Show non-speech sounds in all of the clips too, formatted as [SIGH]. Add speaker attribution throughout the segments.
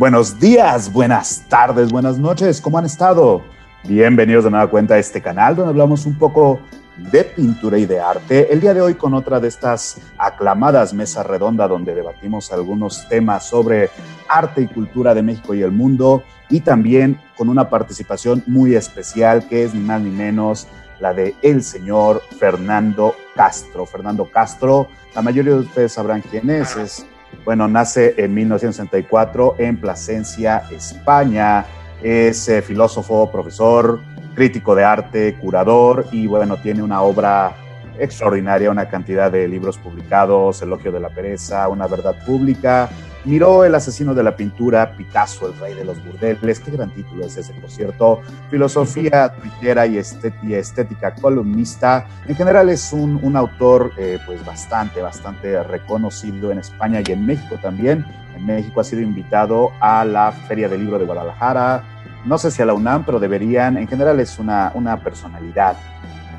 Speaker 1: Buenos días, buenas tardes, buenas noches, ¿cómo han estado? Bienvenidos de nueva cuenta a este canal donde hablamos un poco de pintura y de arte. El día de hoy con otra de estas aclamadas mesas redondas donde debatimos algunos temas sobre arte y cultura de México y el mundo y también con una participación muy especial que es ni más ni menos la de el señor Fernando Castro. Fernando Castro, la mayoría de ustedes sabrán quién es, es bueno, nace en 1964 en Plasencia, España. Es eh, filósofo, profesor, crítico de arte, curador y bueno, tiene una obra extraordinaria, una cantidad de libros publicados, Elogio de la Pereza, Una Verdad Pública, Miró El asesino de la pintura, Picasso, el rey de los burdeles. Qué gran título es ese, por cierto. Filosofía tuitera y estética columnista. En general es un, autor eh, pues bastante, bastante reconocido en España y en México también. En México ha sido invitado a la Feria del Libro de Guadalajara. No sé si a la UNAM, pero deberían. En general es una, una personalidad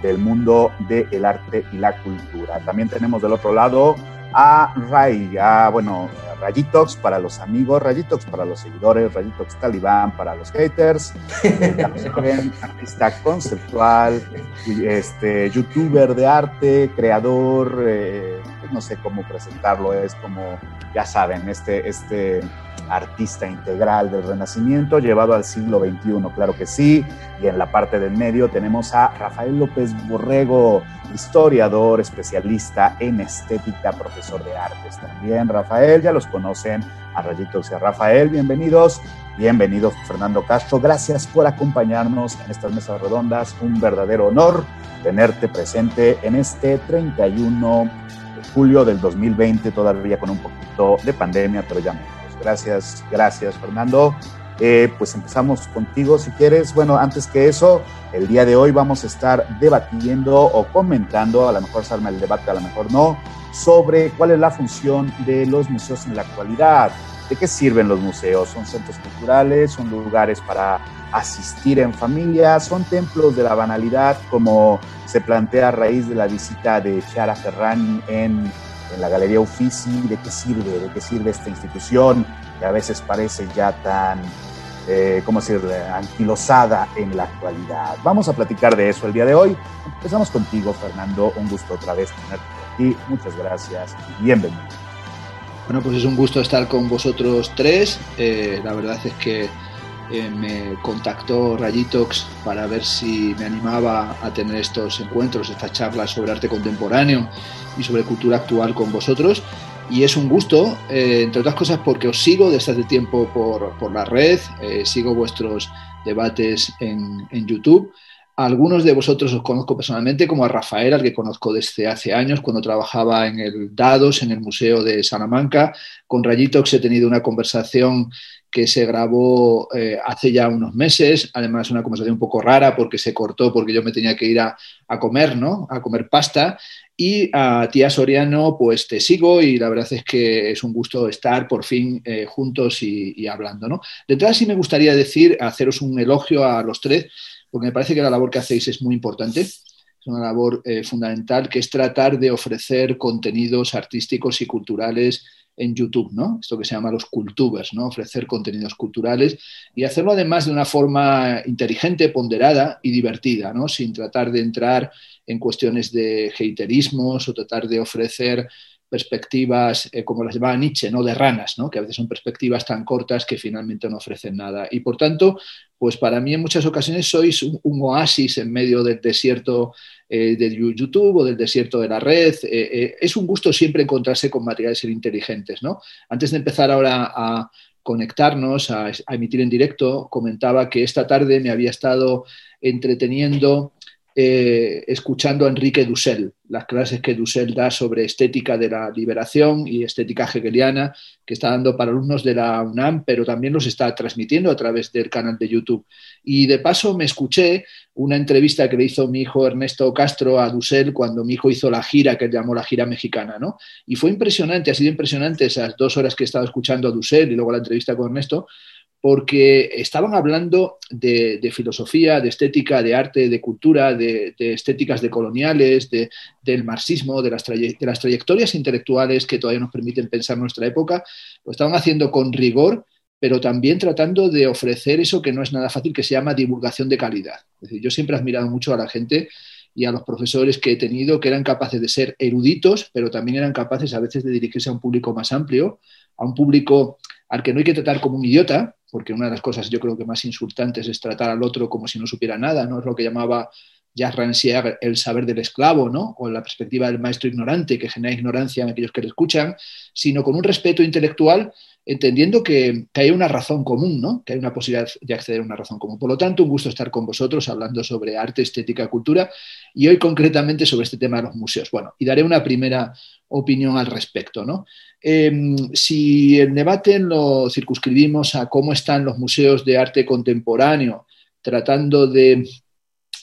Speaker 1: del mundo del arte y la cultura. También tenemos del otro lado a Ray, a, bueno, Rayitox para los amigos, Rayitox para los seguidores, Rayitox Talibán para los haters, [LAUGHS] artista conceptual, este, youtuber de arte, creador, eh, no sé cómo presentarlo, es como, ya saben, este, este artista integral del Renacimiento llevado al siglo XXI, claro que sí. Y en la parte del medio tenemos a Rafael López Borrego, historiador, especialista en estética, profesor de artes también. Rafael, ya los conocen, a Rayitos y a Rafael, bienvenidos. Bienvenido Fernando Castro, gracias por acompañarnos en estas mesas redondas. Un verdadero honor tenerte presente en este 31 de julio del 2020, todavía con un poquito de pandemia, pero ya Gracias, gracias Fernando. Eh, pues empezamos contigo si quieres. Bueno, antes que eso, el día de hoy vamos a estar debatiendo o comentando, a lo mejor se arma el debate, a lo mejor no, sobre cuál es la función de los museos en la actualidad. ¿De qué sirven los museos? ¿Son centros culturales? ¿Son lugares para asistir en familia? ¿Son templos de la banalidad como se plantea a raíz de la visita de Chiara Ferrani en en la Galería Uffizi, de qué sirve, de qué sirve esta institución que a veces parece ya tan, eh, ¿cómo decirle?, anquilosada en la actualidad. Vamos a platicar de eso el día de hoy. Empezamos contigo, Fernando. Un gusto otra vez tenerte aquí. Muchas gracias y bienvenido.
Speaker 2: Bueno, pues es un gusto estar con vosotros tres. Eh, la verdad es que eh, me contactó Rayitox para ver si me animaba a tener estos encuentros, estas charlas sobre arte contemporáneo y sobre cultura actual con vosotros. Y es un gusto, eh, entre otras cosas, porque os sigo desde hace tiempo por, por la red, eh, sigo vuestros debates en, en YouTube. algunos de vosotros os conozco personalmente, como a Rafael, al que conozco desde hace años, cuando trabajaba en el Dados, en el Museo de Salamanca. Con Rayitox he tenido una conversación que se grabó eh, hace ya unos meses, además una conversación un poco rara porque se cortó porque yo me tenía que ir a, comer, ¿no? A comer pasta. Y a tía Soriano, pues te sigo y la verdad es que es un gusto estar por fin eh, juntos y, hablando, ¿no? De entrada sí me gustaría decir, haceros un elogio a los tres, porque me parece que la labor que hacéis es muy importante. Es una labor eh, fundamental que es tratar de ofrecer contenidos artísticos y culturales en YouTube, ¿no? Esto que se llama los cultubers, ¿no? Ofrecer contenidos culturales y hacerlo además de una forma inteligente, ponderada y divertida, ¿no? Sin tratar de entrar en cuestiones de haterismos o tratar de ofrecer perspectivas, eh, como las llamaba Nietzsche, ¿no? de ranas, ¿no? que a veces son perspectivas tan cortas que finalmente no ofrecen nada. Y por tanto, pues para mí en muchas ocasiones sois un, oasis en medio del desierto eh, de YouTube o del desierto de la red. Eh, es un gusto siempre encontrarse con materiales inteligentes. ¿no? Antes de empezar ahora a conectarnos, a emitir en directo, comentaba que esta tarde me había estado entreteniendo eh, escuchando a Enrique Dussel, las clases que Dussel da sobre estética de la liberación y estética hegeliana, que está dando para alumnos de la UNAM, pero también los está transmitiendo a través del canal de YouTube. Y de paso me escuché una entrevista que le hizo mi hijo Ernesto Castro a Dussel cuando mi hijo hizo la gira que llamó la gira mexicana, ¿no? Y fue impresionante, ha sido impresionante esas dos horas que he estado escuchando a Dussel y luego la entrevista con Ernesto, porque estaban hablando de, filosofía, de estética, de arte, de cultura, de, estéticas decoloniales, del marxismo, de las, de las, trayectorias intelectuales que todavía nos permiten pensar nuestra época. Lo estaban haciendo con rigor pero también tratando de ofrecer eso que no es nada fácil, que se llama divulgación de calidad. Yo siempre he admirado mucho a la gente y a los profesores que he tenido que eran capaces de ser eruditos, pero también eran capaces a veces de dirigirse a un público más amplio, a un público al que no hay que tratar como un idiota, porque una de las cosas yo creo que más insultantes es tratar al otro como si no supiera nada, ¿no? Es lo que llamaba Jacques Rancière el saber del esclavo, ¿no? O la perspectiva del maestro ignorante que genera ignorancia en aquellos que le escuchan, sino con un respeto intelectual entendiendo que, hay una razón común, ¿no? que hay una posibilidad de acceder a una razón común. Por lo tanto, un gusto estar con vosotros hablando sobre arte, estética, cultura y hoy concretamente sobre este tema de los museos. Bueno, y daré una primera opinión al respecto. ¿no? Em, si el debate lo circunscribimos a cómo están los museos de arte contemporáneo, tratando de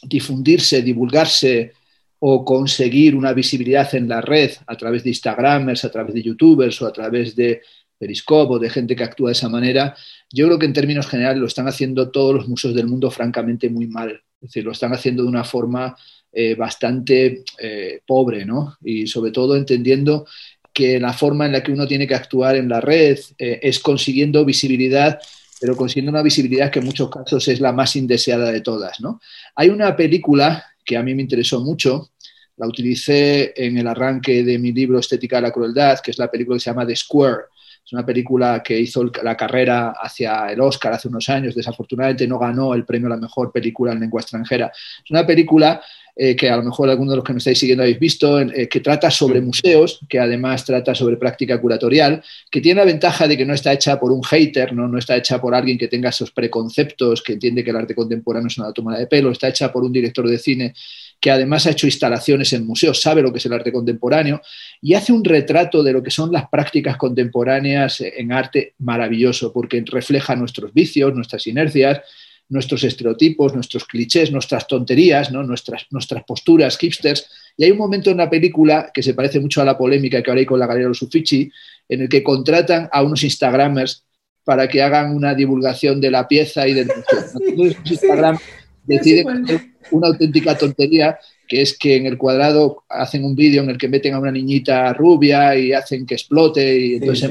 Speaker 2: difundirse, divulgarse o conseguir una visibilidad en la red a través de Instagramers, a través de YouTubers o a través de Periscope o de gente que actúa de esa manera, yo creo que en términos generales lo están haciendo todos los museos del mundo francamente muy mal. Es decir, lo están haciendo de una forma eh, bastante eh, pobre, ¿no? Y sobre todo entendiendo que la forma en la que uno tiene que actuar en la red eh, es consiguiendo visibilidad, pero consiguiendo una visibilidad que en muchos casos es la más indeseada de todas, ¿no? Hay una película que a mí me interesó mucho, la utilicé en el arranque de mi libro Estética de la Crueldad, que es la película que se llama The Square, es una película que hizo la carrera hacia el Oscar hace unos años. Desafortunadamente no ganó el premio a la mejor película en lengua extranjera. Es una película eh, que a lo mejor algunos de los que me estáis siguiendo habéis visto, eh, que trata sobre museos, que además trata sobre práctica curatorial, que tiene la ventaja de que no está hecha por un hater, no, no está hecha por alguien que tenga esos preconceptos, que entiende que el arte contemporáneo es una toma de pelo, está hecha por un director de cine que además ha hecho instalaciones en museos, sabe lo que es el arte contemporáneo y hace un retrato de lo que son las prácticas contemporáneas en arte maravilloso, porque refleja nuestros vicios, nuestras inercias, nuestros estereotipos, nuestros clichés, nuestras tonterías, ¿no? nuestras, nuestras posturas hipsters. Y hay un momento en la película que se parece mucho a la polémica que ahora hay con la Galería de los Uffizi, en el que contratan a unos Instagramers para que hagan una divulgación de la pieza y del [LAUGHS] museo. Instagram deciden una auténtica tontería, que es que en el cuadrado hacen un vídeo en el que meten a una niñita rubia y hacen que explote y entonces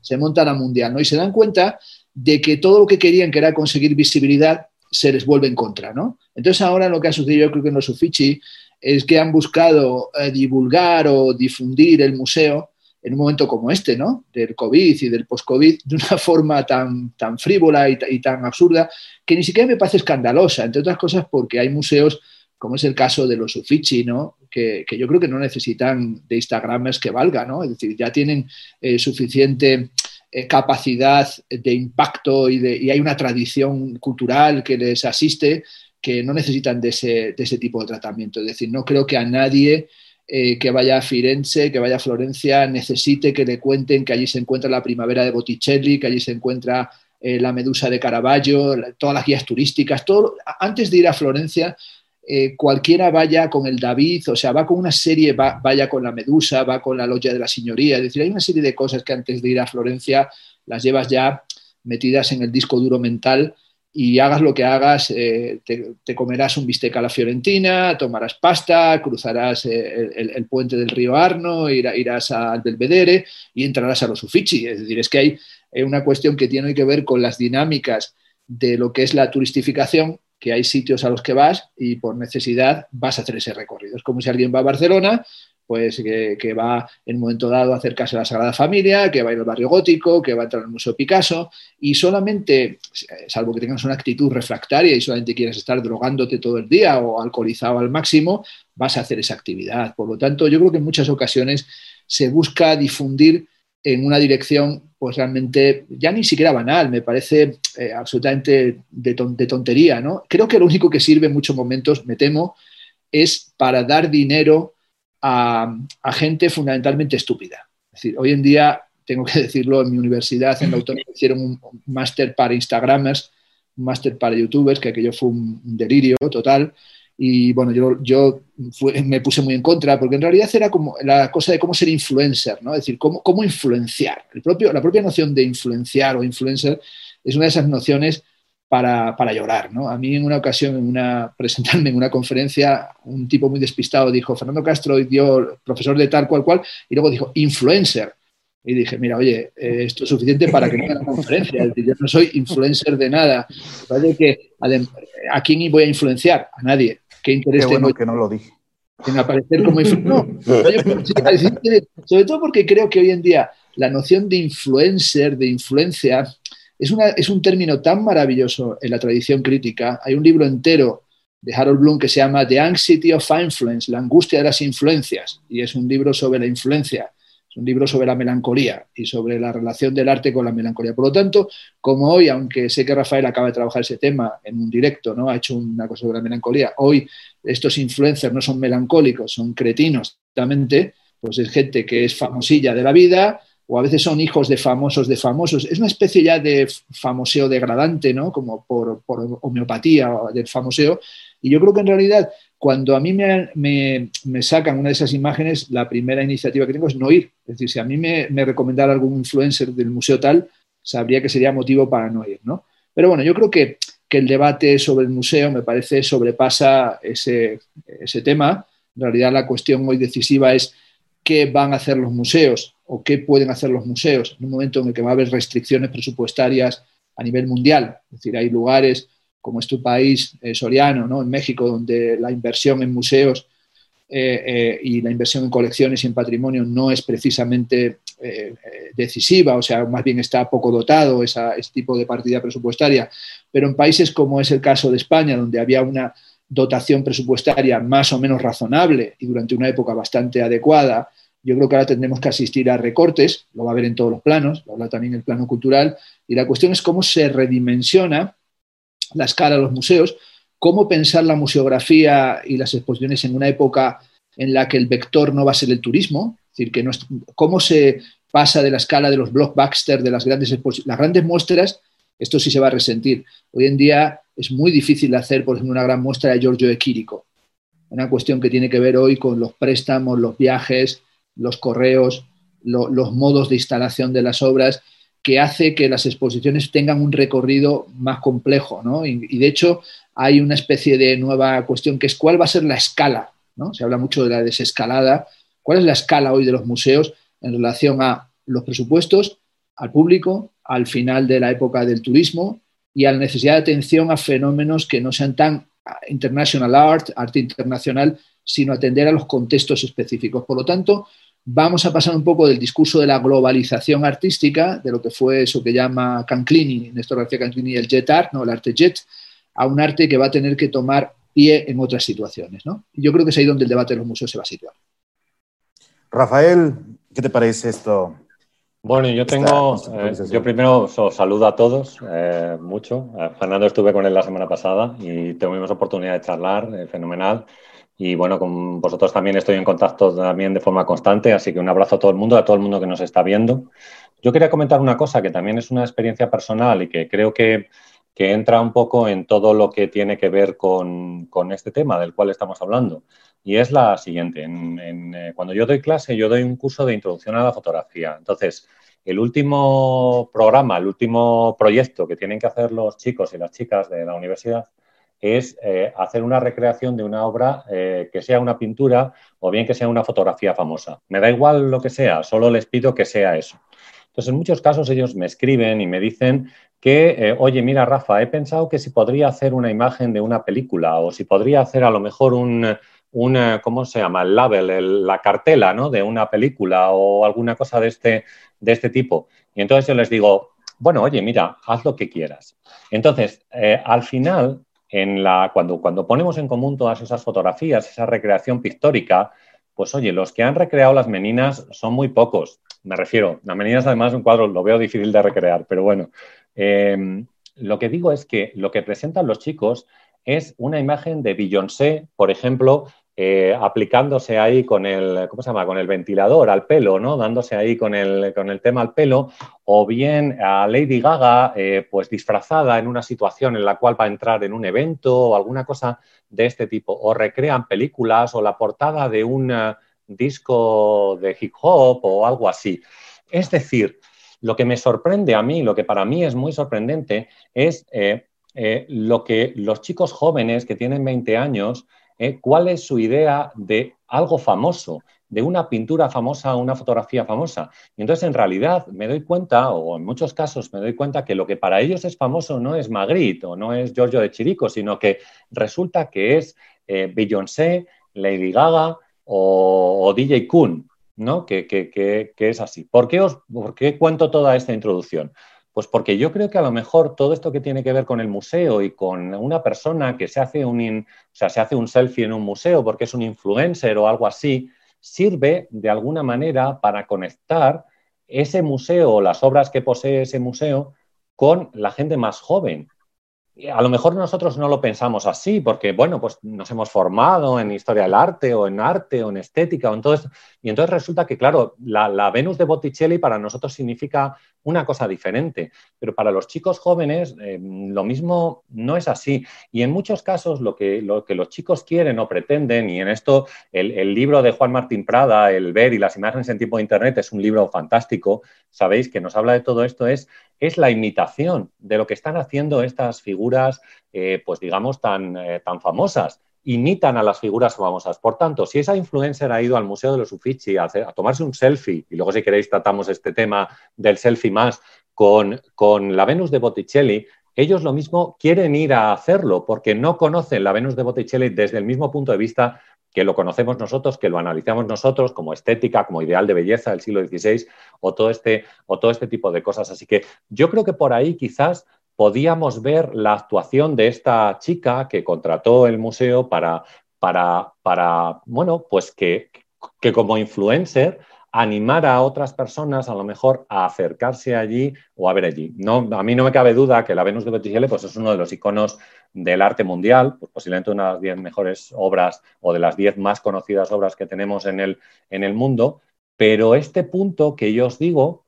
Speaker 2: Se, monta, la mundial, ¿no? Y se dan cuenta de que todo lo que querían, que era conseguir visibilidad, se les vuelve en contra, ¿no? Entonces ahora lo que ha sucedido, yo creo que en los Uffizi, es que han buscado eh, divulgar o difundir el museo en un momento como este, ¿no? Del COVID y del post-COVID, de una [LAUGHS] forma tan, tan frívola y, tan absurda, que ni siquiera me parece escandalosa, entre otras cosas porque hay museos, como es el caso de los Uffizi, ¿no? Que, yo creo que no necesitan de Instagramers que valga, ¿no? Es decir, ya tienen eh, suficiente eh, capacidad de impacto y, de, y hay una tradición cultural que les asiste que no necesitan de ese, de ese tipo de tratamiento. Es decir, no creo que a nadie eh, que vaya a Firenze, que vaya a Florencia, necesite que le cuenten que allí se encuentra la primavera de Botticelli, que allí se encuentra eh, la medusa de Caravaggio, todas las guías turísticas, todo, antes de ir a Florencia, eh, cualquiera vaya con el David, o sea, va con una serie, vaya con la medusa, va con la logia de la señoría, es decir, hay una serie de cosas que antes de ir a Florencia las llevas ya metidas en el disco duro mental y hagas lo que hagas, eh, te, comerás un bistec a la fiorentina, tomarás pasta, cruzarás eh, el, puente del río Arno, irás al Belvedere y entrarás a los Uffizi. Es decir, es que hay una cuestión que tiene que ver con las dinámicas de lo que es la turistificación, que hay sitios a los que vas y por necesidad vas a hacer ese recorrido. Es como si alguien va a Barcelona pues que, va en un momento dado a acercarse a la Sagrada Familia, que va a ir al barrio gótico, que va a entrar al Museo Picasso y solamente, salvo que tengas una actitud refractaria y solamente quieras estar drogándote todo el día o alcoholizado al máximo, vas a hacer esa actividad. Por lo tanto, yo creo que en muchas ocasiones se busca difundir en una dirección pues realmente ya ni siquiera banal, me parece eh, absolutamente de, de, tontería. ¿no? Creo que lo único que sirve en muchos momentos, me temo, es para dar dinero a, gente fundamentalmente estúpida. Es decir, hoy en día, tengo que [LAUGHS] decirlo, en mi universidad, en la autónoma, [LAUGHS] hicieron un, máster para Instagramers, un máster para YouTubers, que aquello fue un, delirio total. Y bueno, yo, yo me puse muy en contra, porque en realidad era como la cosa de cómo ser influencer, ¿no? Es decir, cómo, cómo influenciar. El propio, la propia noción de influenciar o influencer es una de esas nociones para, llorar. ¿no? A mí en una ocasión, en una, presentarme en una conferencia, un tipo muy despistado dijo, Fernando Castro dio profesor de tal cual cual, y luego dijo, influencer. y dije, mira, oye, eh, esto es suficiente para que no haga conferencia. Es decir, yo no soy influencer de nada. Parece que ¿A quién voy a influenciar? A nadie. ¿Qué interés
Speaker 1: Qué bueno que no lo dije.
Speaker 2: En aparecer como influencer. No. sobre todo porque creo que hoy en día la noción de influencer, de influencia, es, una, es un término tan maravilloso en la tradición crítica. Hay un libro entero de Harold Bloom que se llama The Anxiety of Influence, la angustia de las influencias, y es un libro sobre la influencia. Es un libro sobre la melancolía y sobre la relación del arte con la melancolía. Por lo tanto, como hoy, aunque sé que Rafael acaba de trabajar ese tema en un directo, ¿no? ha hecho una cosa sobre la melancolía, hoy estos influencers no son melancólicos, son cretinos, exactamente, pues es gente que es famosilla de la vida, o a veces son hijos de famosos de famosos. Es una especie ya de famoseo degradante, ¿no? Como por, homeopatía del famoseo. Y yo creo que en realidad cuando a mí me, sacan una de esas imágenes, la primera iniciativa que tengo es no ir. Es decir, si a mí me, me recomendara algún influencer del museo tal, sabría que sería motivo para no ir, ¿no? Pero bueno, yo creo que, el debate sobre el museo me parece sobrepasa ese, ese tema. En realidad la cuestión hoy decisiva es qué van a hacer los museos o qué pueden hacer los museos en un momento en el que va a haber restricciones presupuestarias a nivel mundial. Es decir, hay lugares como es tu país, eh, Soriano, ¿no? en México, donde la inversión en museos eh, eh, y la inversión en colecciones y en patrimonio no es precisamente decisiva, o sea, más bien está poco dotado ese tipo de partida presupuestaria. Pero en países como es el caso de España, donde había una dotación presupuestaria más o menos razonable y durante una época bastante adecuada, yo creo que ahora tendremos que asistir a recortes, lo va a haber en todos los planos, lo habla también el plano cultural, y la cuestión es cómo se redimensiona la escala de los museos, cómo pensar la museografía y las exposiciones en una época en la que el vector no va a ser el turismo, es decir, que cómo se pasa de la escala de los blockbusters, de las grandes, las grandes muestras, esto sí se va a resentir. Hoy en día es muy difícil hacer, por ejemplo, una gran muestra de Giorgio de Quirico, una cuestión que tiene que ver hoy con los préstamos, los viajes, los correos, los modos de instalación de las obras que hace que las exposiciones tengan un recorrido más complejo, ¿no? Y, de hecho hay una especie de nueva cuestión que es cuál va a ser la escala, ¿no? Se habla mucho de la desescalada. ¿Cuál es la escala hoy de los museos en relación a los presupuestos, al público, al final de la época del turismo y a la necesidad de atención a fenómenos que no sean tan international art, arte internacional, sino atender a los contextos específicos. Por lo tanto, vamos a pasar un poco del discurso de la globalización artística, de lo que fue eso que llama Canclini, Néstor García Canclini, el jet art, ¿no? el arte jet, a un arte que va a tener que tomar pie en otras situaciones. ¿no? Yo creo que es ahí donde el debate de los museos se va a situar.
Speaker 1: Rafael, ¿qué te parece esto?
Speaker 3: Bueno, yo tengo, eh, yo primero os saludo a todos eh, mucho. Eh, Fernando estuve con él la semana pasada y tuvimos oportunidad de charlar, fenomenal. Y bueno, con vosotros también estoy en contacto también de forma constante, así que un abrazo a todo el mundo, a todo el mundo que nos está viendo. Yo quería comentar una cosa que también es una experiencia personal y que creo que, que entra un poco en todo lo que tiene que ver con, con este tema del cual estamos hablando. Y es la siguiente. En, eh, cuando yo doy clase, yo doy un curso de introducción a la fotografía. Entonces, el último programa, el último proyecto que tienen que hacer los chicos y las chicas de la universidad es eh, hacer una recreación de una obra eh, que sea una pintura o bien que sea una fotografía famosa. Me da igual lo que sea, solo les pido que sea eso. Entonces, en muchos casos ellos me escriben y me dicen que, eh, oye, mira, Rafa, he pensado que si podría hacer una imagen de una película o si podría hacer a lo mejor un, ¿cómo se llama? El label, la cartela, ¿no? De una película o alguna cosa de este, de este tipo. Y entonces yo les digo, bueno, oye, mira, haz lo que quieras. Entonces, al final, la, cuando, cuando ponemos en común todas esas fotografías, esa recreación pictórica, pues oye, los que han recreado las meninas son muy pocos. Me refiero, las meninas además un cuadro lo veo difícil de recrear, pero bueno, eh, lo que digo es que lo que presentan los chicos es una imagen de Beyoncé, por ejemplo, eh, aplicándose ahí con el, ¿cómo se llama? Con el ventilador al pelo, ¿no? Dándose ahí con el, con el tema al pelo, o bien a Lady Gaga, eh, pues disfrazada en una situación en la cual va a entrar en un evento o alguna cosa de este tipo, o recrean películas o la portada de un eh, disco de hip hop o algo así. Es decir, lo que me sorprende a mí, lo que para mí es muy sorprendente, es lo que los chicos jóvenes que tienen 20 años, ¿eh? cuál es su idea de algo famoso. de una pintura famosa una fotografía famosa. Y entonces, en realidad, me doy cuenta, o en muchos casos me doy cuenta, que lo que para ellos es famoso no es Magritte o no es Giorgio de Chirico, sino que resulta que es eh, Beyoncé, Lady Gaga o, DJ Kun, ¿no? Que, que, es así. ¿Por qué, os, ¿Por qué cuento toda esta introducción? Pues porque yo creo que a lo mejor todo esto que tiene que ver con el museo y con una persona que se hace un, se hace un selfie en un museo porque es un influencer o algo así, sirve de alguna manera para conectar ese museo o las obras que posee ese museo con la gente más joven a lo mejor nosotros no lo pensamos así, porque, bueno, pues nos hemos formado en historia del arte o en arte o en estética o en todo esto. Y entonces resulta que, claro, la, Venus de Botticelli para nosotros significa una cosa diferente, pero para los chicos jóvenes eh, lo mismo no es así. Y en muchos casos lo que, lo que los chicos quieren o pretenden, y en esto el, libro de Juan Martín Prada, El ver y las imágenes en tiempo de Internet, es un libro fantástico, sabéis, que nos habla de todo esto, es es la imitación de lo que están haciendo estas figuras, eh, pues digamos, tan, eh, tan famosas. Imitan a las figuras famosas. Por tanto, si esa influencer ha ido al Museo de los Uffizi a, tomarse un selfie, y luego si queréis tratamos este tema del selfie más, con, con la Venus de Botticelli, ellos lo mismo quieren ir a hacerlo porque no conocen la Venus de Botticelli desde el mismo punto de vista que lo conocemos nosotros, que lo analizamos nosotros como estética, como ideal de belleza del siglo XVI o todo este, o todo este tipo de cosas. Así que yo creo que por ahí quizás podíamos ver la actuación de esta chica que contrató el museo para, para, para bueno, pues que, que como influencer animar a otras personas a lo mejor a acercarse allí o a ver allí. No, a mí no me cabe duda que la Venus de Botticelli pues, es uno de los iconos del arte mundial, pues posiblemente una de las diez mejores obras o de las diez más conocidas obras que tenemos en el, en el mundo, pero este punto que yo os digo,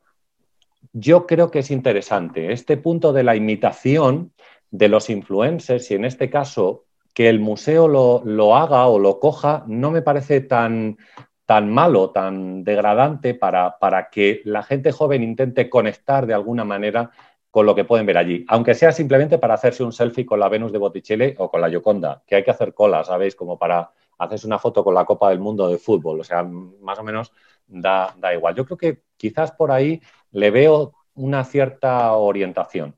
Speaker 3: yo creo que es interesante, este punto de la imitación de los influencers y en este caso que el museo lo, lo haga o lo coja, no me parece tan, tan malo, tan degradante para, para, que la gente joven intente conectar de alguna manera con lo que pueden ver allí, aunque sea simplemente para hacerse un selfie con la Venus de Botticelli o con la Gioconda, que hay que hacer cola, ¿sabéis? Como para hacerse una foto con la Copa del Mundo de fútbol, o sea, más o menos da, da igual. Yo creo que quizás por ahí le veo una cierta orientación.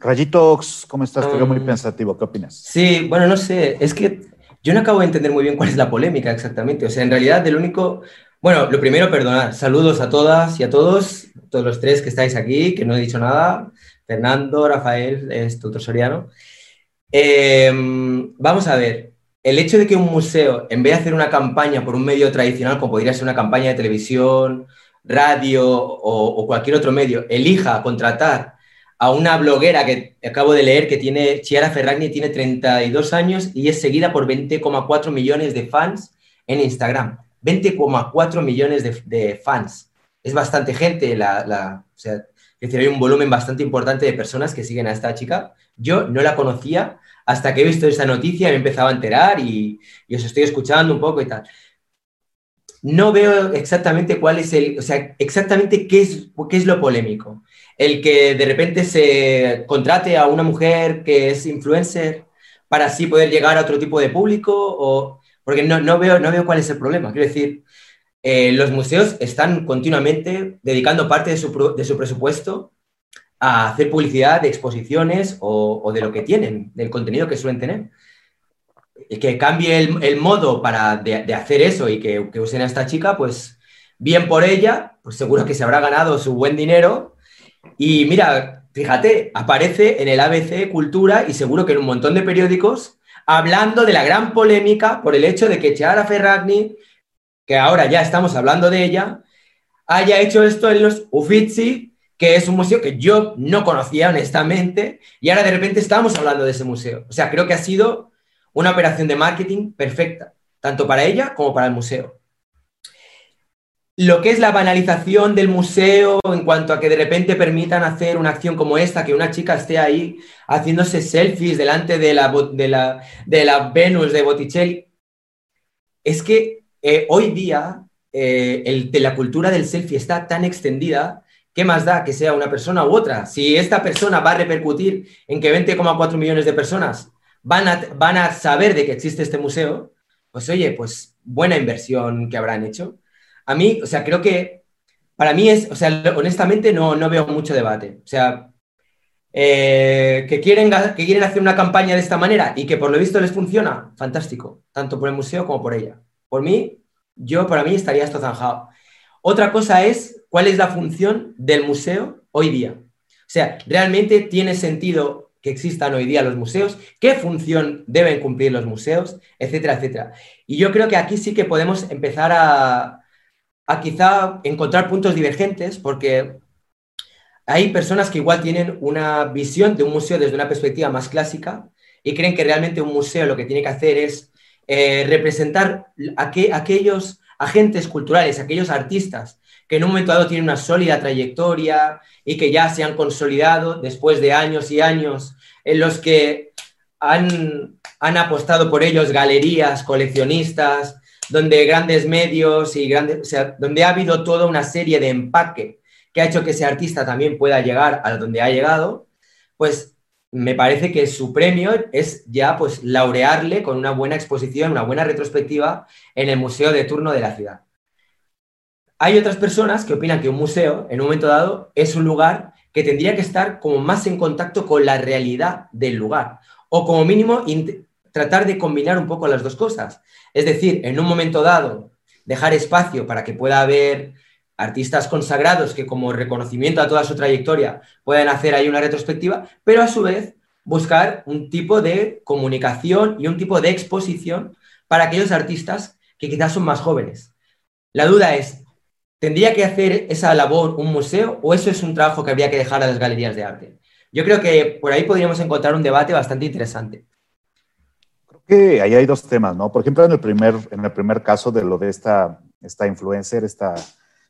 Speaker 1: Rayitox, ¿cómo estás? Te veo muy um, pensativo, ¿qué opinas?
Speaker 4: Sí, bueno, no sé, es que yo no acabo de entender muy bien cuál es la polémica exactamente. O sea, en realidad, el único. Bueno, lo primero, perdonar. Saludos a todas y a todos, todos los tres que estáis aquí, que no he dicho nada. Fernando, Rafael, es tutor soriano. Em, vamos a ver. El hecho de que un museo, en vez de hacer una campaña por un medio tradicional, como podría ser una campaña de televisión, radio o, cualquier otro medio, elija contratar a una bloguera que acabo de leer que tiene, Chiara Ferragni tiene 32 años y es seguida por 20,4 millones de fans en Instagram. 20,4 millones de, fans. Es bastante gente, la, o sea, es decir, hay un volumen bastante importante de personas que siguen a esta chica. Yo no la conocía hasta que he visto esta noticia me he empezado a enterar y, y os estoy escuchando un poco y tal no veo exactamente cuál es el, o sea, exactamente qué es, qué es lo polémico el que de repente se contrate a una mujer que es influencer para así poder llegar a otro tipo de público o porque no, no veo, no veo cuál es el problema. Quiero decir, eh, los museos están continuamente dedicando parte de su, de su, presupuesto a hacer publicidad de exposiciones o, o, de lo que tienen, del contenido que suelen tener. Que cambie el, modo para de, hacer eso y que, que usen a esta chica, pues bien por ella, pues seguro que se habrá ganado su buen dinero y mira, fíjate, aparece en el ABC Cultura y seguro que en un montón de periódicos hablando de la gran polémica por el hecho de que Chiara Ferragni, que ahora ya estamos hablando de ella, haya hecho esto en los Uffizi, que es un museo que yo no conocía honestamente, y ahora de repente estamos hablando de ese museo. O sea, creo que ha sido una operación de marketing perfecta, tanto para ella como para el museo lo que es la banalización del museo en cuanto a que de repente permitan hacer una acción como esta, que una chica esté ahí haciéndose selfies delante de la, de la, de la Venus de Botticelli, es que eh, hoy día eh, la cultura del selfie está tan extendida, ¿qué más da que sea una persona u otra? Si esta persona va a repercutir en que 20,4 millones de personas van a, van a saber de que existe este museo, pues oye, pues buena inversión que habrán hecho. A mí, o sea, creo que para mí es, o sea, honestamente no, no veo mucho debate. O sea, eh, que, quieren, que quieren hacer una campaña de esta manera y que por lo visto les funciona, fantástico, tanto por el museo como por ella. Por mí, yo para mí estaría esto zanjado. Otra cosa es cuál es la función del museo hoy día. O sea, ¿realmente tiene sentido que existan hoy día los museos? ¿Qué función deben cumplir los museos? Etcétera, etcétera. Y yo creo que aquí sí que podemos empezar a, a quizá encontrar puntos divergentes porque hay personas que igual tienen una visión de un museo desde una perspectiva más clásica y creen que realmente un museo lo que tiene que hacer es eh, representar a aquellos agentes culturales, aquellos artistas que en un momento dado tienen una sólida trayectoria y que ya se han consolidado después de años y años en los que han, han apostado por ellos galerías, coleccionistas, donde grandes medios y grandes, o sea, donde ha habido toda una serie de empaque que ha hecho que ese artista también pueda llegar a donde ha llegado, pues me parece que su premio es ya pues laurearle con una buena exposición, una buena retrospectiva en el museo de turno de la ciudad. Hay otras personas que opinan que un museo, en un momento dado, es un lugar que tendría que estar como más en contacto con la realidad del lugar, o como mínimo tratar de combinar un poco las dos cosas. Es decir, en un momento dado, dejar espacio para que pueda haber artistas consagrados que como reconocimiento a toda su trayectoria puedan hacer ahí una retrospectiva, pero a su vez buscar un tipo de comunicación y un tipo de exposición para aquellos artistas que quizás son más jóvenes. La duda es, ¿tendría que hacer esa labor un museo o eso es un trabajo que habría que dejar a las galerías de arte? Yo creo que por ahí podríamos encontrar un debate bastante interesante.
Speaker 1: Creo que ahí hay dos temas, ¿no? Por ejemplo, en el primer, en el primer caso de lo de esta, esta influencer, esta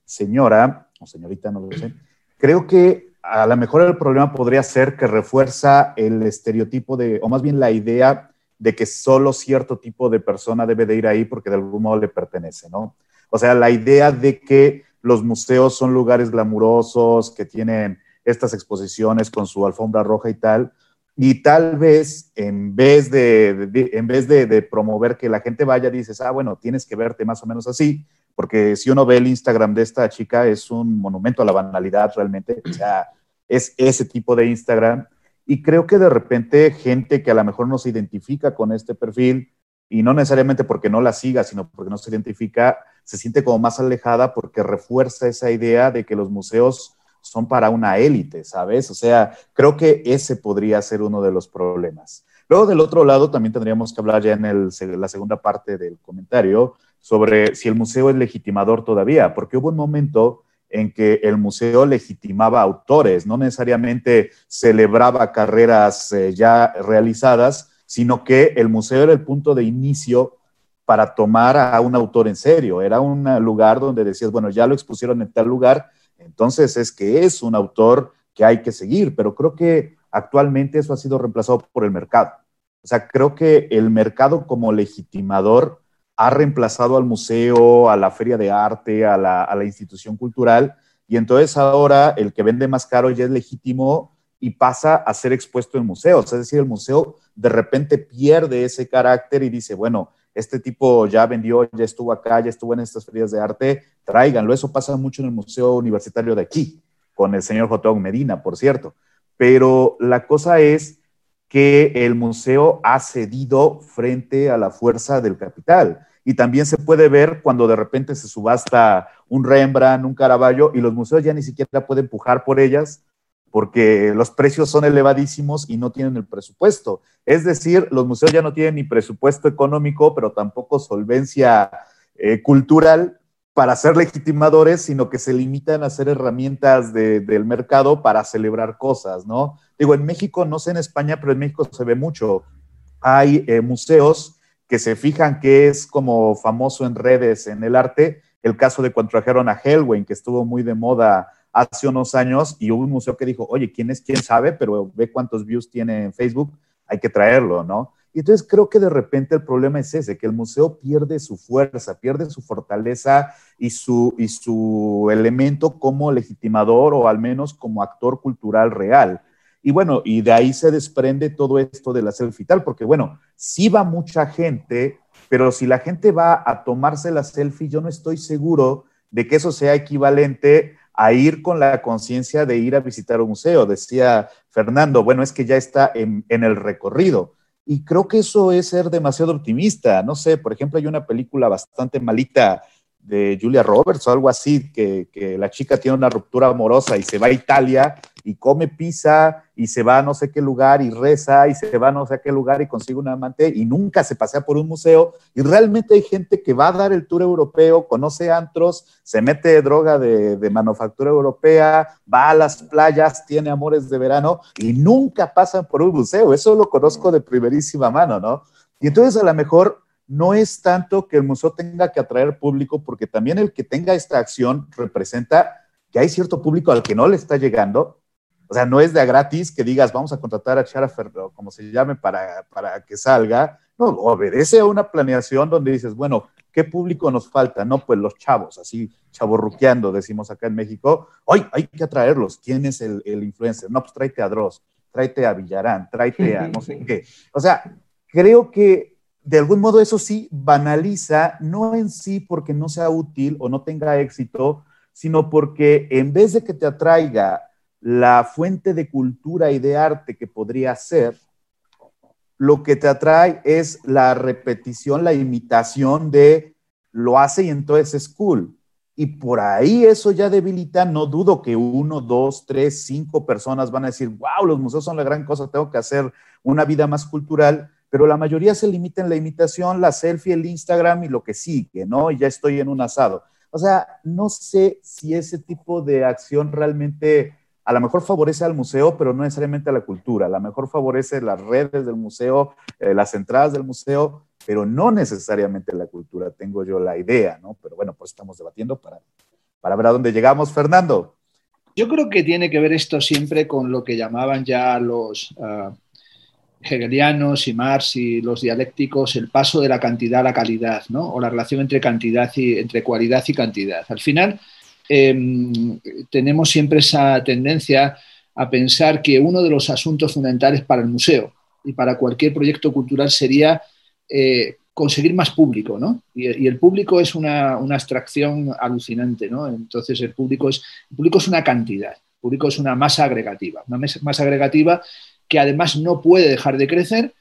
Speaker 1: señora o señorita, no lo sé, creo que a lo mejor el problema podría ser que refuerza el estereotipo de, o más bien la idea de que solo cierto tipo de persona debe de ir ahí porque de algún modo le pertenece, ¿no? O sea, la idea de que los museos son lugares glamurosos, que tienen estas exposiciones con su alfombra roja y tal, y tal vez en vez de, en vez de, de, promover que la gente vaya, dices, ah, bueno, tienes que verte más o menos así, porque si uno ve el Instagram de esta chica, es un monumento a la banalidad realmente, o sea, es ese tipo de Instagram. Y creo que de repente gente que a lo mejor no se identifica con este perfil, y no necesariamente porque no la siga, sino porque no se identifica, se siente como más alejada porque refuerza esa idea de que los museos son para una élite, ¿sabes? O sea, creo que ese podría ser uno de los problemas. Luego, del otro lado, también tendríamos que hablar ya en el, la segunda parte del comentario sobre si el museo es legitimador todavía, porque hubo un momento en que el museo legitimaba autores, no necesariamente celebraba carreras eh, ya realizadas, sino que el museo era el punto de inicio para tomar a un autor en serio. Era un lugar donde decías, bueno, ya lo expusieron en tal lugar, entonces es que es un autor que hay que seguir, pero creo que actualmente eso ha sido reemplazado por el mercado. O sea, creo que el mercado como legitimador ha reemplazado al museo, a la feria de arte, a la, institución cultural, y entonces ahora el que vende más caro ya es legítimo y pasa a ser expuesto en museos. Es decir, el museo de repente pierde ese carácter y dice, bueno, este tipo ya vendió, ya estuvo acá, ya estuvo en estas ferias de arte, tráiganlo. Eso pasa mucho en el Museo Universitario de aquí, con el señor Jotón Medina, por cierto. Pero la cosa es que el museo ha cedido frente a la fuerza del capital. Y también se puede ver cuando de repente se subasta un Rembrandt, un Caravaggio, y los museos ya ni siquiera pueden empujar por ellas porque los precios son elevadísimos y no tienen el presupuesto. Es decir, los museos ya no tienen ni presupuesto económico, pero tampoco solvencia eh, cultural para ser legitimadores, sino que se limitan a ser herramientas del mercado para celebrar cosas, ¿no? Digo, en México, no sé en España, pero en México se ve mucho. Hay eh, museos que se fijan que es como famoso en redes, en el arte, el caso de cuando trajeron a Hellwayne, que estuvo muy de moda hace unos años, y hubo un museo que dijo, oye, ¿quién es? ¿Quién sabe? Pero ve cuántos views tiene en Facebook, hay que traerlo, ¿no? Y entonces creo que de repente el problema es ese, que el museo pierde su fuerza, pierde su fortaleza y su, y su elemento como legitimador o al menos como actor cultural real. Y bueno, y de ahí se desprende todo esto de la selfie tal, porque bueno, sí va mucha gente, pero si la gente va a tomarse la selfie, yo no estoy seguro de que eso sea equivalente a ir con la conciencia de ir a visitar un museo. Decía Fernando, bueno, es que ya está en, el recorrido. Y creo que eso es ser demasiado optimista. No sé, por ejemplo, hay una película bastante malita de Julia Roberts o algo así, que, que, la chica tiene una ruptura amorosa y se va a Italia y come pizza y se va a no sé qué lugar y reza y se va a no sé qué lugar y consigue un amante y nunca se pasea por un museo. Y realmente hay gente que va a dar el tour europeo, conoce antros, se mete droga de, de manufactura europea, va a las playas, tiene amores de verano y nunca pasan por un museo. Eso lo conozco de primerísima mano, ¿no? Y entonces a lo mejor no es tanto que el museo tenga que atraer público, porque también el que tenga esta acción representa que hay cierto público al que no le está llegando. O sea, no es de a gratis que digas, vamos a contratar a Chara Ferro, como se llame, para, para que salga. No, obedece a una planeación donde dices, bueno, ¿qué público nos falta? No, pues los chavos, así chaborruqueando, decimos acá en México. Hoy hay que atraerlos. ¿Quién es el, el influencer? No, pues tráete a Dross, tráete a Villarán, tráete a no sé [LAUGHS] qué. O sea, creo que de algún modo eso sí banaliza, no en sí porque no sea útil o no tenga éxito, sino porque en vez de que te atraiga la fuente de cultura y de arte que podría ser, lo que te atrae es la repetición, la imitación de lo hace y entonces es cool. Y por ahí eso ya debilita, no dudo que uno, dos, tres, cinco personas van a decir, wow, los museos son la gran cosa, tengo que hacer una vida más cultural, pero la mayoría se limita en la imitación, la selfie, el Instagram y lo que sigue, ¿no? Y ya estoy en un asado. O sea, no sé si ese tipo de acción realmente a lo mejor favorece al museo, pero no necesariamente a la cultura. A lo mejor favorece las redes del museo, eh, las entradas del museo, pero no necesariamente la cultura. Tengo yo la idea, ¿no? Pero bueno, pues estamos debatiendo para, para ver a dónde llegamos. Fernando.
Speaker 2: Yo creo que tiene que ver esto siempre con lo que llamaban ya los uh, hegelianos y Marx y los dialécticos el paso de la cantidad a la calidad, ¿no? o la relación entre cantidad y entre cualidad y cantidad. Al final em, tenemos siempre esa tendencia a pensar que uno de los asuntos fundamentales para el museo y para cualquier proyecto cultural sería eh, conseguir más público, ¿no? Y, el público es una, una, abstracción alucinante, ¿no? Entonces el público es, el público es una cantidad, el público es una masa agregativa, una masa agregativa que además no puede dejar de crecer,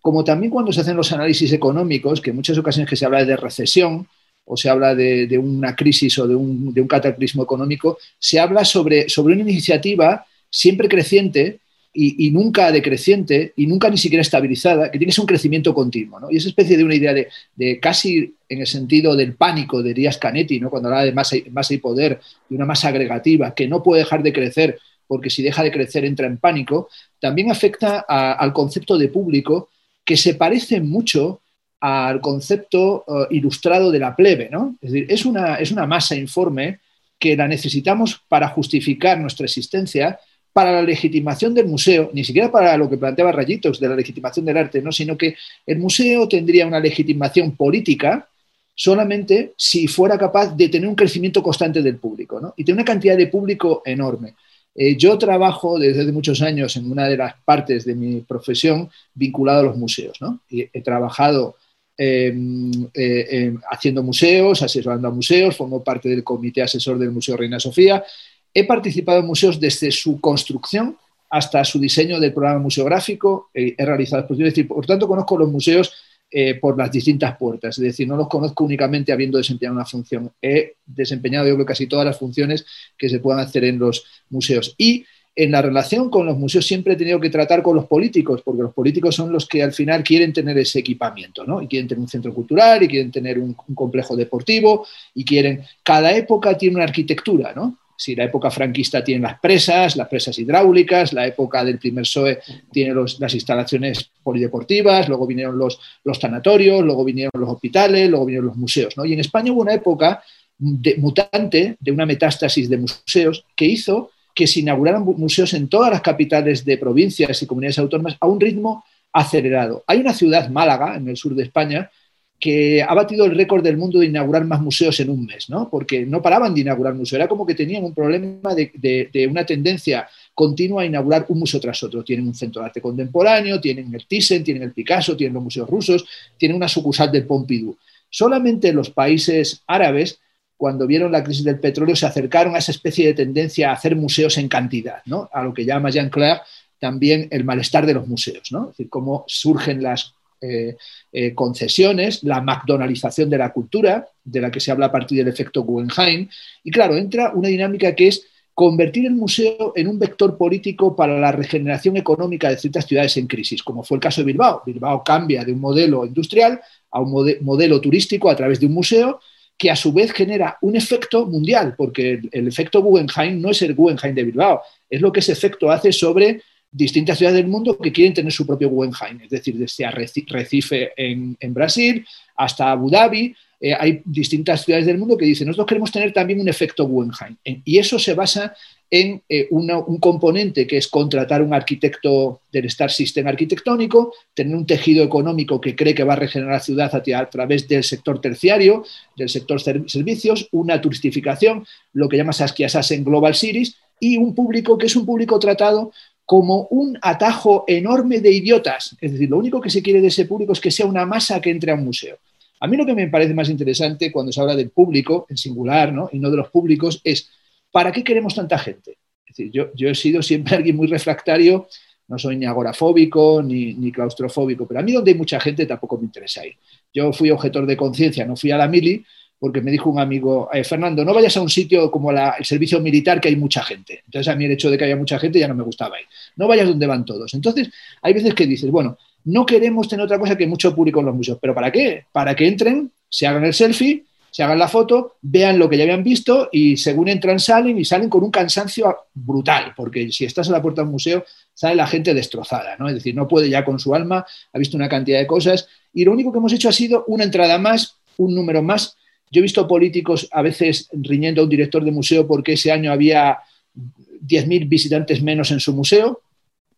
Speaker 2: como también cuando se hacen los análisis económicos, que en muchas ocasiones que se habla de recesión o se habla de, una crisis o de un, cataclismo económico, se habla sobre, una iniciativa siempre creciente y, nunca decreciente y nunca ni siquiera estabilizada, que tiene un crecimiento continuo. Y esa especie de una idea de, casi en el sentido del pánico de Díaz Canetti, ¿no? cuando habla de masa, masa y poder, de una masa agregativa que no puede dejar de crecer porque si deja de crecer entra en pánico, también afecta al concepto de público que se parece mucho al concepto eh, ilustrado de la plebe, ¿no? Es decir, es una, es una masa informe que la necesitamos para justificar nuestra existencia, para la legitimación del museo, ni siquiera para lo que planteaba Rayitos de la legitimación del arte, ¿no? sino que el museo tendría una legitimación política solamente si fuera capaz de tener un crecimiento constante del público ¿no? y tener una cantidad de público enorme. Eh, yo trabajo desde muchos años en una de las partes de mi profesión vinculado a los museos. ¿no? he trabajado em, eh, em, haciendo museos, asesorando a museos, formo parte del comité asesor del Museo Reina Sofía. He participado en museos desde su construcción hasta su diseño del programa museográfico, he realizado exposiciones, por tanto conozco los museos eh, por las distintas puertas. Es decir, no los conozco únicamente habiendo desempeñado una función. He desempeñado yo creo casi todas las funciones que se puedan hacer en los museos. Y en la relación con los museos siempre he tenido que tratar con los políticos, porque los políticos son los que al final quieren tener ese equipamiento, ¿no? Y quieren tener un centro cultural, y quieren tener un, complejo deportivo, y quieren... Cada época tiene una arquitectura, ¿no? Si la época franquista tiene las presas, las presas hidráulicas, la época del primer PSOE tiene las instalaciones polideportivas, luego vinieron los, los sanatorios, luego vinieron los hospitales, luego vinieron los museos. Y en España hubo una época mutante de una metástasis de museos que hizo que se inauguraran museos en todas las capitales de provincias y comunidades autónomas a un ritmo acelerado. Hay una ciudad, Málaga, en el sur de España, que ha batido el récord del mundo de inaugurar más museos en un mes, ¿no? Porque no paraban de inaugurar museos, era como que tenían un problema de, una tendencia continua a inaugurar un museo tras otro. Tienen un centro de arte contemporáneo, tienen el Thyssen, tienen el Picasso, tienen los museos rusos, tienen una sucursal del Pompidou. Solamente los países árabes, cuando vieron la crisis del petróleo, se acercaron a esa especie de tendencia a hacer museos en cantidad, ¿no? a lo que llama Jean Claire también el malestar de los museos, ¿no? es decir, cómo surgen las eh, eh, concesiones, la McDonaldización de la cultura, de la que se habla a partir del efecto Guggenheim, y claro, entra una dinámica que es convertir el museo en un vector político para la regeneración económica de ciertas ciudades en crisis, como fue el caso de Bilbao. Bilbao cambia de un modelo industrial a un modelo turístico a través de un museo que a su vez genera un efecto mundial, porque el, efecto Guggenheim no es el Guggenheim de Bilbao, es lo que ese efecto hace sobre distintas ciudades del mundo que quieren tener su propio Guggenheim, es decir, desde Recife en, en Brasil hasta Abu Dhabi, eh, hay distintas ciudades del mundo que dicen, nosotros queremos tener también un efecto Guggenheim. Y eso se basa en eh, un componente que es contratar un arquitecto del Star System arquitectónico, tener un tejido económico que cree que va a regenerar la ciudad a, través del sector terciario, del sector servicios, una turistificación, lo que llama Saskia Sassen Global Cities, y un público que es un público tratado como un atajo enorme de idiotas. Es decir, lo único que se quiere de ese público es que sea una masa que entre a un museo. A mí lo que me parece más interesante cuando se habla del público, en singular, ¿no? y no de los públicos, es ¿para qué queremos tanta gente? Es decir, yo, he sido siempre [LAUGHS] alguien muy refractario, no soy ni agorafóbico ni, ni, claustrofóbico, pero a mí donde hay mucha gente tampoco me interesa ir. Yo fui objetor de conciencia, no fui a la mili, porque me dijo un amigo, eh, Fernando, no vayas a un sitio como el servicio militar que hay mucha gente. Entonces a mí el hecho de que haya mucha gente ya no me gustaba ir. No vayas donde van todos. Entonces hay veces que dices, bueno, no queremos tener otra cosa que mucho público en los museos. ¿Pero para qué? Para que entren, se hagan el selfie, se hagan la foto, vean lo que ya habían visto y según entran salen y salen con un cansancio brutal, porque si estás a la puerta de un museo sale la gente destrozada, ¿no? Es decir, no puede ya con su alma, ha visto una cantidad de cosas y lo único que hemos hecho ha sido una entrada más, un número más. Yo he visto políticos a veces riñendo a un director de museo porque ese año había 10.000 visitantes menos en su museo,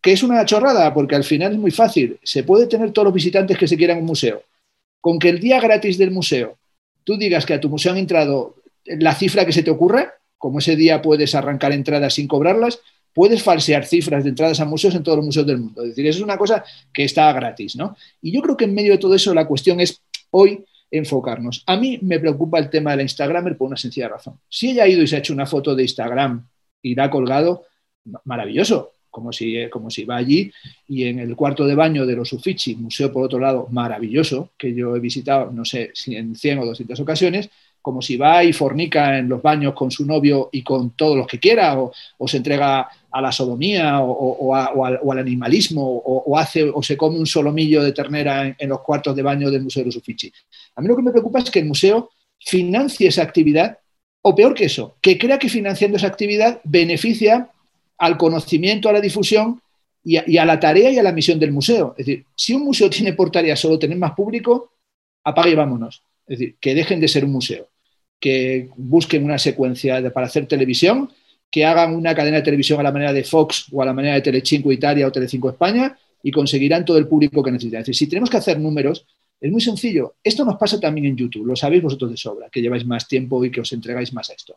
Speaker 2: que es una chorrada, porque al final es muy fácil. Se puede tener todos los visitantes que se quieran en un museo. Con que el día gratis del museo tú digas que a tu museo han entrado la cifra que se te ocurra, como ese día puedes arrancar entradas sin cobrarlas, puedes falsear cifras de entradas a museos en todos los museos del mundo. Es decir, eso es una cosa que está gratis, ¿no? Y yo creo que en medio de todo eso la cuestión es hoy enfocarnos. A mí me preocupa el tema de la Instagramer por una sencilla razón. Si ella ha ido y se ha hecho una foto de Instagram y la ha colgado, maravilloso como si, eh, como si va allí, y en el cuarto de baño de los Uffizi, museo por otro lado maravilloso, que yo he visitado, no sé, si en 100 o 200 ocasiones, como si va y fornica en los baños con su novio y con todos los que quiera, o, se entrega a la sodomía o, al, animalismo, o, hace, o se come un solomillo de ternera en, los cuartos de baño del Museo de los Uffizi. A mí lo que me preocupa es que el museo financie esa actividad, o peor que eso, que crea que financiando esa actividad beneficia al conocimiento, a la difusión y a, la tarea y a la misión del museo. Es decir, si un museo tiene por tarea solo tener más público, apague y vámonos. Es decir, que dejen de ser un museo, que busquen una secuencia para hacer televisión, que hagan una cadena de televisión a la manera de Fox o a la manera de Telecinco Italia o Telecinco España y conseguirán todo el público que necesitan. Es decir, si tenemos que hacer números, es muy sencillo. Esto nos pasa también en YouTube, lo sabéis vosotros de sobra, que lleváis más tiempo y que os entregáis más a esto.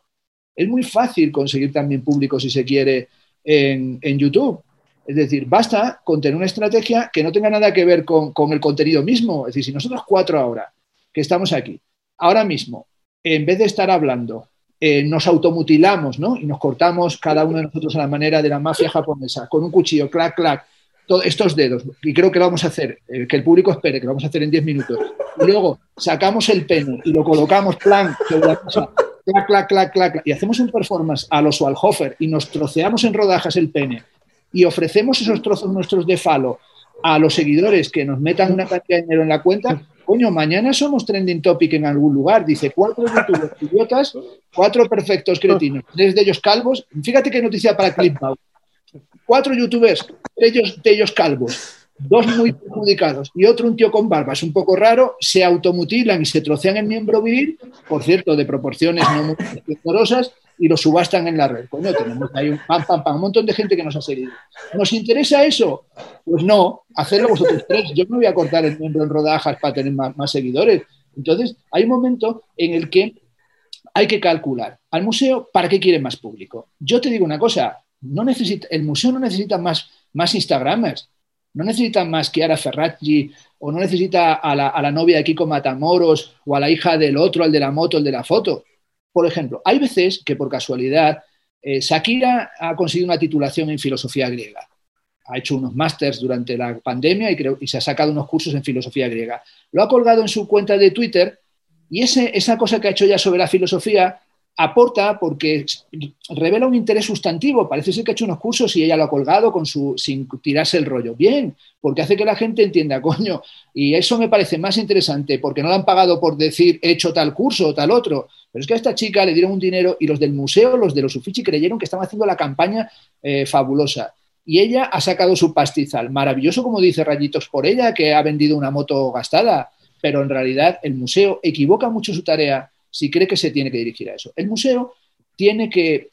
Speaker 2: Es muy fácil conseguir también público si se quiere en, YouTube. Es decir, basta con tener una estrategia que no tenga nada que ver con, el contenido mismo. Es decir, si nosotros cuatro ahora, que estamos aquí, ahora mismo, en vez de estar hablando, eh, nos automutilamos, ¿no? Y nos cortamos cada uno de nosotros a la manera de la mafia japonesa, con un cuchillo, clac, clac, estos dedos, y creo que lo vamos a hacer, eh, que el público espere, que lo vamos a hacer en 10 minutos, y luego sacamos el pene y lo colocamos plan sobre la mesa clac, clac, clac, clac, y hacemos un performance a los Walhofer y nos troceamos en rodajas el pene y ofrecemos esos trozos nuestros de falo a los seguidores que nos metan una cantidad de dinero en la cuenta, coño, mañana somos trending topic en algún lugar. Dice, cuatro youtubers idiotas, cuatro perfectos cretinos, tres de ellos calvos. Fíjate qué noticia para Clipbout. Cuatro youtubers, ellos, de ellos calvos dos muy perjudicados y otro un tío con barba, es un poco raro, se automutilan y se trocean el miembro viril, por cierto, de proporciones no muy esplendorosas, y lo subastan en la red. Coño, tenemos ahí un pam, pam, un montón de gente que nos ha seguido. ¿Nos interesa eso? Pues no, hacerlo vosotros tres. Yo no voy a cortar el miembro en rodajas para tener más, más seguidores. Entonces, hay un momento en el que hay que calcular al museo para qué quiere más público. Yo te digo una cosa, No necesita, el museo no necesita más, más Instagramers, no necesita más que Ara Ferraggi o no necesita a la, a la, novia de Kiko Matamoros o a la hija del otro, al de la moto, el de la foto. Por ejemplo, hay veces que por casualidad eh, Shakira ha conseguido una titulación en filosofía griega. Ha hecho unos másters durante la pandemia y, creo, y se ha sacado unos cursos en filosofía griega. Lo ha colgado en su cuenta de Twitter y esa cosa que ha hecho ya sobre la filosofía aporta porque revela un interés sustantivo. Parece ser que ha hecho unos cursos y ella lo ha colgado con su, sin tirarse el rollo. Bien, porque hace que la gente entienda, [LAUGHS] coño. Y eso me parece más interesante porque no le han pagado por decir he hecho tal curso o tal otro. Pero es que a esta chica le dieron un dinero y los del museo, los de los Uffizi, creyeron que estaban haciendo la campaña eh, fabulosa. Y ella ha sacado su pastizal. Maravilloso, como dice Rayitos por ella, que ha vendido una moto gastada. Pero en realidad el museo equivoca mucho su tarea si cree que se tiene que dirigir a eso. El museo tiene que,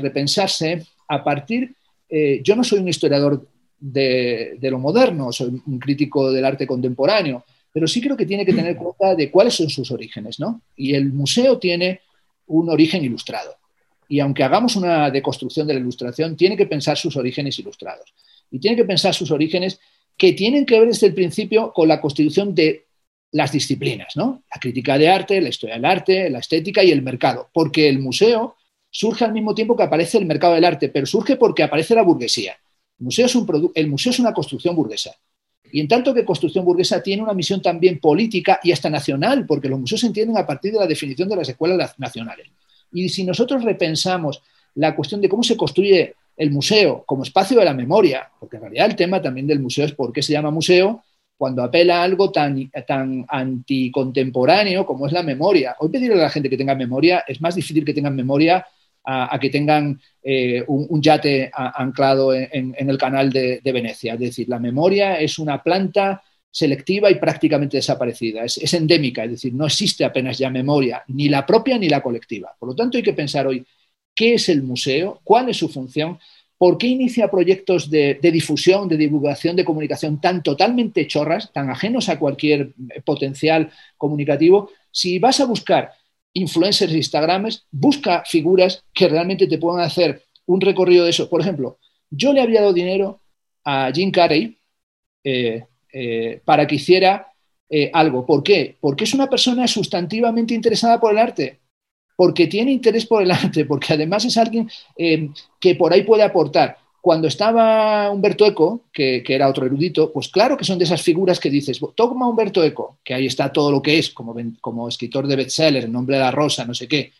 Speaker 2: repensarse a partir, eh, yo no soy un historiador de, lo moderno, soy un crítico del arte contemporáneo, pero sí creo que tiene que tener cuenta de cuáles son sus orígenes, ¿no? Y el museo tiene un origen ilustrado. Y aunque hagamos una deconstrucción de la ilustración, tiene que pensar sus orígenes ilustrados. Y tiene que pensar sus orígenes que tienen que ver desde el principio con la constitución de las disciplinas, ¿no? La crítica de arte, la historia del arte, la estética y el mercado, porque el museo surge al mismo tiempo que aparece el mercado del arte, pero surge porque aparece la burguesía. El museo es, el museo es una construcción burguesa. Y en tanto que construcción burguesa tiene una misión también política y hasta nacional, porque los museos se entienden a partir de la definición de las escuelas nacionales. Y si nosotros repensamos la cuestión de cómo se construye el museo como espacio de la memoria, porque en realidad el tema también del museo es por qué se llama museo, cuando apela a algo tan, tan anticontemporáneo como es la memoria. Hoy pedirle a la gente que tenga memoria es más difícil que tengan memoria a, que tengan eh, un, yate anclado en, el canal de, Venecia. Es decir, la memoria es una planta selectiva y prácticamente desaparecida. Es, es, endémica, es decir, no existe apenas ya memoria, ni la propia ni la colectiva. Por lo tanto, hay que pensar hoy qué es el museo, cuál es su función ¿Por qué inicia proyectos de, difusión, de divulgación, de comunicación tan totalmente chorras, tan ajenos a cualquier potencial comunicativo? Si vas a buscar influencers e Instagrams, busca figuras que realmente te puedan hacer un recorrido de eso. Por ejemplo, yo le había dado dinero a Jim Carrey eh, eh, para que hiciera eh, algo. ¿Por qué? Porque es una persona sustantivamente interesada por el arte porque tiene interés por el arte, porque además es alguien eh, que por ahí puede aportar. Cuando estaba Humberto Eco, que, era otro erudito, pues claro que son de esas figuras que dices, toma Humberto Eco, que ahí está todo lo que es, como, como escritor de bestseller, El nombre de la rosa, no sé qué,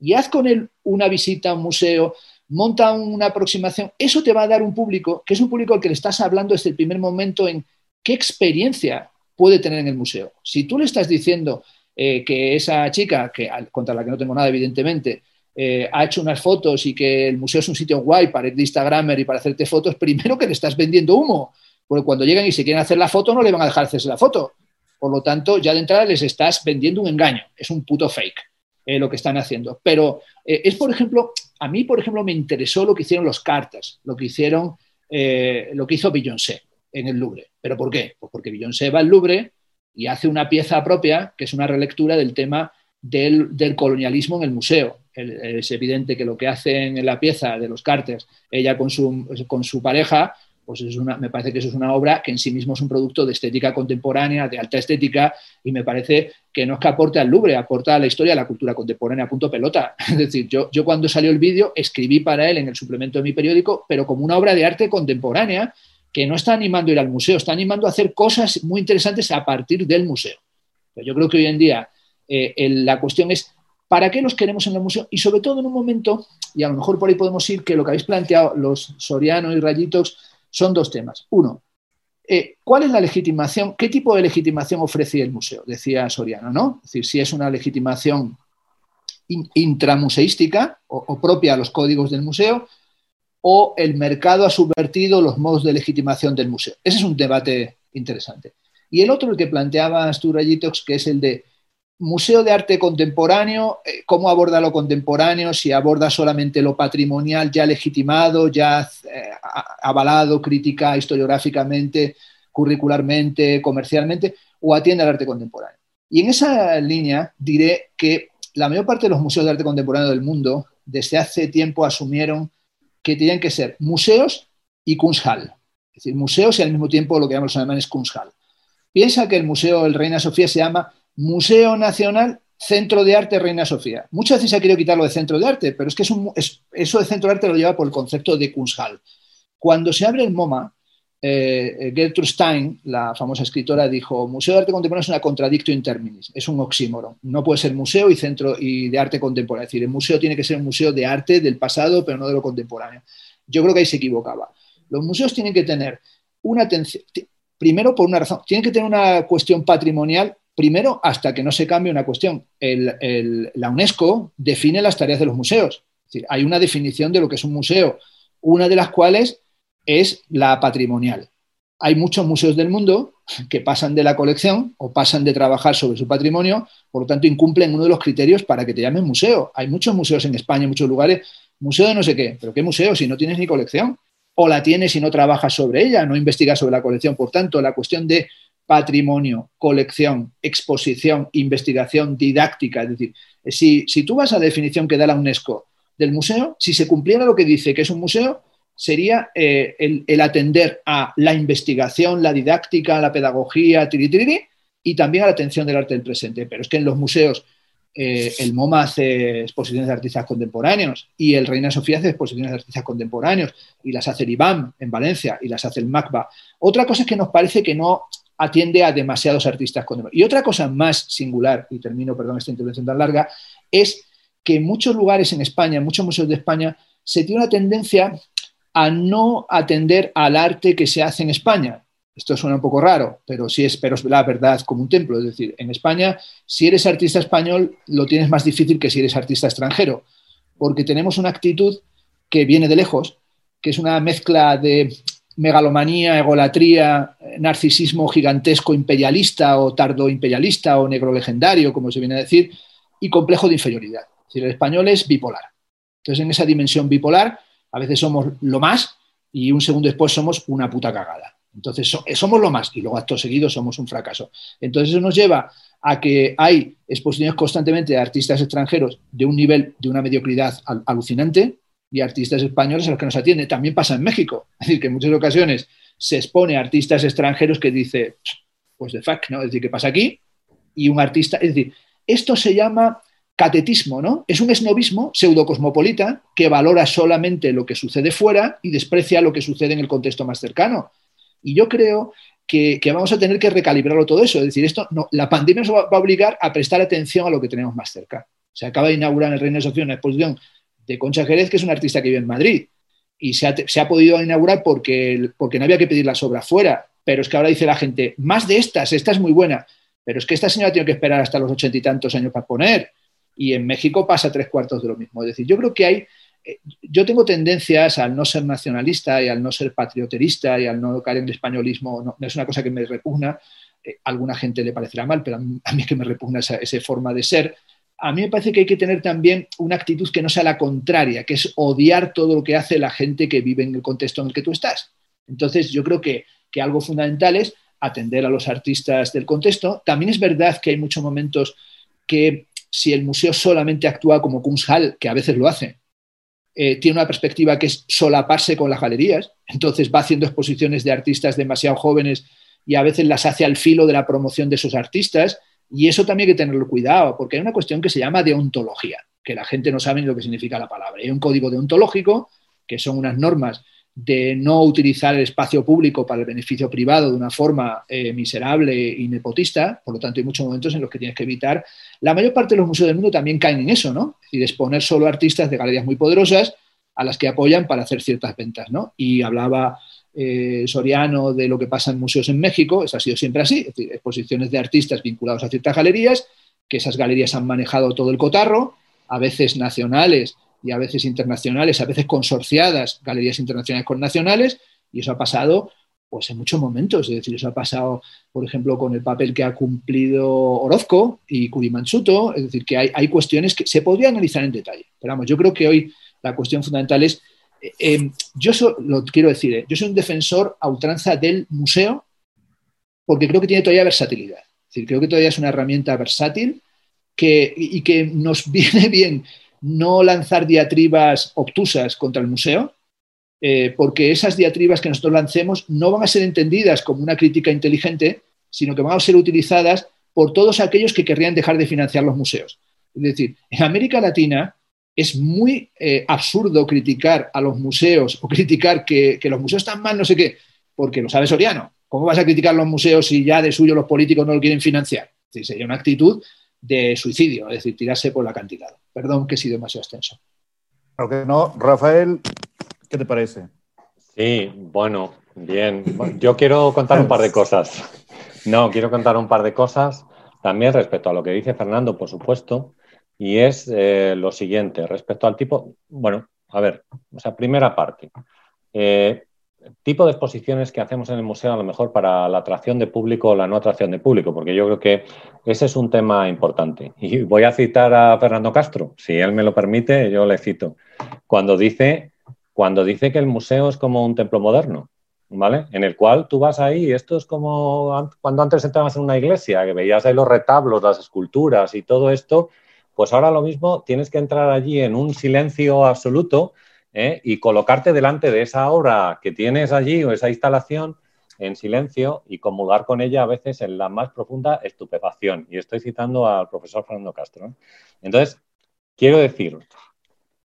Speaker 2: y haz con él una visita a un museo, monta una aproximación, eso te va a dar un público, que es un público al que le estás hablando desde el primer momento en qué experiencia puede tener en el museo. Si tú le estás diciendo, eh, que esa chica, que, contra la que no tengo nada, evidentemente, eh, ha hecho unas fotos y que el museo es un sitio guay para ir de Instagramer y para hacerte fotos, primero que le estás vendiendo humo, porque cuando llegan y se quieren hacer la foto no le van a dejar hacerse la foto. Por lo tanto, ya de entrada les estás vendiendo un engaño, es un puto fake eh, lo que están haciendo. Pero es, por ejemplo, a mí, por ejemplo, me interesó lo que hicieron los cartas, lo que hicieron, lo que hizo Beyoncé en el Louvre. ¿Pero por qué? Pues porque Beyoncé va al Louvre, y hace una pieza propia que es una relectura del tema del, colonialismo en el museo. es evidente que lo que hacen en la pieza de los Carters, ella con su, con su pareja, pues es una, me parece que eso es una obra que en sí mismo es un producto de estética contemporánea, de alta estética, y me parece que no es que aporte al Louvre, aporta a la historia de la cultura contemporánea, punto pelota. [LAUGHS] Es decir, yo, yo cuando salió el vídeo escribí para él en el suplemento de mi periódico, pero como una obra de arte contemporánea que no está animando a ir al museo, está animando a hacer cosas muy interesantes a partir del museo. yo creo que hoy en día eh, la cuestión es, ¿para qué los queremos en el museo? Y sobre todo en un momento, y a lo mejor por ahí podemos ir, que lo que habéis planteado los Soriano y Rayitos son dos temas. Uno, eh, ¿cuál es la legitimación? ¿Qué tipo de legitimación ofrece el museo? Decía Soriano, ¿no? Es decir, si es una legitimación intramuseística o propia a los códigos del museo, o el mercado ha subvertido los modos de legitimación del museo. Ese es un debate interesante. Y el otro, el que planteaba tú, Rayitox, que es el de Museo de Arte Contemporáneo, eh, ¿cómo aborda lo contemporáneo? Si aborda solamente lo patrimonial ya legitimado, ya eh, avalado, crítica historiográficamente, curricularmente, comercialmente, o atiende al arte contemporáneo. Y en esa línea diré que la mayor parte de los museos de arte contemporáneo del mundo desde hace tiempo asumieron que tenían que ser museos y Kunsthal. Es decir, museos y al mismo tiempo lo que llaman los alemanes Kunsthal. Piensa que el Museo del Reina Sofía se llama Museo Nacional Centro de Arte Reina Sofía. Muchas veces ha querido quitarlo de Centro de Arte, pero es que eso de Centro de Arte lo lleva por el concepto de Kunsthal. Cuando se abre el MoMA, eh, Gertrude Stein, la famosa escritora, dijo, Museo de Arte Contemporáneo es una contradictio in terminis, es un oxímoro. No puede ser museo y centro y de arte contemporáneo. Es decir, el museo tiene que ser un museo de arte del pasado, pero no de lo contemporáneo. Yo creo que ahí se equivocaba. Los museos tienen que tener una atención, primero por una razón, tienen que tener una cuestión patrimonial, primero hasta que no se cambie una cuestión. la UNESCO define las tareas de los museos. Es decir, hay una definición de lo que es un museo, una de las cuales es la patrimonial. Hay muchos museos del mundo que pasan de la colección o pasan de trabajar sobre su patrimonio, por lo tanto incumplen uno de los criterios para que te llamen museo. Hay muchos museos en España, muchos lugares, museo de no sé qué, pero ¿qué museo si no tienes ni colección? O la tienes y no trabajas sobre ella, no investigas sobre la colección. Por tanto, la cuestión de patrimonio, colección, exposición, investigación, didáctica, es decir, si, si tú vas a la definición que da la UNESCO del museo, si se cumpliera lo que dice que es un museo, sería eh, el, atender a la investigación, la didáctica, la pedagogía, y también a la atención del arte del presente. Pero es que en los museos eh, el MoMA hace exposiciones de artistas contemporáneos y el Reina Sofía hace exposiciones de artistas contemporáneos y las hace el IBAM en Valencia y las hace el MACBA. Otra cosa es que nos parece que no atiende a demasiados artistas contemporáneos. Y otra cosa más singular, y termino, perdón, esta intervención tan larga, es que en muchos lugares en España, en muchos museos de España, se tiene una tendencia a no atender al arte que se hace en España. Esto suena un poco raro, pero sí es, pero es la verdad como un templo. Es decir, en España, si eres artista español, lo tienes más difícil que si eres artista extranjero, porque tenemos una actitud que viene de lejos, que es una mezcla de megalomanía, egolatría, narcisismo gigantesco imperialista o tardo imperialista o negro legendario, como se viene a decir, y complejo de inferioridad. Es decir, el español es bipolar. Entonces, en esa dimensión bipolar, a veces somos lo más y un segundo después somos una puta cagada. Entonces somos lo más y luego acto seguido somos un fracaso. Entonces eso nos lleva a que hay exposiciones constantemente de artistas extranjeros de un nivel de una mediocridad alucinante y artistas españoles a los que nos atiende. También pasa en México. [LAUGHS] Es decir, que en muchas ocasiones se expone a artistas extranjeros que dice, pues de fuck, ¿no? Es decir, ¿qué pasa aquí? Y un artista, es decir, esto se llama catetismo, ¿no? Es un esnovismo pseudocosmopolita que valora solamente lo que sucede fuera y desprecia lo que sucede en el contexto más cercano. Y yo creo que, vamos a tener que recalibrarlo todo eso. Es decir, esto no, la pandemia nos va, a obligar a prestar atención a lo que tenemos más cerca. Se acaba de inaugurar en el Reino de Sofía una exposición de Concha Jerez, que es una artista que vive en Madrid. Y se ha, podido inaugurar porque, porque no había que pedir las obras fuera. Pero es que ahora dice la gente, más de estas, esta es muy buena. Pero es que esta señora tiene que esperar hasta los ochenta y tantos años para poner y en México pasa tres cuartos de lo mismo. Es decir, yo creo que hay, eh, yo tengo tendencias al no ser nacionalista y al no ser patrioterista y al no caer en el españolismo, no, es una cosa que me repugna, eh, a alguna gente le parecerá mal, pero a mí, es que me repugna esa, esa, forma de ser. A mí me parece que hay que tener también una actitud que no sea la contraria, que es odiar todo lo que hace la gente que vive en el contexto en el que tú estás. Entonces, yo creo que, que algo fundamental es atender a los artistas del contexto. También es verdad que hay muchos momentos que si el museo solamente actúa como Kunsthal, que a veces lo hace, eh, tiene una perspectiva que es solaparse con las galerías, entonces va haciendo exposiciones de artistas demasiado jóvenes y a veces las hace al filo de la promoción de esos artistas, y eso también hay que tenerlo cuidado, porque hay una cuestión que se llama deontología, que la gente no sabe ni lo que significa la palabra. Hay un código deontológico, que son unas normas de no utilizar el espacio público para el beneficio privado de una forma eh, miserable y nepotista, por lo tanto hay muchos momentos en los que tienes que evitar. La mayor parte de los museos del mundo también caen en eso, ¿no? Es decir, exponer solo artistas de galerías muy poderosas a las que apoyan para hacer ciertas ventas, ¿no? Y hablaba eh, Soriano de lo que pasa en museos en México, eso ha sido siempre así, es decir, exposiciones de artistas vinculados a ciertas galerías, que esas galerías han manejado todo el cotarro, a veces nacionales y a veces internacionales, a veces consorciadas, galerías internacionales con nacionales, y eso ha pasado pues en muchos momentos, es decir, eso ha pasado, por ejemplo, con el papel que ha cumplido Orozco y Kurimatsuto, es decir, que hay, cuestiones que se podría analizar en detalle. Pero vamos, yo creo que hoy la cuestión fundamental es, eh, eh, yo lo quiero decir, eh, yo soy un defensor a ultranza del museo porque creo que tiene todavía versatilidad. Es decir, creo que todavía es una herramienta versátil que, y que nos [LAUGHS] viene bien no lanzar diatribas obtusas contra el museo, eh, porque esas diatribas que nosotros lancemos no van a ser entendidas como una crítica inteligente, sino que van a ser utilizadas por todos aquellos que querrían dejar de financiar los museos. Es decir, en América Latina es muy eh, absurdo criticar a los museos o criticar que, los museos están mal, no sé qué, porque lo sabe Soriano. ¿Cómo vas a criticar los museos si ya de suyo los políticos no lo quieren financiar? sería una actitud de suicidio, es decir, tirarse por la cantidad. Perdón que he sido demasiado extenso.
Speaker 1: Aunque no, Rafael, ¿qué te parece?
Speaker 3: Sí, bueno, bien. Yo quiero contar un par de cosas. No, quiero contar un par de cosas también respecto a lo que dice Fernando, por supuesto, y es eh, lo siguiente, respecto al tipo, bueno, a ver, o sea, primera parte. Eh, tipo de exposiciones que hacemos en el museo a lo mejor para la atracción de público o la no atracción de público, porque yo creo que ese es un tema importante. Y voy a citar a Fernando Castro, si él me lo permite, yo le cito, cuando dice, cuando dice que el museo es como un templo moderno. ¿vale? En el cual tú vas ahí, esto es como cuando antes entrabas en una iglesia, que veías ahí los retablos, las esculturas y todo esto, pues ahora lo mismo, tienes que entrar allí en un silencio absoluto ¿eh? y colocarte delante de esa obra que tienes allí o esa instalación en silencio y comulgar con ella a veces en la más profunda estupefacción. Y estoy citando al profesor Fernando Castro. Entonces, quiero decir,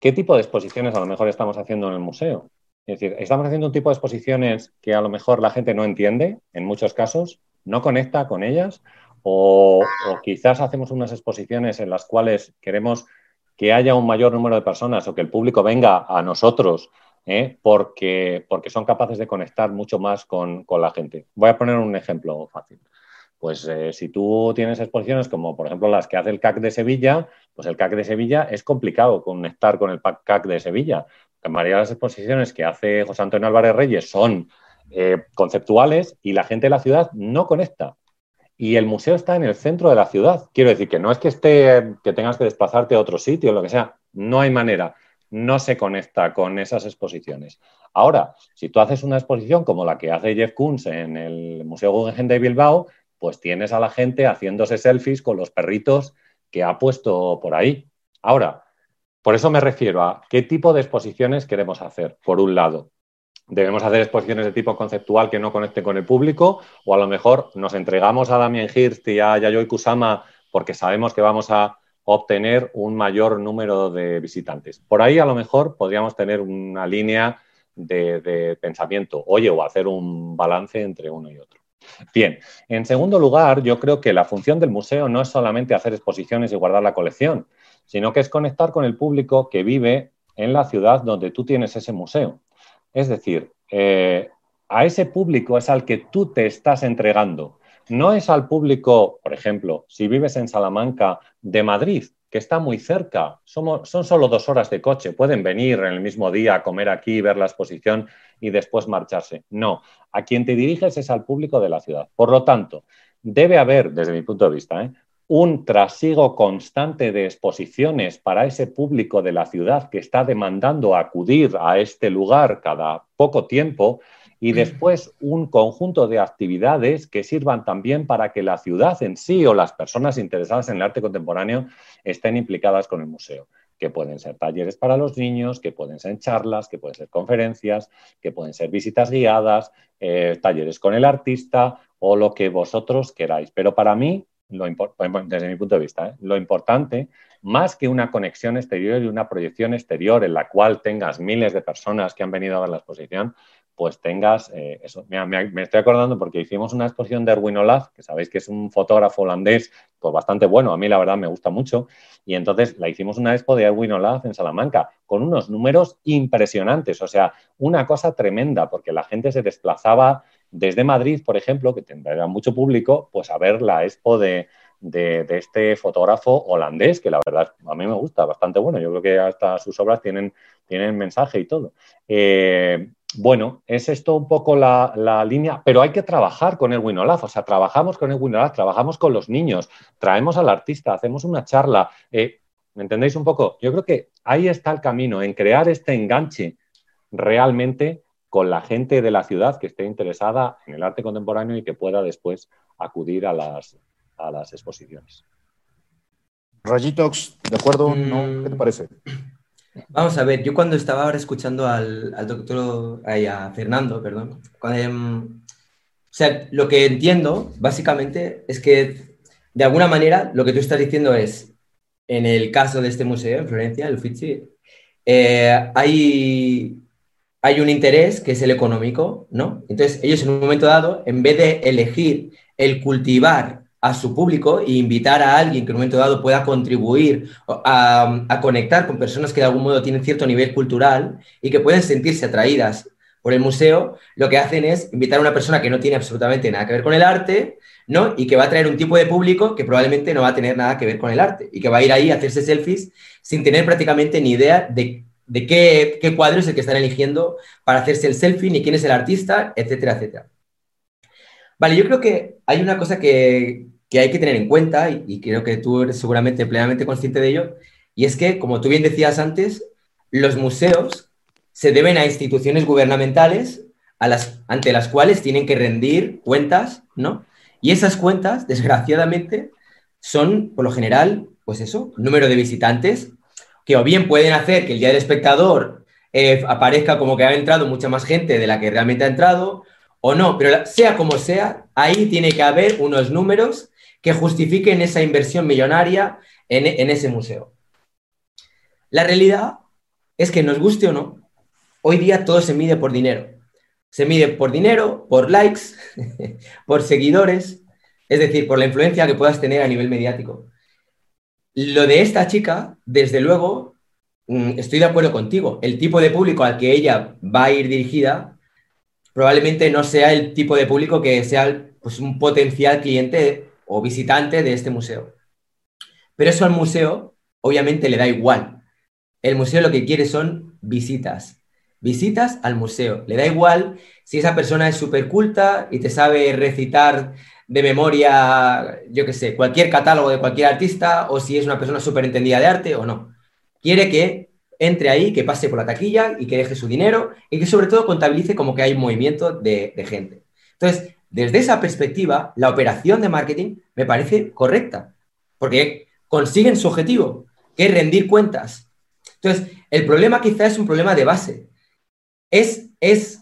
Speaker 3: ¿qué tipo de exposiciones a lo mejor estamos haciendo en el museo? Es decir, estamos haciendo un tipo de exposiciones que a lo mejor la gente no entiende, en muchos casos, no conecta con ellas, o, quizás hacemos unas exposiciones en las cuales queremos que haya un mayor número de personas o que el público venga a nosotros ¿eh? porque, porque son capaces de conectar mucho más con, la gente. Voy a poner un ejemplo fácil. Pues eh, si tú tienes exposiciones como por ejemplo las que hace el CAC de Sevilla, pues el CAC de Sevilla es complicado conectar con el CAC de Sevilla, la mayoría de las exposiciones que hace José Antonio Álvarez Reyes son eh, conceptuales y la gente de la ciudad no conecta. Y el museo está en el centro de la ciudad. Quiero decir que no es que esté, que tengas que desplazarte a otro sitio, o lo que sea. No hay manera. No se conecta con esas exposiciones. Ahora, si tú haces una exposición como la que hace Jeff Koons en el Museo Guggenheim de Bilbao, pues tienes a la gente haciéndose selfies con los perritos que ha puesto por ahí. Ahora, por eso me refiero a qué tipo de exposiciones queremos hacer, por un lado. Debemos hacer exposiciones de tipo conceptual que no conecten con el público, o a lo mejor nos entregamos a Damien Hirst y a Yayoi Kusama porque sabemos que vamos a obtener un mayor número de visitantes. Por ahí a lo mejor podríamos tener una línea de, de, pensamiento, oye, o hacer un balance entre uno y otro. Bien, en segundo lugar, yo creo que la función del museo no es solamente hacer exposiciones y guardar la colección, sino que es conectar con el público que vive en la ciudad donde tú tienes ese museo. Es decir, eh, a ese público es al que tú te estás entregando. No es al público, por ejemplo, si vives en Salamanca de Madrid, que está muy cerca, son solo dos horas de coche, pueden venir en el mismo día a comer aquí, ver la exposición y después marcharse. No, a quien te diriges es al público de la ciudad. Por lo tanto, debe haber, desde mi punto de vista, ¿eh? Un trasiego constante de exposiciones para ese público de la ciudad que está demandando acudir a este lugar cada poco tiempo y después un conjunto de actividades que sirvan también para que la ciudad en sí o las personas interesadas en el arte contemporáneo estén implicadas con el museo que pueden ser talleres para los niños, que pueden ser charlas, que pueden ser conferencias, que pueden ser visitas guiadas, eh, talleres con el artista o lo que vosotros queráis. Pero para mí desde mi punto de vista, ¿eh? lo importante, más que una conexión exterior y una proyección exterior en la cual tengas miles de personas que han venido a ver la exposición, pues tengas eh, eso. me estoy acordando porque hicimos una exposición de Erwin Olaf, que sabéis que es un fotógrafo holandés, pues bastante bueno, a mí la verdad me gusta mucho, y entonces la hicimos una expo de Erwin Olaf en Salamanca, con unos números impresionantes, o sea, una cosa tremenda, porque la gente se desplazaba desde Madrid, por ejemplo, que tendrá mucho público, pues a ver la expo de, este fotógrafo holandés, que la verdad a mí me gusta, bastante bueno. Yo creo que hasta sus obras tienen, tienen mensaje y todo. Eh, bueno, es esto un poco la, línea, pero hay que trabajar con Erwin Olaf, o sea, trabajamos con Erwin Olaf, trabajamos con los niños, traemos al artista, hacemos una charla. Eh, ¿Me entendéis un poco? Yo creo que ahí está el camino, en crear este enganche realmente con la gente de la ciudad que esté interesada en el arte contemporáneo y que pueda después acudir a las, a las exposiciones.
Speaker 1: Rayitox, ¿de acuerdo? ¿No? ¿Qué te parece?
Speaker 4: Vamos a ver, yo cuando estaba ahora escuchando al, doctor, a Fernando, perdón, em, o sea, lo que entiendo básicamente es que de alguna manera lo que tú estás diciendo es, en el caso de este museo en Florencia, el Uffizi, eh, hay, hay un interés que es el económico, ¿no? Entonces ellos en un momento dado, en vez de elegir el cultivar a su público e invitar a alguien que en un momento dado pueda contribuir a, conectar con personas que de algún modo tienen cierto nivel cultural y que pueden sentirse atraídas por el museo, lo que hacen es invitar a una persona que no tiene absolutamente nada que ver con el arte, ¿no? Y que va a traer un tipo de público que probablemente no va a tener nada que ver con el arte y que va a ir ahí a hacerse selfies sin tener prácticamente ni idea de, qué, qué cuadro es el que están eligiendo para hacerse el selfie, ni quién es el artista, etcétera, etcétera. Vale, yo creo que hay una cosa que, que hay que tener en cuenta, y, creo que tú eres seguramente plenamente consciente de ello, y es que, como tú bien decías antes, los museos se deben a instituciones gubernamentales a las, ante las cuales tienen que rendir cuentas, ¿no? Y esas cuentas, desgraciadamente, son, por lo general, pues eso, número de visitantes, que o bien pueden hacer que el día del espectador eh, aparezca como que ha entrado mucha más gente de la que realmente ha entrado, o no, pero sea como sea, ahí tiene que haber unos números que justifiquen esa inversión millonaria en, ese museo. La realidad es que nos guste o no, hoy día todo se mide por dinero. Se mide por dinero, por likes, [LAUGHS] por seguidores, es decir, por la influencia que puedas tener a nivel mediático. Lo de esta chica, desde luego, mm, estoy de acuerdo contigo. El tipo de público al que ella va a ir dirigida probablemente no sea el tipo de público que sea pues, un potencial cliente o visitante de este museo. Pero eso al museo obviamente le da igual. El museo lo que quiere son visitas. Visitas al museo. Le da igual si esa persona es súper culta y te sabe recitar de memoria, yo qué sé, cualquier catálogo de cualquier artista o si es una persona súper entendida de arte o no. Quiere que entre ahí, que pase por la taquilla y que deje su dinero y que sobre todo contabilice como que hay movimiento de, de gente. Entonces, desde esa perspectiva, la operación de marketing me parece correcta, porque consiguen su objetivo, que es rendir cuentas. Entonces, el problema quizá es un problema de base. Es, es,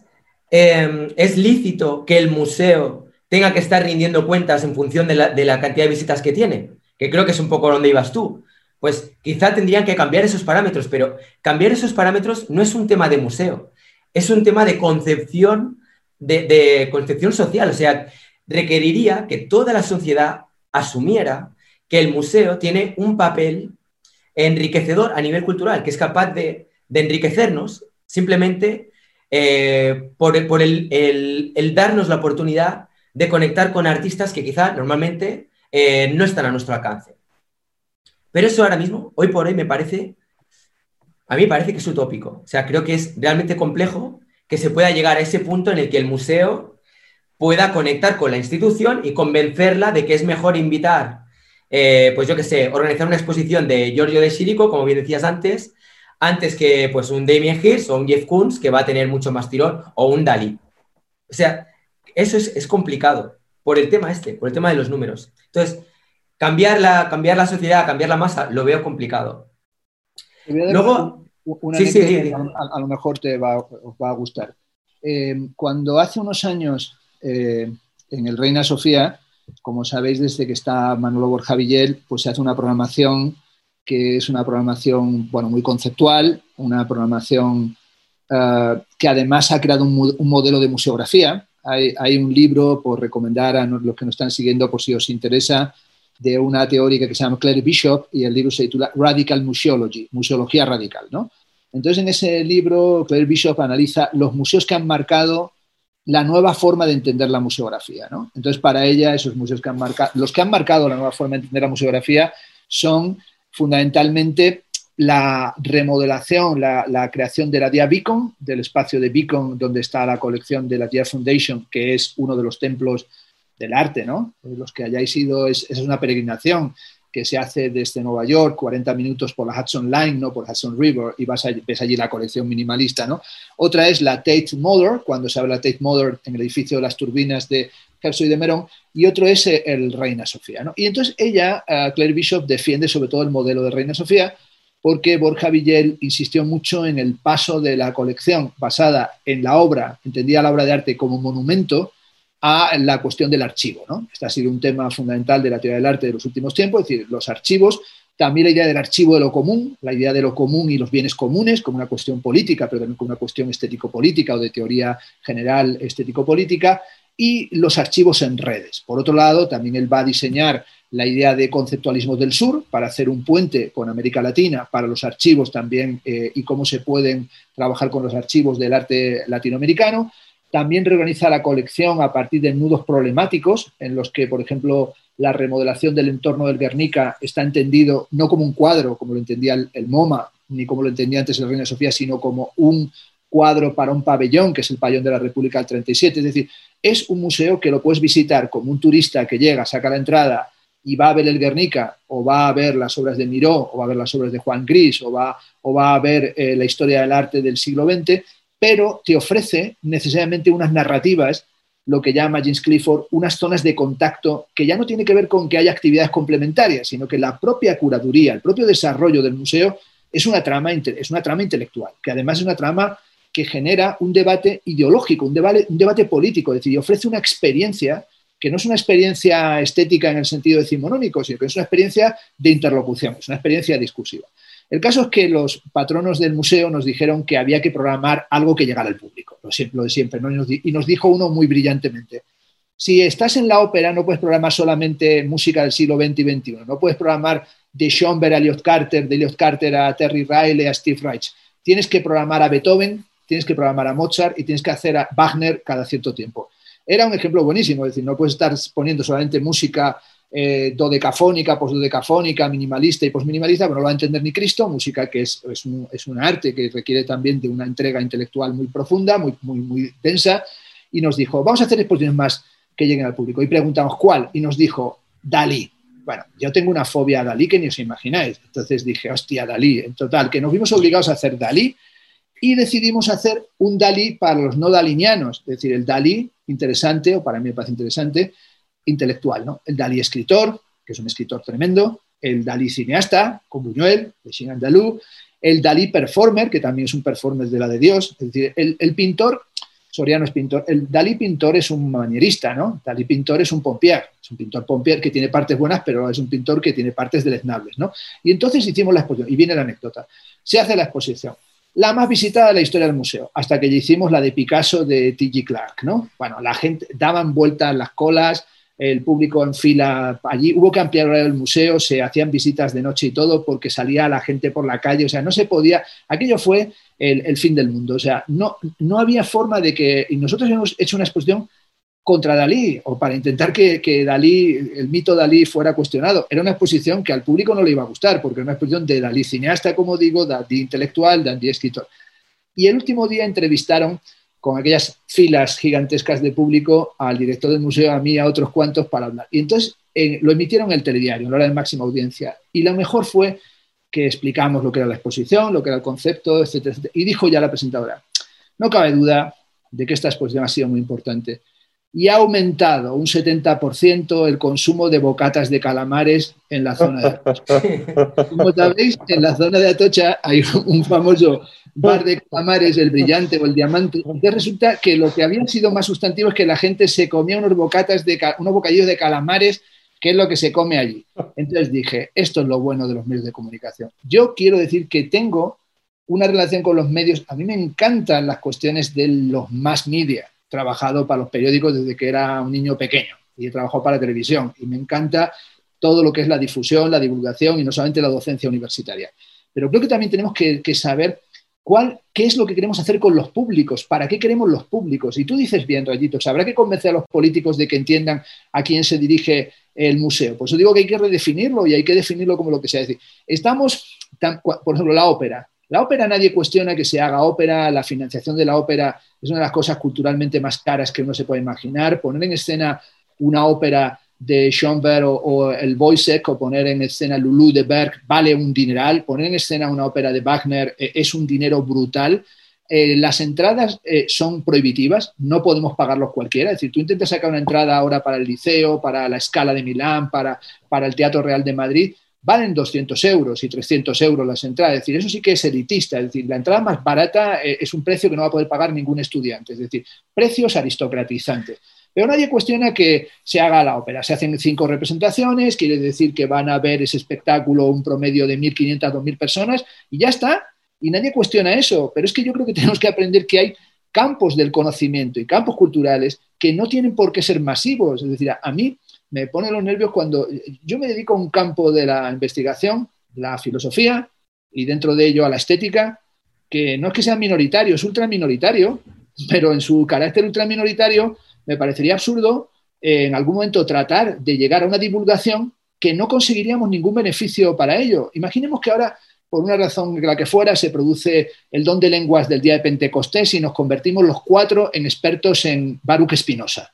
Speaker 4: em, es lícito que el museo tenga que estar rindiendo cuentas en función de la, de la cantidad de visitas que tiene, que creo que es un poco donde ibas tú. Pues quizá tendrían que cambiar esos parámetros, pero cambiar esos parámetros no es un tema de museo, es un tema de concepción de, concepción social, o sea, requeriría que toda la sociedad asumiera que el museo tiene un papel enriquecedor a nivel cultural, que es capaz de, enriquecernos simplemente eh, por, el, darnos la oportunidad de conectar con artistas que quizá normalmente eh, no están a nuestro alcance. Pero eso ahora mismo, hoy por hoy, me parece, a mí me parece que es utópico. O sea, creo que es realmente complejo que se pueda llegar a ese punto en el que el museo pueda conectar con la institución y convencerla de que es mejor invitar, eh, pues yo qué sé, organizar una exposición de Giorgio de Chirico, como bien decías antes, antes que pues un Damien Hirst o un Jeff Koons, que va a tener mucho más tirón, o un Dalí. O sea, eso es, complicado por el tema este, por el tema de los números. Entonces, cambiar la, cambiar la sociedad, cambiar la masa, lo veo complicado.
Speaker 2: Luego, sí, sí, a, lo mejor te va, os va a gustar. Eh, cuando hace unos años eh, en el Reina Sofía, como sabéis, desde que está Manolo Borja Villel, pues se hace una programación que es una programación bueno, muy conceptual, una programación eh, que además ha creado un, modelo de museografía. Hay, un libro por recomendar a los que nos están siguiendo por si os interesa, de una teórica que se llama Claire Bishop y el libro se titula Radical Museology, Museología Radical. ¿no? Entonces, en ese libro, Claire Bishop analiza los museos que han marcado la nueva forma de entender la museografía. ¿no? Entonces, para ella, esos museos que han marcado, los que han marcado la nueva forma de entender la museografía son fundamentalmente la remodelación, la, creación de la Dia Beacon, del espacio de Beacon donde está la colección de la Dia Foundation, que es uno de los templos del arte, ¿no? Los que hayáis ido, es, es una peregrinación que se hace desde Nueva York, 40 minutos por la Hudson Line, ¿no? por Hudson River, y vas ves allí la colección minimalista. ¿no? Otra es la Tate Modern, cuando se habla de Tate Modern en el edificio de las turbinas de Herzog y de Merón, y otro es el Reina Sofía. ¿no? Y entonces ella, eh, Claire Bishop, defiende sobre todo el modelo de Reina Sofía, porque Borja Villel insistió mucho en el paso de la colección basada en la obra, entendía la obra de arte como monumento, a la cuestión del archivo. ¿no? Este ha sido un tema fundamental de la teoría del arte de los últimos tiempos, es decir, los archivos, también la idea del archivo de lo común, la idea de lo común y los bienes comunes como una cuestión política, pero también como una cuestión estético-política o de teoría general estético-política, y los archivos en redes. Por otro lado, también él va a diseñar la idea de conceptualismo del sur para hacer un puente con América Latina para los archivos también eh, y cómo se pueden trabajar con los archivos del arte latinoamericano. También reorganiza la colección a partir de nudos problemáticos en los que, por ejemplo, la remodelación del entorno del Guernica está entendido no como un cuadro, como lo entendía el, MoMA, ni como lo entendía antes el Reina Sofía, sino como un cuadro para un pabellón, que es el pabellón de la República del 37. Es decir, es un museo que lo puedes visitar como un turista que llega, saca la entrada y va a ver el Guernica, o va a ver las obras de Miró, o va a ver las obras de Juan Gris, o va, o va a ver eh, la historia del arte del siglo XX, pero te ofrece necesariamente unas narrativas, lo que llama James Clifford, unas zonas de contacto que ya no tiene que ver con que haya actividades complementarias, sino que la propia curaduría, el propio desarrollo del museo es una trama, es una trama intelectual, que además es una trama que genera un debate ideológico, un debate, un debate político, es decir, ofrece una experiencia que no es una experiencia estética en el sentido decimonónico, sino que es una experiencia de interlocución, es una experiencia discursiva. El caso es que los patronos del museo nos dijeron que había que programar algo que llegara al público, lo, de siempre, y nos dijo uno muy brillantemente, si estás en la ópera no puedes programar solamente música del siglo XX y XXI, no puedes programar de Schoenberg a Elliot Carter, de Elliot Carter a Terry Riley, a Steve Reich. Tienes que programar a Beethoven, tienes que programar a Mozart y tienes que hacer a Wagner cada cierto tiempo. Era un ejemplo buenísimo, es decir, no puedes estar poniendo solamente música eh, dodecafónica, postdodecafónica, minimalista y postminimalista, pero no lo va a entender ni Cristo, música que es, es, un, es, un, arte que requiere también de una entrega intelectual muy profunda, muy, muy, muy densa, y nos dijo, vamos a hacer exposiciones más que lleguen al público. Y preguntamos, ¿cuál? Y nos dijo, Dalí. Bueno, yo tengo una fobia a Dalí que ni os imagináis. Entonces dije, hostia, Dalí. En total, que nos vimos obligados a hacer Dalí y decidimos hacer un Dalí para los no dalinianos, es decir, el Dalí interesante, o para mí me parece interesante, intelectual, ¿no? El Dalí escritor, que es un escritor tremendo, el Dalí cineasta, con Buñuel, de Xin Andalú, el Dalí performer, que también es un performer de la de Dios, es decir, el, pintor, Soriano es pintor, el Dalí pintor es un manierista, ¿no? Dalí pintor es un pompier, es un pintor pompier que tiene partes buenas, pero es un pintor que tiene partes deleznables, ¿no? Y entonces hicimos la exposición, y viene la anécdota, se hace la exposición, la más visitada de la historia del museo, hasta que hicimos la de Picasso de T.G. Clark, ¿no? Bueno, la gente daban vueltas las colas, el público en fila allí, hubo que ampliar el museo, se hacían visitas de noche y todo porque salía la gente por la calle, o sea, no se podía, aquello fue el, el fin del mundo, o sea, no, no había forma de que, y nosotros hemos hecho una exposición contra Dalí o para intentar que, que, Dalí, el mito Dalí fuera cuestionado. Era una exposición que al público no le iba a gustar, porque era una exposición de Dalí cineasta, como digo, Dalí intelectual, Dalí escritor. Y el último día entrevistaron con aquellas filas gigantescas de público al director del museo, a mí, a otros cuantos para hablar. Y entonces eh, lo emitieron en el telediario, en la hora de máxima audiencia. Y lo mejor fue que explicamos lo que era la exposición, lo que era el concepto, etcétera, etcétera. Y dijo ya la presentadora, no cabe duda de que esta exposición ha sido muy importante y ha aumentado un 70% el consumo de bocatas de calamares en la zona de Atocha. [LAUGHS] Como sabéis, en la zona de Atocha hay [LAUGHS] un famoso bar de calamares, el brillante o el diamante, resulta que lo que había sido más sustantivo es que la gente se comía unos bocatas de unos bocadillos de calamares, que es lo que se come allí. Entonces dije, esto es lo bueno de los medios de comunicación. Yo quiero decir que tengo una relación con los medios, a mí me encantan las cuestiones de los más media trabajado para los periódicos desde que era un niño pequeño y he trabajado para televisión y me encanta todo lo que es la difusión, la divulgación y no solamente la docencia universitaria. Pero creo que también tenemos que, saber cuál, qué es lo que queremos hacer con los públicos, para qué queremos los públicos. Y tú dices bien, Rayito, habrá que convencer a los políticos de que entiendan a quién se dirige el museo. Por eso digo que hay que redefinirlo y hay que definirlo como lo que sea. Estamos, por ejemplo, la ópera. La ópera nadie cuestiona que se haga ópera, la financiación de la ópera es una de las cosas culturalmente más caras que uno se puede imaginar. Poner en escena una ópera de Schoenberg o, el Boisek o poner en escena Lulu de Berg vale un dineral. Poner en escena una ópera de Wagner eh, es un dinero brutal. Eh, las entradas eh, son prohibitivas, no podemos pagarlos cualquiera. Es decir, tú intentas sacar una entrada ahora para el Liceo, para la Escala de Milán, para, para el Teatro Real de Madrid, valen 200 euros y 300 euros las entradas. Es decir, eso sí que es elitista. Es decir, la entrada más barata eh, es un precio que no va a poder pagar ningún estudiante. Es decir, precios aristocratizantes. Pero nadie cuestiona que se haga la ópera. Se hacen cinco representaciones, quiere decir que van a ver ese espectáculo un promedio de 1.500, 2.000 personas y ya está. Y nadie cuestiona eso. Pero es que yo creo que [LAUGHS] tenemos que aprender que hay campos del conocimiento y campos culturales que no tienen por qué ser masivos. Es decir, a mí me pone los nervios cuando yo me dedico a un campo de la investigación, la filosofía, y dentro de ello a la estética, que no es que sea minoritario, es ultra minoritario, pero en su carácter ultra minoritario me parecería absurdo eh, en algún momento tratar de llegar a una divulgación que no conseguiríamos ningún beneficio para ello. Imaginemos que ahora, por una razón la que fuera, se produce el don de lenguas del día de Pentecostés y nos convertimos los cuatro en expertos en Baruch Espinosa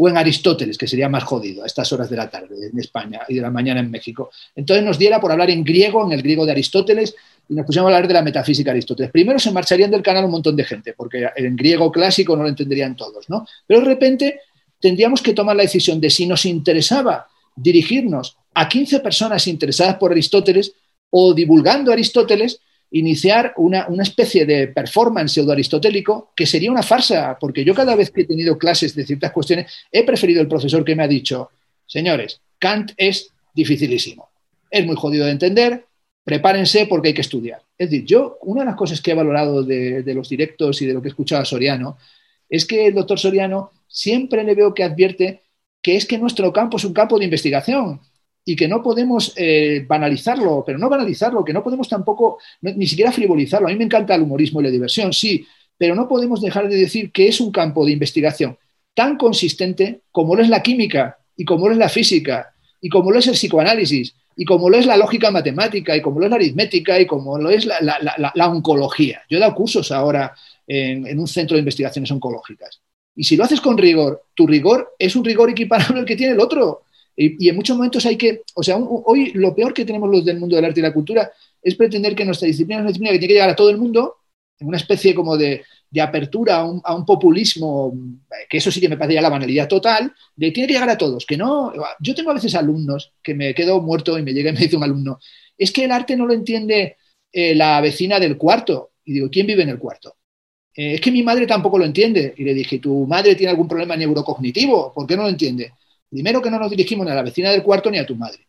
Speaker 2: o en Aristóteles, que sería más jodido a estas horas de la tarde en España y de la mañana en México. Entonces nos diera por hablar en griego, en el griego de Aristóteles, y nos pusimos a hablar de la metafísica de Aristóteles. Primero se marcharían del canal un montón de gente, porque en griego clásico no lo entenderían todos, ¿no? Pero de repente tendríamos que tomar la decisión de si nos interesaba dirigirnos a 15 personas interesadas por Aristóteles o divulgando Aristóteles, iniciar una, especie de performance pseudo-aristotélico que sería una farsa, porque yo cada vez que he tenido clases de ciertas cuestiones he preferido el profesor que me ha dicho, señores, Kant es dificilísimo, es muy jodido de entender, prepárense porque hay que estudiar. Es decir, yo, una de las cosas que he valorado de, de los directos y de lo que he escuchado a Soriano, es que el doctor Soriano siempre le veo que advierte que es que nuestro campo es un campo de investigación y que no podemos eh, banalizarlo, pero no banalizarlo, que no podemos tampoco ni siquiera frivolizarlo. A mí me encanta el humorismo y la diversión, sí, pero no podemos dejar de decir que es un campo de investigación tan consistente como lo es la química y como lo es la física y como lo es el psicoanálisis y como lo es la lógica matemática y como lo es la aritmética y como lo es la, oncología. Yo he dado cursos ahora en, en, un centro de investigaciones oncológicas. Y si lo haces con rigor, tu rigor es un rigor equiparable al que tiene el otro. Y, en muchos momentos hay que, o sea, hoy lo peor que tenemos los del mundo del arte y la cultura es pretender que nuestra disciplina es una disciplina que tiene que llegar a todo el mundo, en una especie como de, apertura a un, populismo, que eso sí que me parece ya la banalidad total, de tiene que llegar a todos, que no, yo tengo a veces alumnos que me quedo muerto y me llega y me dice un alumno, es que el arte no lo entiende eh, la vecina del cuarto. Y digo, ¿quién vive en el cuarto? Eh, es que mi madre tampoco lo entiende. Y le dije, ¿tu madre tiene algún problema neurocognitivo? ¿Por qué no lo entiende? Primero que no nos dirigimos ni a la vecina del cuarto ni a tu madre.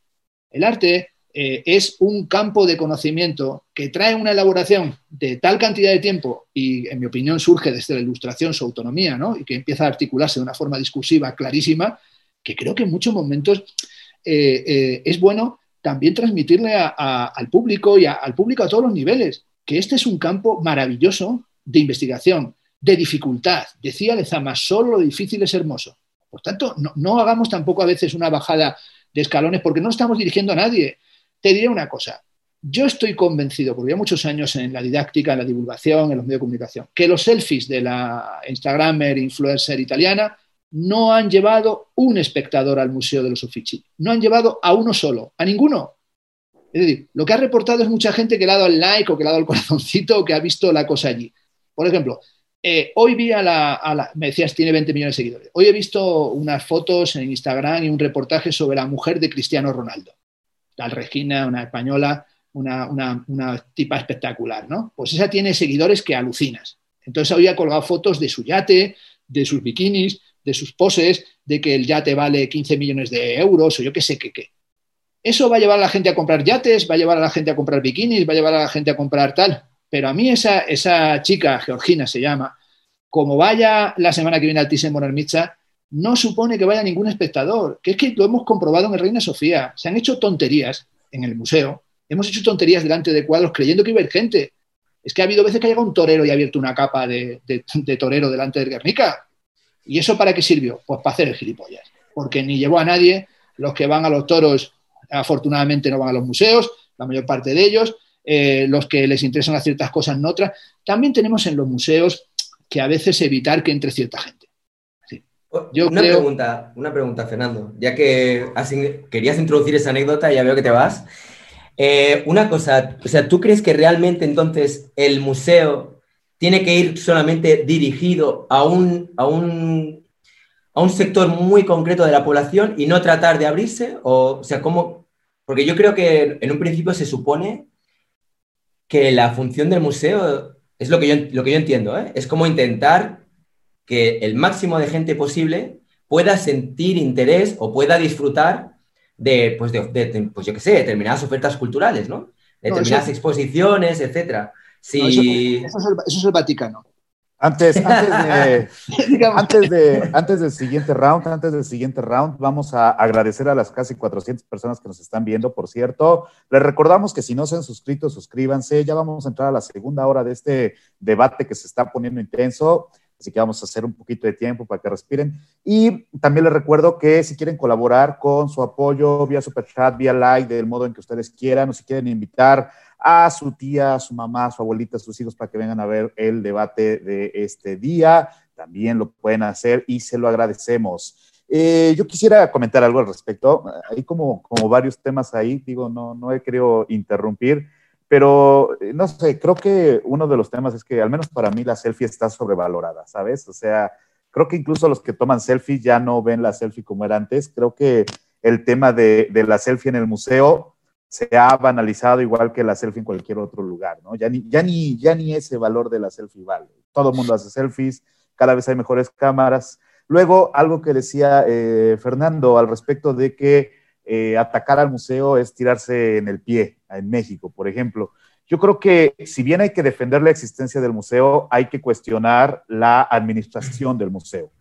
Speaker 2: El arte eh, es un campo de conocimiento que trae una elaboración de tal cantidad de tiempo y, en mi opinión, surge desde la ilustración su autonomía, ¿no? Y que empieza a articularse de una forma discursiva clarísima, que creo que en muchos momentos eh, eh, es bueno también transmitirle al público y al público a todos los niveles, que este es un campo maravilloso de investigación, de dificultad. Decía Lezama, solo lo difícil es hermoso. Por tanto, no, hagamos tampoco a veces una bajada de escalones porque no estamos dirigiendo a nadie. Te diré una cosa. Yo estoy convencido, porque llevo muchos años en la didáctica, en la divulgación, en los medios de comunicación, que los selfies de la Instagramer, influencer italiana, no han llevado un espectador al Museo de los Uffizi. No han llevado a uno solo, a ninguno. Es decir, lo que ha reportado es mucha gente que le ha dado el like o que le ha dado el corazoncito o que ha visto la cosa allí. Por ejemplo, eh, hoy vi a la, me decías, tiene 20 millones de seguidores. Hoy he visto unas fotos en Instagram y un reportaje sobre la mujer de Cristiano Ronaldo. Tal Regina, una española, una, tipa espectacular, ¿no? Pues esa tiene seguidores que alucinas. Entonces había colgado fotos de su yate, de sus bikinis, de sus poses, de que el yate vale 15 millones de euros o yo qué sé qué qué. ¿Eso va a llevar a la gente a comprar yates? ¿Va a llevar a la gente a comprar bikinis? ¿Va a llevar a la gente a comprar tal? Pero a mí esa, esa chica, Georgina se llama, como vaya la semana que viene al Thyssen Bonarmitza, no supone que vaya ningún espectador, que es que lo hemos comprobado en el Reina Sofía. Se han hecho tonterías en el museo, hemos hecho tonterías delante de cuadros creyendo que iba a haber gente. Es que ha habido veces que ha llegado un torero y ha abierto una capa de, torero delante del Guernica. ¿Y eso para qué sirvió? Pues para hacer el gilipollas. Porque ni llevó a nadie, los que van a los toros afortunadamente no van a los museos, la mayor parte de ellos, eh, los que les interesan a ciertas cosas, no otras. También tenemos en los museos que a veces evitar que entre cierta gente.
Speaker 4: Oh, una, pregunta, una pregunta, Fernando, ya que querías introducir esa anécdota, ya veo que te vas. Eh, una cosa, o sea, ¿tú crees que realmente entonces el museo tiene que ir solamente dirigido a un, a un, a un sector muy concreto de la población y no tratar de abrirse? O, o sea, ¿cómo, Porque yo creo que en un principio se supone que la función del museo es lo que yo, lo que yo entiendo, ¿eh? es como intentar que el máximo de gente posible pueda sentir interés o pueda disfrutar de, pues, de, pues yo qué sé, determinadas ofertas culturales, ¿no? Determinadas exposiciones, etcétera.
Speaker 2: Sí. eso, es el, Vaticano.
Speaker 1: Antes, [LAUGHS] antes, de, antes, del siguiente round, antes del siguiente round, vamos a agradecer a las casi 400 personas que nos están viendo, por cierto. Les recordamos que si no se han suscrito, suscríbanse. Ya vamos a entrar a la segunda hora de este debate que se está poniendo intenso. Así que vamos a hacer un poquito de tiempo para que respiren. Y también les recuerdo que si quieren colaborar con su apoyo vía Super Chat, vía like, del modo en que ustedes quieran, o si quieren invitar a su tía, a su mamá, a su abuelita, a sus hijos para que vengan a ver el debate de este día, también lo pueden hacer y se lo agradecemos. Eh, yo quisiera comentar algo al respecto. Hay como, como varios temas ahí, digo, no, no he querido interrumpir. Pero, eh, no sé, creo que uno de los temas es que, al menos para mí, la selfie está sobrevalorada, ¿sabes? O sea, creo que incluso los que toman selfie ya no ven la selfie como era antes. Creo que el tema de, de la selfie en el museo se ha banalizado igual que la selfie en cualquier otro lugar, ¿no? Ya ni, ya ni, ya ni ese valor de la selfie vale. Todo el mundo hace selfies, cada vez hay mejores cámaras. Luego, algo que decía eh, Fernando al respecto de que eh, atacar al museo es tirarse en el pie en México, por ejemplo. Yo creo que si bien hay que defender la existencia del museo, hay que cuestionar la administración del museo,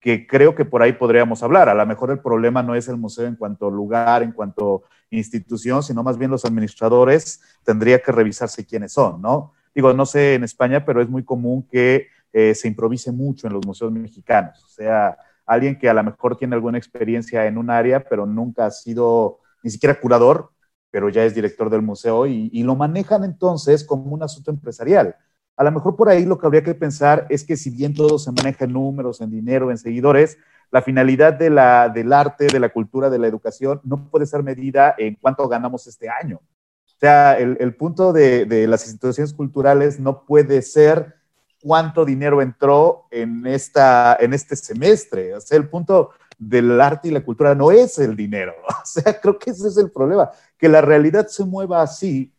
Speaker 1: que creo que por ahí podríamos hablar. A lo mejor el problema no es el museo en cuanto lugar, en cuanto institución, sino más bien los administradores tendría que revisarse quiénes son, ¿no? Digo, no sé en España, pero es muy común que eh, se improvise mucho en los museos mexicanos. O sea, alguien que a lo mejor tiene alguna experiencia en un área, pero nunca ha sido ni siquiera curador, pero ya es director del museo y, lo manejan entonces como un asunto empresarial. A lo mejor por ahí lo que habría que pensar es que si bien todo se maneja en números, en dinero, en seguidores, la finalidad de la, del arte, de la cultura, de la educación no puede ser medida en cuánto ganamos este año. O sea, el, punto de, de, las instituciones culturales no puede ser cuánto dinero entró en, esta, en este semestre. O sea, el punto del arte y la cultura no es el dinero. [LAUGHS] O sea, creo que ese es el problema. Que la realidad se mueva así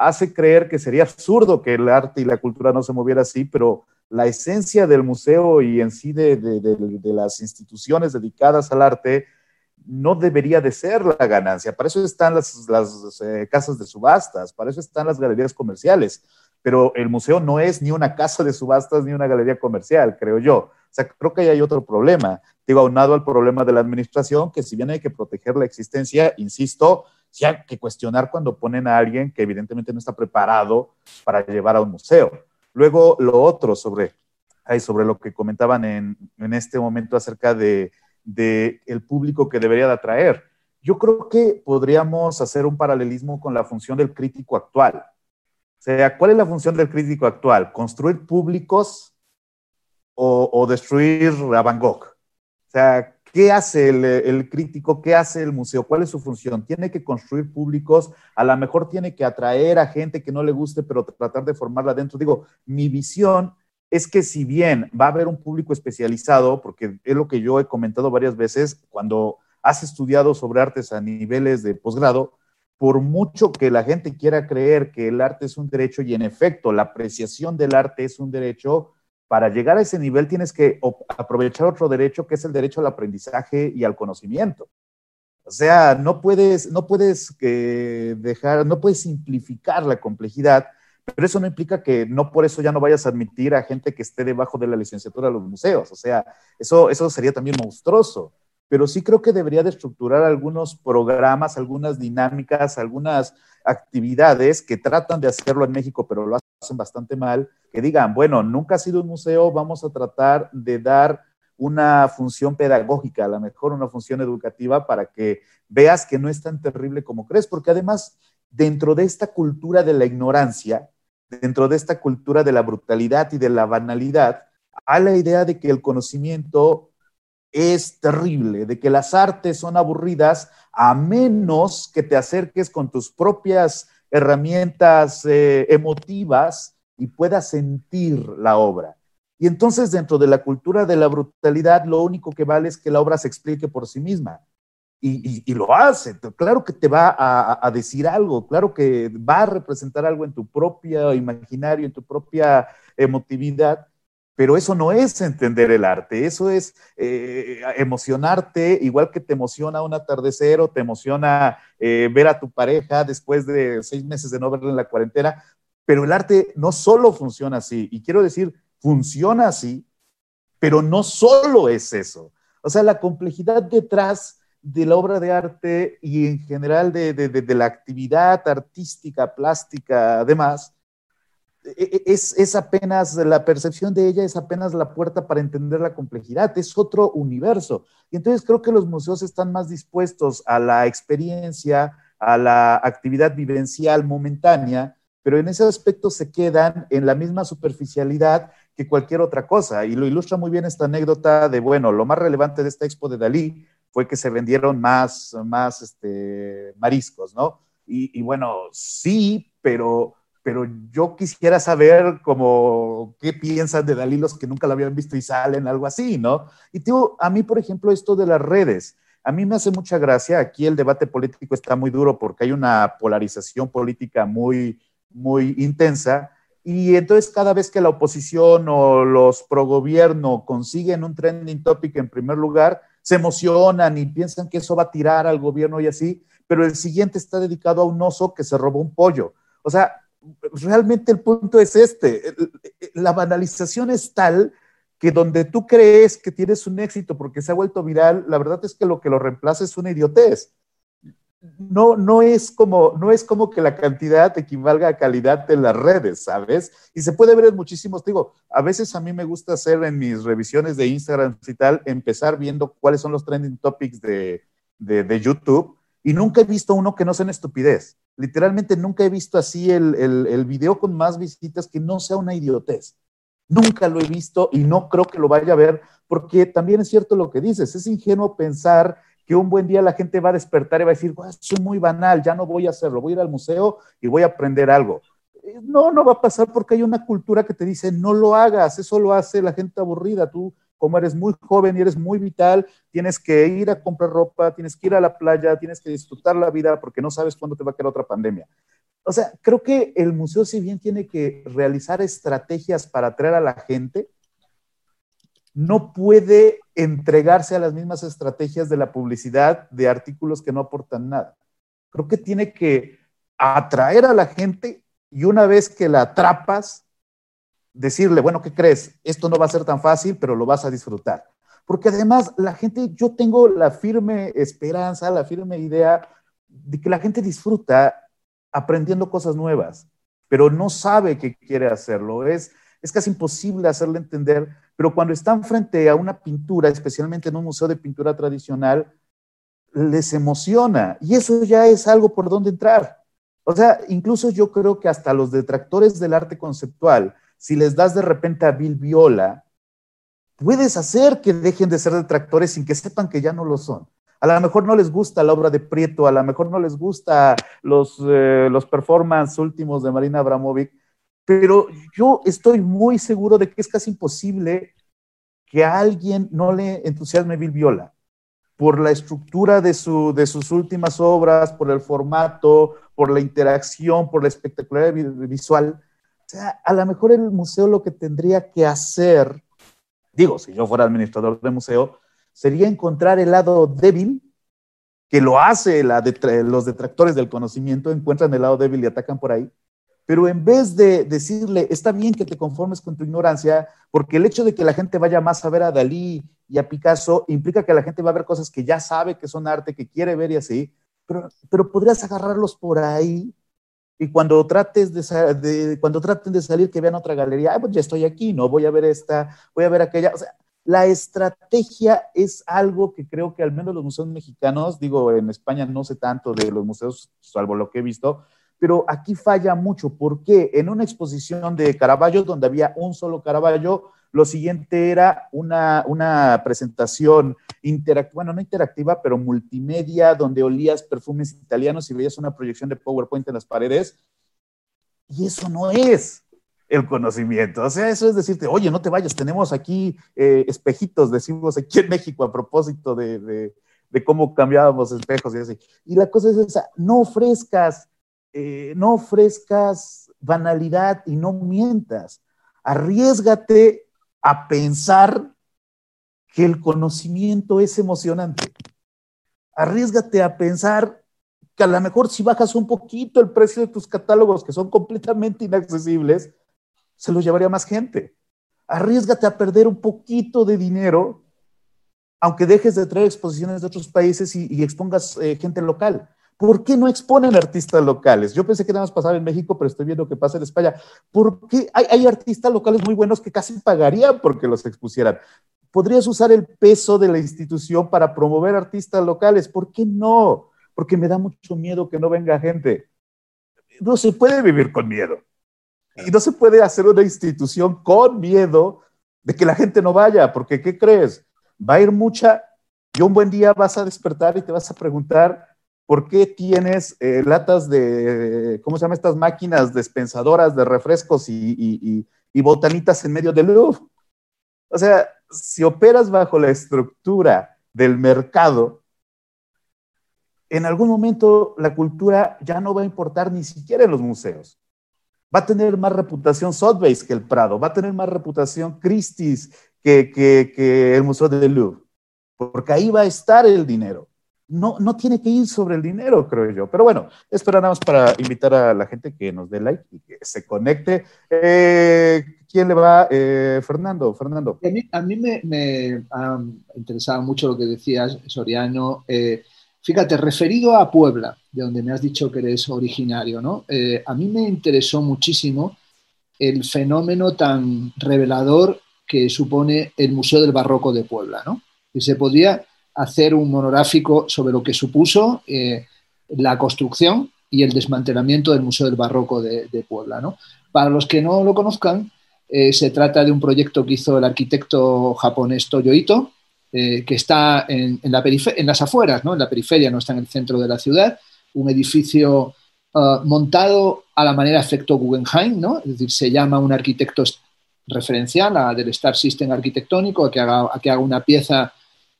Speaker 1: hace creer que sería absurdo que el arte y la cultura no se moviera así, pero la esencia del museo y en sí de, las instituciones dedicadas al arte no debería de ser la ganancia. Para eso están las, las eh, casas de subastas, para eso están las galerías comerciales pero el museo no es ni una casa de subastas ni una galería comercial, creo yo. O sea, creo que ahí hay otro problema. Digo, aunado al problema de la administración, que si bien hay que proteger la existencia, insisto, sí hay que cuestionar cuando ponen a alguien que evidentemente no está preparado para llevar a un museo. Luego, lo otro sobre, sobre lo que comentaban en, en este momento acerca de, de el público que debería de atraer. Yo creo que podríamos hacer un paralelismo con la función del crítico actual. O sea, ¿cuál es la función del crítico actual? ¿Construir públicos o, destruir a Van Gogh? O sea, ¿qué hace el, crítico? ¿Qué hace el museo? ¿Cuál es su función? Tiene que construir públicos, a lo mejor tiene que atraer a gente que no le guste, pero tratar de formarla dentro. Digo, mi visión es que si bien va a haber un público especializado, porque es lo que yo he comentado varias veces, cuando has estudiado sobre artes a niveles de posgrado, por mucho que la gente quiera creer que el arte es un derecho y en efecto la apreciación del arte es un derecho, para llegar a ese nivel tienes que aprovechar otro derecho que es el derecho al aprendizaje y al conocimiento. O sea, no puedes, no puedes eh, dejar, no puedes simplificar la complejidad, pero eso no implica que no por eso ya no vayas a admitir a gente que esté debajo de la licenciatura de los museos. O sea, eso, eso sería también monstruoso pero sí creo que debería de estructurar algunos programas, algunas dinámicas, algunas actividades que tratan de hacerlo en México, pero lo hacen bastante mal, que digan, bueno, nunca ha sido un museo, vamos a tratar de dar una función pedagógica, a lo mejor una función educativa para que veas que no es tan terrible como crees, porque además dentro de esta cultura de la ignorancia, dentro de esta cultura de la brutalidad y de la banalidad, hay la idea de que el conocimiento es terrible, de que las artes son aburridas a menos que te acerques con tus propias herramientas eh, emotivas y puedas sentir la obra. Y entonces dentro de la cultura de la brutalidad, lo único que vale es que la obra se explique por sí misma. y, lo hace. Claro que te va a, decir algo, claro que va a representar algo en tu propio imaginario, en tu propia emotividad, pero eso no es entender el arte, eso es eh, emocionarte, igual que te emociona un atardecer o te emociona eh, ver a tu pareja después de seis meses de no verla en la cuarentena, pero el arte no solo funciona así, y quiero decir, funciona así, pero no solo es eso. O sea, la complejidad detrás de la obra de arte y en general de, la actividad artística, plástica, además, e, e, es, es, apenas la percepción de ella, es apenas la puerta para entender la complejidad, es otro universo. Y entonces creo que los museos están más dispuestos a la experiencia, a la actividad vivencial momentánea, pero en ese aspecto se quedan en la misma superficialidad que cualquier otra cosa. Y lo ilustra muy bien esta anécdota de, bueno, lo más relevante de esta expo de Dalí fue que se vendieron más, más este, mariscos, ¿no? Y, bueno, sí, pero, pero yo quisiera saber como qué piensan de Dalí los que nunca lo habían visto y salen, algo así, ¿no? Y digo, a mí, por ejemplo, esto de las redes, a mí me hace mucha gracia, aquí el debate político está muy duro porque hay una polarización política muy, muy intensa, y entonces cada vez que la oposición o los pro gobierno consiguen un trending topic en primer lugar, se emocionan y piensan que eso va a tirar al gobierno y así, pero el siguiente está dedicado a un oso que se robó un pollo. O sea, realmente el punto es este, la banalización es tal que donde tú crees que tienes un éxito porque se ha vuelto viral, la verdad es que lo que lo reemplaza es una idiotez no, no, es como, no es como que la cantidad equivalga a calidad en las redes, ¿sabes? Y se puede ver muchísimos, digo, a veces a mí me gusta hacer en mis revisiones de Instagram y tal, empezar viendo cuáles son los trending topics de, YouTube y nunca he visto uno que no sea una estupidez. Literalmente nunca he visto así el, el, el video con más visitas que no sea una idiotez. Nunca lo he visto y no creo que lo vaya a ver porque también es cierto lo que dices, es ingenuo pensar que un buen día la gente va a despertar y va a decir, soy muy banal, ya no voy a hacerlo, voy a ir al museo y voy a aprender algo. Eh, no, no va a pasar porque hay una cultura que te dice, no lo hagas, eso lo hace la gente aburrida. Tú, como eres muy joven y eres muy vital, tienes que ir a comprar ropa, tienes que ir a la playa, tienes que disfrutar la vida porque no sabes cuándo te va a quedar otra pandemia. O sea, creo que el museo, si bien tiene que realizar estrategias para atraer a la gente, no puede entregarse a las mismas estrategias de la publicidad de artículos que no aportan nada. Creo que tiene que atraer a la gente y una vez que la atrapas, decirle, bueno, ¿qué crees? Esto no va a ser tan fácil, pero lo vas a disfrutar. Porque además la gente, yo tengo la firme esperanza, la firme idea de que la gente disfruta aprendiendo cosas nuevas, pero no sabe que quiere hacerlo. Es, es casi imposible hacerle entender pero cuando están frente a una pintura, especialmente en un museo de pintura tradicional, les emociona y eso ya es algo por donde entrar. O sea, incluso yo creo que hasta los detractores del arte conceptual, si les das de repente a Bill Viola, puedes hacer que dejen de ser detractores sin que sepan que ya no lo son. A lo mejor no les gusta la obra de Prieto, a lo mejor no les gusta los, eh, los performances últimos de Marina Abramovic, pero yo estoy muy seguro de que es casi imposible que a alguien no le entusiasme Bill Viola por la estructura de, su, de sus últimas obras, por el formato, por la interacción, por la espectacularidad visual. O sea, a lo mejor el museo lo que tendría que hacer, digo, si yo fuera administrador de museo, sería encontrar el lado débil, que lo hace los detractores del conocimiento, encuentran el lado débil y atacan por ahí, pero en vez de decirle, está bien que te conformes con tu ignorancia, porque el hecho de que la gente vaya más a ver a Dalí y a Picasso implica que la gente va a ver cosas que ya sabe que son arte, que quiere ver y así, pero, pero podrías agarrarlos por ahí y cuando trates de, cuando traten de salir que vean otra galería, pues ya estoy aquí, no voy a ver esta, voy a ver aquella, o sea, la estrategia es algo que creo que al menos los museos mexicanos, digo, en España no sé tanto de los museos, salvo lo que he visto, pero aquí falla mucho. porque En una exposición de Caravaggio, donde había un solo Caravaggio, lo siguiente era una, una presentación interactiva, bueno, no interactiva, pero multimedia, donde olías perfumes italianos y veías una proyección de PowerPoint en las paredes. Y eso no es el conocimiento. O sea, eso es decirte, oye, no te vayas, tenemos aquí eh, espejitos, decimos aquí en México a propósito de, de cómo cambiábamos espejos y así. Y la cosa es esa, no ofrezcas, eh, no ofrezcas banalidad y no mientas. Arriesgate a pensar que el conocimiento es emocionante. Arriesgate a pensar que a lo mejor si bajas un poquito el precio de tus catálogos, que son completamente inaccesibles, se los llevaría más gente. Arriesgate a perder un poquito de dinero, aunque dejes de traer exposiciones de otros países y, expongas eh, gente local. ¿Por qué no exponen artistas locales? Yo pensé que nada más pasaba en México, pero estoy viendo que pasa en España. ¿Por qué hay, hay artistas locales muy buenos que casi pagarían porque los expusieran? Podrías usar el peso de la institución para promover artistas locales. ¿Por qué no? Porque me da mucho miedo que no venga gente. No se puede vivir con miedo. Y no se puede hacer una institución con miedo de que la gente no vaya, porque ¿qué crees? Va a ir mucha y un buen día vas a despertar y te vas a preguntar, ¿por qué tienes eh, latas de, ¿cómo se llaman estas máquinas dispensadoras de refrescos y, botanitas en medio del Louvre? O sea, si operas bajo la estructura del mercado, en algún momento la cultura ya no va a importar ni siquiera en los museos. Va a tener más reputación Sotheby's que el Prado, va a tener más reputación Christie's que, que el Museo del Louvre, porque ahí va a estar el dinero no, no tiene que ir sobre el dinero, creo yo. Pero bueno, esto nada más para invitar a la gente que nos dé like y que se conecte. Eh, ¿Quién le va? Eh, Fernando, Fernando.
Speaker 2: A mí, me, ha interesado mucho lo que decías, Soriano. Eh, fíjate, referido a Puebla, de donde me has dicho que eres originario, ¿no? a mí me interesó muchísimo el fenómeno tan revelador que supone el Museo del Barroco de Puebla, ¿no? Y se podría hacer un monográfico sobre lo que supuso eh, la construcción y el desmantelamiento del Museo del Barroco de, Puebla. Para los que no lo conozcan, eh, se trata de un proyecto que hizo el arquitecto japonés Toyo Ito, eh, que está en, la en, las afueras, ¿no? en la periferia, no está en el centro de la ciudad, un edificio montado a la manera efecto Guggenheim, ¿no? es decir, se llama un arquitecto referencial a, del Star System arquitectónico, a que haga, a que haga una pieza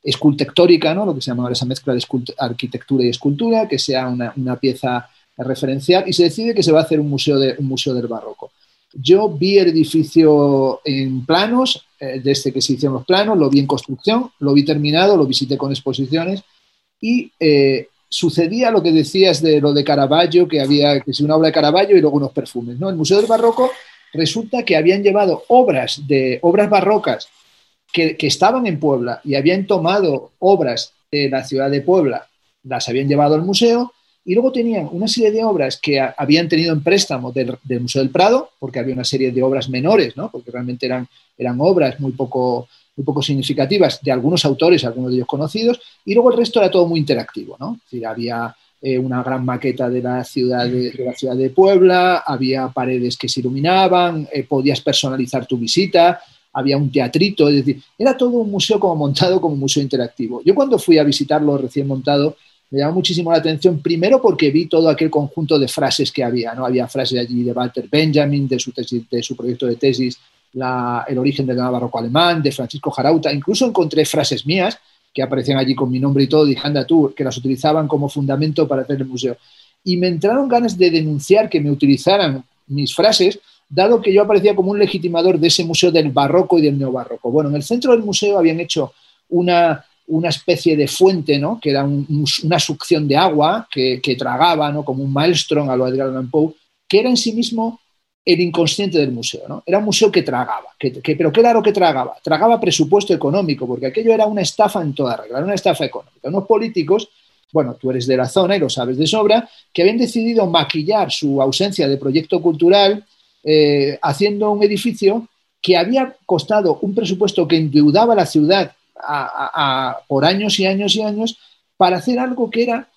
Speaker 2: escultectórica, ¿no? lo que se llama esa mezcla de arquitectura y escultura, que sea una, pieza referencial, y se decide que se va a hacer un museo, de, un museo del barroco. Yo vi el edificio en planos, eh, desde que se hicieron los planos, lo vi en construcción, lo vi terminado, lo visité con exposiciones y eh, sucedía lo que decías de lo de Caravaggio, que había que si una obra de Caravaggio y luego unos perfumes. ¿no? El Museo del Barroco resulta que habían llevado obras de obras barrocas que, estaban en Puebla y habían tomado obras de la ciudad de Puebla, las habían llevado al museo y luego tenían una serie de obras que habían tenido en préstamo del, Museo del Prado, porque había una serie de obras menores, ¿no? porque realmente eran, eran obras muy poco, muy poco significativas de algunos autores, algunos de ellos conocidos, y luego el resto era todo muy interactivo. ¿no? había eh, una gran maqueta de la, ciudad de, la ciudad de Puebla, había paredes que se iluminaban, eh, podías personalizar tu visita, había un teatrito, es decir, era todo un museo como montado como museo interactivo. Yo cuando fui a visitarlo recién montado, me llamó muchísimo la atención, primero porque vi todo aquel conjunto de frases que había, ¿no? Había frases allí de Walter Benjamin, de su, de su proyecto de tesis, El origen del barroco alemán, de Francisco Jarauta, incluso encontré frases mías que aparecían allí con mi nombre y todo, dije, anda tú, que las utilizaban como fundamento para hacer el museo. Y me entraron ganas de denunciar que me utilizaran mis frases dado que yo aparecía como un legitimador de ese museo del barroco y del neobarroco. Bueno, en el centro del museo habían hecho una, una especie de fuente, ¿no? que era una succión de agua que, tragaba, ¿no? como un maelstrom a lo Edgar Allan Poe, que era en sí mismo el inconsciente del museo. ¿no? Era un museo que tragaba. Que, ¿Pero qué era lo que tragaba? Tragaba presupuesto económico, porque aquello era una estafa en toda regla, una estafa económica. Unos políticos, bueno, tú eres de la zona y lo sabes de sobra, que habían decidido maquillar su ausencia de proyecto cultural eh, haciendo un edificio que había costado un presupuesto que endeudaba a la ciudad por años y años y años para hacer algo que era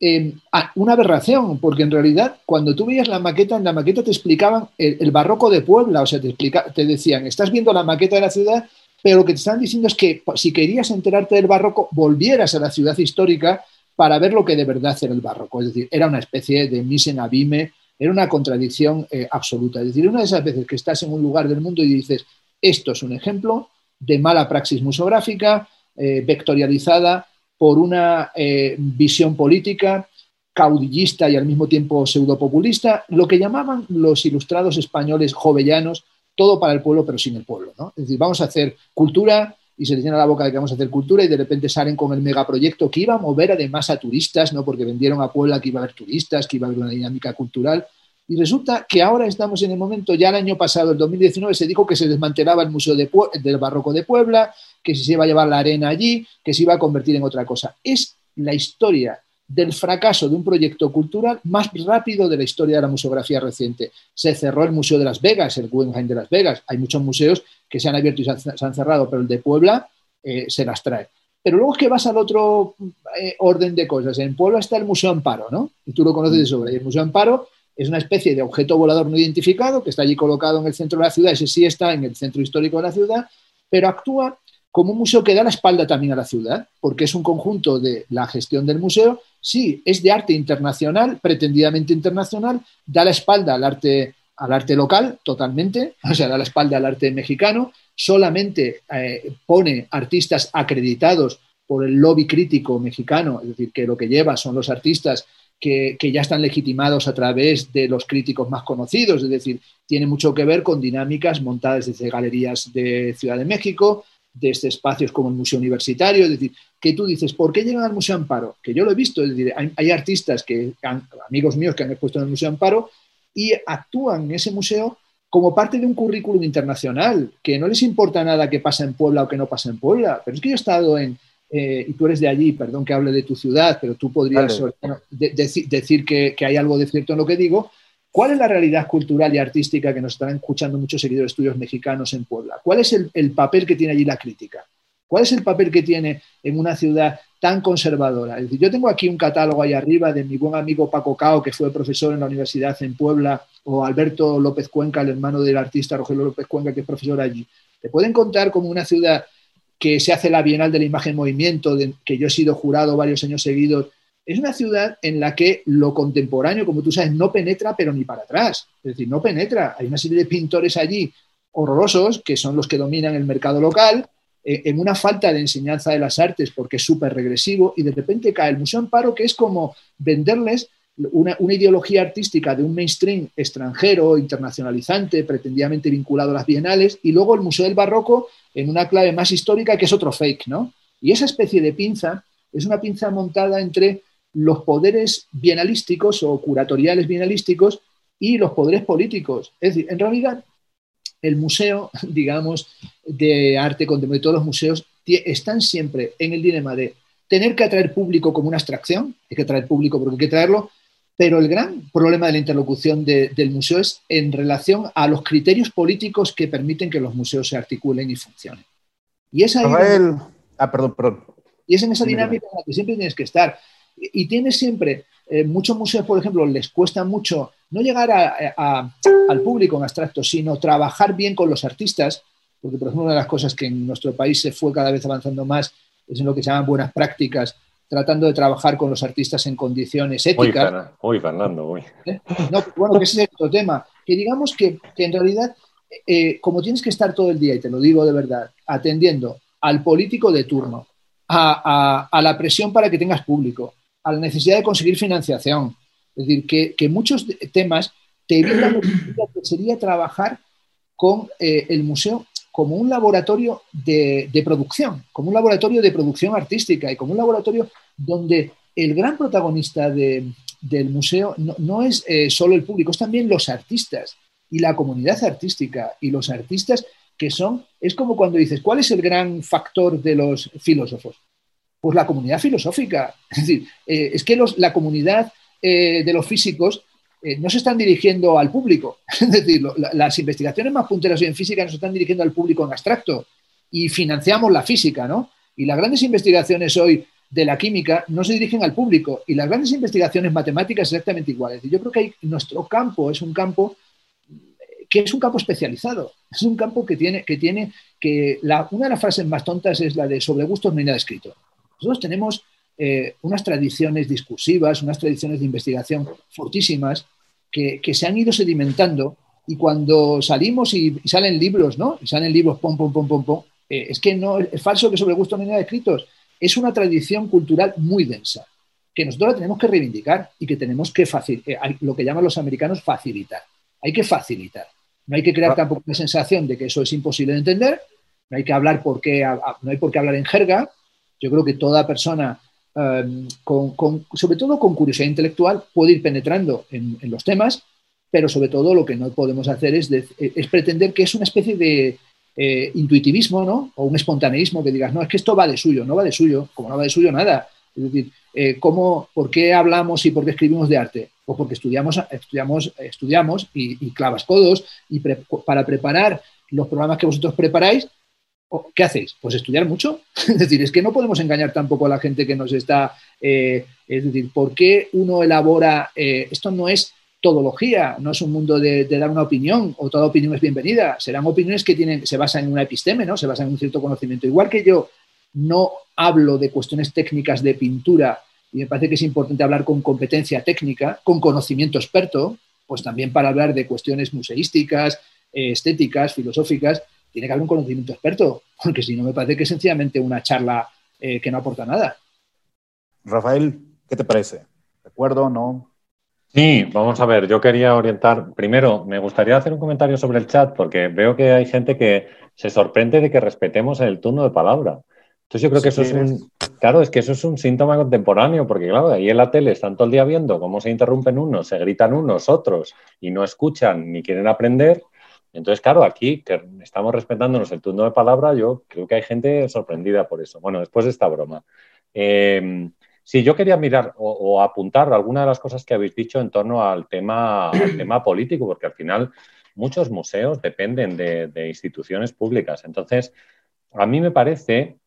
Speaker 2: eh, una aberración, porque en realidad cuando tú veías la maqueta, en la maqueta te explicaban el, barroco de Puebla, o sea, te, te decían, estás viendo la maqueta de la ciudad, pero lo que te están diciendo es que si querías enterarte del barroco, volvieras a la ciudad histórica para ver lo que de verdad era el barroco. Es decir, era una especie de mise en abime era una contradicción eh, absoluta. Es decir, una de esas veces que estás en un lugar del mundo y dices, esto es un ejemplo de mala praxis museográfica, eh, vectorializada, por una eh, visión política caudillista y al mismo tiempo pseudopopulista, lo que llamaban los ilustrados españoles jovellanos, todo para el pueblo pero sin el pueblo. ¿no? Es decir, vamos a hacer cultura y se les llena la boca de que vamos a hacer cultura y de repente salen con el megaproyecto que iba a mover además a turistas, ¿no? porque vendieron a Puebla que iba a haber turistas, que iba a haber una dinámica cultural. Y resulta que ahora estamos en el momento, ya el año pasado, el 2019, se dijo que se desmantelaba el Museo del Barroco de Puebla, que se iba a llevar la arena allí, que se iba a convertir en otra cosa. Es la historia del fracaso de un proyecto cultural más rápido de la historia de la museografía reciente. Se cerró el Museo de Las Vegas, el Guggenheim de Las Vegas. Hay muchos museos que se han abierto y se han, cerrado, pero el de Puebla eh, se las trae. Pero luego es que vas al otro eh, orden de cosas. En Puebla está el Museo Amparo, ¿no? Y tú lo conoces de sobra. Y el Museo Amparo es una especie de objeto volador no identificado que está allí colocado en el centro de la ciudad, ese sí está en el centro histórico de la ciudad, pero actúa como un museo que da la espalda también a la ciudad, porque es un conjunto de la gestión del museo, sí, es de arte internacional, pretendidamente internacional, da la espalda al arte, al arte local totalmente, [LAUGHS] o sea, da la espalda al arte mexicano, solamente eh, pone artistas acreditados por el lobby crítico mexicano, es decir, que lo que lleva son los artistas que, ya están legitimados a través de los críticos más conocidos, es decir, tiene mucho que ver con dinámicas montadas desde galerías de Ciudad de México, desde espacios como el Museo Universitario, es decir, que tú dices, ¿por qué llegan al Museo Amparo? Que yo lo he visto, es decir, hay, artistas, que amigos míos que han expuesto en el Museo Amparo y actúan en ese museo como parte de un currículum internacional, que no les importa nada que pasa en Puebla o que no pasa en Puebla, pero es que yo he estado en, eh, y tú eres de allí, perdón que hable de tu ciudad, pero tú podrías decir que, hay algo de cierto en lo que digo. ¿Cuál es la realidad cultural y artística que nos están escuchando muchos seguidores estudios mexicanos en Puebla? ¿Cuál es el, papel que tiene allí la crítica? ¿Cuál es el papel que tiene en una ciudad tan conservadora? Yo tengo aquí un catálogo ahí arriba de mi buen amigo Paco Cao, que fue profesor en la universidad en Puebla, o Alberto López Cuenca, el hermano del artista Rogelio López Cuenca, que es profesor allí. Te pueden contar como una ciudad que se hace la Bienal de la Imagen Movimiento, de, que yo he sido jurado varios años seguidos, es una ciudad en la que lo contemporáneo, como tú sabes, no penetra, pero ni para atrás. Es decir, no penetra. Hay una serie de pintores allí horrorosos, que son los que dominan el mercado local, eh, en una falta de enseñanza de las artes, porque es súper regresivo, y de repente cae el Museo Amparo, que es como venderles una, una, ideología artística de un mainstream extranjero, internacionalizante, pretendidamente vinculado a las bienales, y luego el Museo del Barroco, en una clave más histórica que es otro fake, ¿no? Y esa especie de pinza es una pinza montada entre los poderes bienalísticos o curatoriales bienalísticos y los poderes políticos. Es decir, en realidad, el museo, [LAUGHS] digamos, de arte contemporáneo, todos los museos están siempre en el dilema de tener que atraer público como una abstracción, hay que atraer público porque hay que traerlo, pero el gran problema de la interlocución del museo es en relación a los criterios políticos que permiten que los museos se articulen y funcionen. Y es
Speaker 1: Ah, perdón, perdón.
Speaker 2: Y es en esa dinámica en la que siempre tienes que estar. Y tienes siempre, eh, muchos museos, por ejemplo, les cuesta mucho no llegar al público en abstracto, sino trabajar bien con los artistas, porque, por ejemplo, una de las cosas que en nuestro país se fue cada vez avanzando más es en lo que se llaman buenas prácticas tratando de trabajar con los artistas en condiciones éticas.
Speaker 3: Uy, Fernando, uy.
Speaker 2: ¿Eh? No, bueno, que ese es otro tema. Que digamos que, en realidad, eh, como tienes que estar todo el día, y te lo digo de verdad, atendiendo al político de turno, a, la presión para que tengas público, a la necesidad de conseguir financiación, es decir, que, muchos temas te evitan que sería trabajar con eh, el museo como un laboratorio de, producción, como un laboratorio de producción artística y como un laboratorio donde el gran protagonista del museo no, es eh, solo el público, es también los artistas y la comunidad artística y los artistas que son, es como cuando dices, ¿cuál es el gran factor de los filósofos? Pues la comunidad filosófica. Es decir, eh, es que la comunidad eh, de los físicos eh, no se están dirigiendo al público. [LAUGHS] Es decir, las investigaciones más punteras hoy en física no se están dirigiendo al público en abstracto y financiamos la física, ¿no? Y las grandes investigaciones hoy de la química no se dirigen al público y las grandes investigaciones matemáticas exactamente iguales. Yo creo que nuestro campo es un campo que es un campo especializado, es un campo que tiene que, tiene, que una de las frases más tontas es la de sobre gustos no hay nada escrito. Nosotros tenemos eh, unas tradiciones discursivas, unas tradiciones de investigación fortísimas que, se han ido sedimentando y cuando salimos y, salen libros, ¿no? Y salen libros, pom, pom, pom, pom, pom, eh, es que no es falso que sobre gusto no hay nada escritos. es una tradición cultural muy densa, que nosotros la tenemos que reivindicar y que tenemos que facilitar, eh, lo que llaman los americanos facilitar. Hay que facilitar. No hay que crear ah. tampoco la sensación de que eso es imposible de entender, no hay que hablar por qué, no hay por qué hablar en jerga. Yo creo que toda persona, em, sobre todo con curiosidad intelectual, puede ir penetrando en, los temas, pero sobre todo lo que no podemos hacer es, es pretender que es una especie de eh, intuitivismo, ¿no? O un espontaneísmo que digas, no, es que esto va de suyo, no va de suyo, como no va de suyo nada. Es decir, eh, ¿cómo, ¿por qué hablamos y por qué escribimos de arte? Pues porque estudiamos, estudiamos, estudiamos y, clavas codos y para preparar los programas que vosotros preparáis, ¿qué hacéis? Pues estudiar mucho. [LAUGHS] es decir, es que no podemos engañar tampoco a la gente que nos está... Eh, es decir, ¿por qué uno elabora... esto no es todología, no es un mundo de, dar una opinión o toda opinión es bienvenida. Serán opiniones que tienen, se basan en una episteme, ¿no? se basan en un cierto conocimiento. Igual que yo no hablo de cuestiones técnicas de pintura y me parece que es importante hablar con competencia técnica, con conocimiento experto, pues también para hablar de cuestiones museísticas, eh, estéticas, filosóficas, tiene que haber un conocimiento experto, porque si no me parece que es sencillamente una charla eh, que no aporta nada.
Speaker 1: Rafael, ¿qué te parece? ¿De acuerdo? ¿No?
Speaker 3: Sí, vamos a ver, yo quería orientar, primero, me gustaría hacer un comentario sobre el chat porque veo que hay gente que se sorprende de que respetemos el turno de palabra. Entonces yo creo que eso es un, claro, es que eso es un síntoma contemporáneo, porque claro, ahí en la tele están todo el día viendo cómo se interrumpen unos, se gritan unos, otros, y no escuchan ni quieren aprender. Entonces, claro, aquí que estamos respetándonos el turno de palabra, yo creo que hay gente sorprendida por eso. Bueno, después de esta broma. Eh, Sí, yo quería mirar o, apuntar algunas de las cosas que habéis dicho en torno al tema, [CLEARS THROAT] tema político, porque al final muchos museos dependen de, instituciones públicas. Entonces, a mí me parece,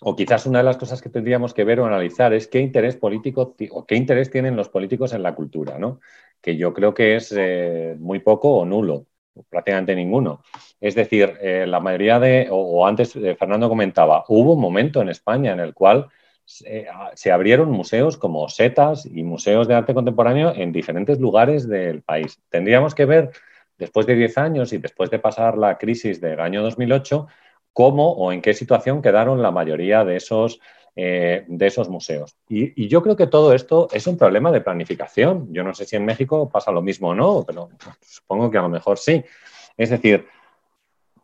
Speaker 3: o quizás una de las cosas que tendríamos que ver o analizar es qué interés político o qué interés tienen los políticos en la cultura, ¿no? Que yo creo que es eh, muy poco o nulo prácticamente ninguno. Es decir, eh, la mayoría de, o, antes eh, Fernando comentaba, hubo un momento en España en el cual se, abrieron museos como setas y museos de arte contemporáneo en diferentes lugares del país. Tendríamos que ver, después de 10 años y después de pasar la crisis del año 2008, cómo o en qué situación quedaron la mayoría de esos, eh, de esos museos. Y, yo creo que todo esto es un problema de planificación. Yo no sé si en México pasa lo mismo o no, pero supongo que a lo mejor sí. Es decir,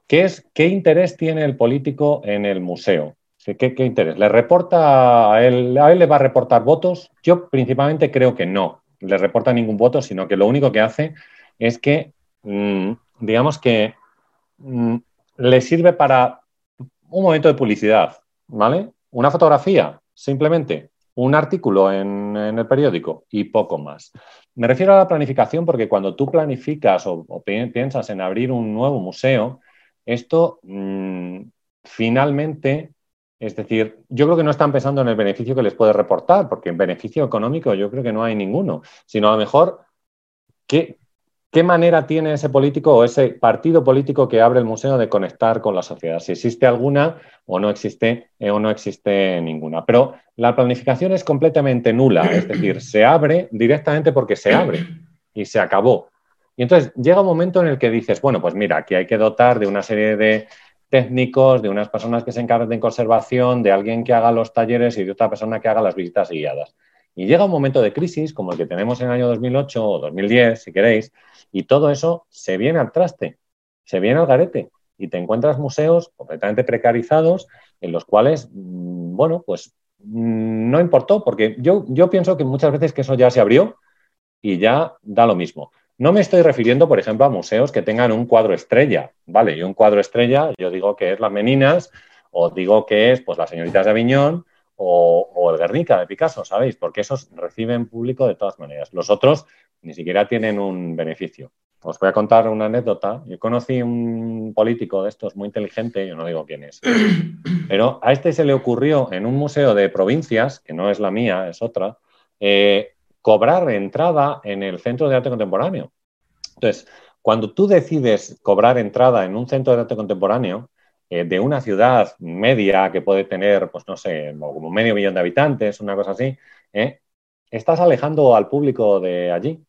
Speaker 3: ¿qué, es, qué interés tiene el político en el museo? ¿Qué, interés? ¿Le reporta a él, a él le va a reportar votos? Yo principalmente creo que no le reporta ningún voto, sino que lo único que hace es que, mm, digamos que mm, le sirve para un momento de publicidad, ¿vale? Una fotografía, simplemente, un artículo en, el periódico y poco más. Me refiero a la planificación porque cuando tú planificas o, piensas en abrir un nuevo museo, esto mm, finalmente es decir, yo creo que no están pensando en el beneficio que les puede reportar, porque en beneficio económico yo creo que no hay ninguno, sino a lo mejor qué, qué manera tiene ese político o ese partido político que abre el museo de conectar con la sociedad, si existe alguna o no existe eh, o no existe ninguna. Pero la planificación es completamente nula, es decir, [CLEARS THROAT] se abre directamente porque se abre y se acabó. Y entonces llega un momento en el que dices, bueno, pues mira, aquí hay que dotar de una serie de técnicos, de unas personas que se encarguen de conservación, de alguien que haga los talleres y de otra persona que haga las visitas guiadas. Y llega un momento de crisis como el que tenemos en el año 2008 o 2010, si queréis, y todo eso se viene al traste, se viene al garete y te encuentras museos completamente precarizados en los cuales, mm, bueno, pues mm, no importó, porque yo, yo pienso que muchas veces que eso ya se abrió y ya da lo mismo. No me estoy refiriendo, por ejemplo, a museos que tengan un cuadro estrella, ¿vale? Y un cuadro estrella, yo digo que es Las Meninas, o digo que es pues Las Señoritas de Aviñón, o, el Guernica de Picasso, ¿sabéis? Porque esos reciben público de todas maneras. Los otros ni siquiera tienen un beneficio. Os voy a contar una anécdota. Yo conocí un político de estos muy inteligente, yo no digo quién es, [CLEARS THROAT] pero a este se le ocurrió en un museo de provincias, que no es la mía, es otra, eh, cobrar entrada en el centro de arte contemporáneo. Entonces, cuando tú decides cobrar entrada en un centro de arte contemporáneo eh, de una ciudad media que puede tener, pues no sé, como medio millón de habitantes, una cosa así, eh, estás alejando al público de allí.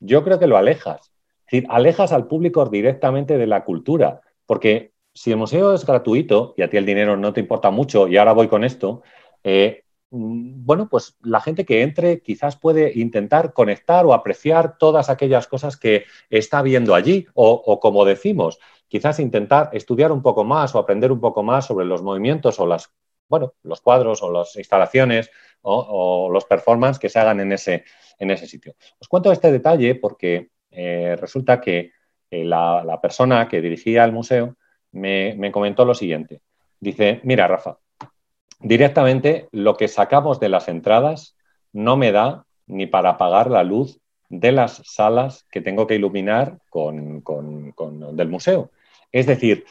Speaker 3: Yo creo que lo alejas. Es decir, alejas al público directamente de la cultura, porque si el museo es gratuito y a ti el dinero no te importa mucho, y ahora voy con esto, eh, bueno, pues la gente que entre quizás puede intentar conectar o apreciar todas aquellas cosas que está viendo allí o, como decimos, quizás intentar estudiar un poco más o aprender un poco más sobre los movimientos o las, bueno, los cuadros o las instalaciones o, los performances que se hagan en ese, en ese sitio. Os cuento este detalle porque eh, resulta que eh, la, persona que dirigía el museo me comentó lo siguiente. Dice, mira, Rafa, directamente lo que sacamos de las entradas no me da ni para pagar la luz de las salas que tengo que iluminar con, del museo. Es decir,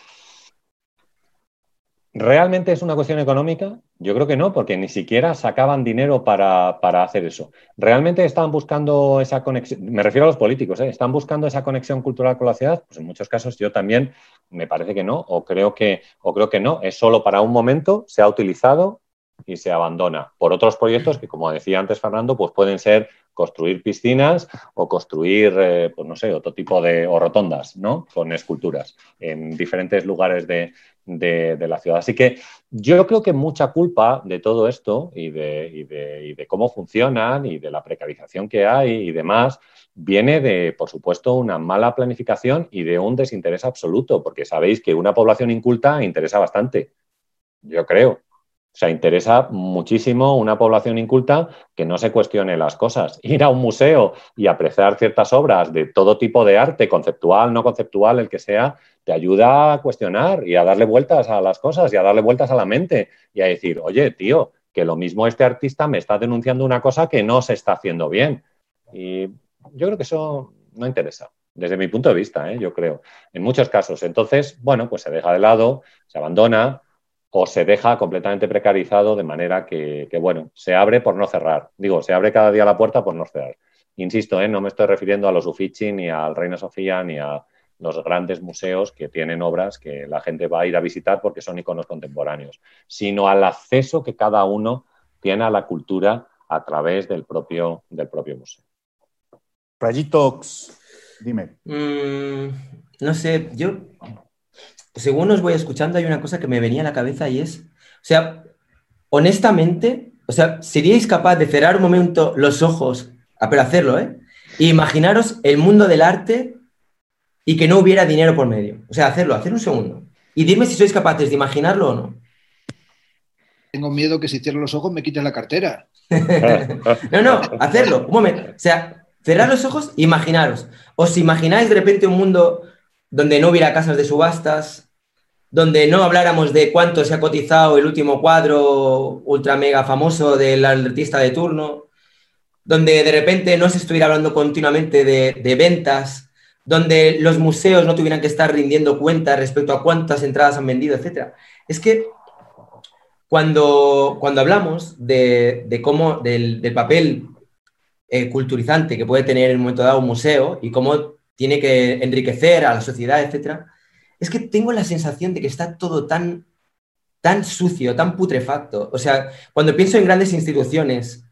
Speaker 3: ¿realmente es una cuestión económica? Yo creo que no, porque ni siquiera sacaban dinero para, hacer eso. ¿Realmente están buscando esa conexión? Me refiero a los políticos, ¿eh? ¿están buscando esa conexión cultural con la ciudad? Pues en muchos casos yo también me parece que no, o creo que, o creo que no. Es solo para un momento, se ha utilizado y se abandona por otros proyectos que, como decía antes Fernando, pues pueden ser construir piscinas o construir, eh, pues no sé, otro tipo de, o rotondas, ¿no? Con esculturas en diferentes lugares de, la ciudad. Así que yo creo que mucha culpa de todo esto y de, de, cómo funcionan y de la precarización que hay y demás, viene de, por supuesto, una mala planificación y de un desinterés absoluto, porque sabéis que una población inculta interesa bastante, yo creo. O sea, interesa muchísimo una población inculta que no se cuestione las cosas. [LAUGHS] Ir a un museo y apreciar ciertas obras de todo tipo de arte, conceptual, no conceptual, el que sea, te ayuda a cuestionar y a darle vueltas a las cosas y a darle vueltas a la mente y a decir, oye, tío, que lo mismo este artista me está denunciando una cosa que no se está haciendo bien. Y yo creo que eso no interesa desde mi punto de vista, ¿eh? yo creo, en muchos casos. Entonces, bueno, pues se deja de lado, se abandona, o se deja completamente precarizado de manera que, bueno, se abre por no cerrar. Digo, se abre cada día la puerta por no cerrar. Insisto, ¿eh? no me estoy refiriendo a los Uffizi, ni al Reina Sofía, ni a los grandes museos que tienen obras que la gente va a ir a visitar porque son iconos contemporáneos, sino al acceso que cada uno tiene a la cultura a través del propio, del propio museo.
Speaker 1: Rayitox, dime.
Speaker 4: Mm, no sé, yo según os voy escuchando, hay una cosa que me venía a la cabeza y es, o sea, honestamente, o sea, ¿seríais capaz de cerrar un momento los ojos, ah, pero hacerlo, ¿eh? E imaginaros el mundo del arte y que no hubiera dinero por medio. O sea, hacerlo, hacer un segundo. Y dime si sois capaces de imaginarlo o no.
Speaker 2: Tengo miedo que si cierro los ojos me quites la cartera. [LAUGHS]
Speaker 4: no, no, hacerlo, un momento. O sea, cerrar los ojos e imaginaros. ¿Os imagináis de repente un mundo donde no hubiera casas de subastas, donde no habláramos de cuánto se ha cotizado el último cuadro ultra mega famoso del artista de turno, donde de repente no se estuviera hablando continuamente de, ventas, donde los museos no tuvieran que estar rindiendo cuentas respecto a cuántas entradas han vendido, etc. Es que cuando, cuando hablamos de, cómo, del, papel eh, culturizante que puede tener en un momento dado un museo y cómo tiene que enriquecer a la sociedad, etc., es que tengo la sensación de que está todo tan, tan sucio, tan putrefacto. O sea, cuando pienso en grandes instituciones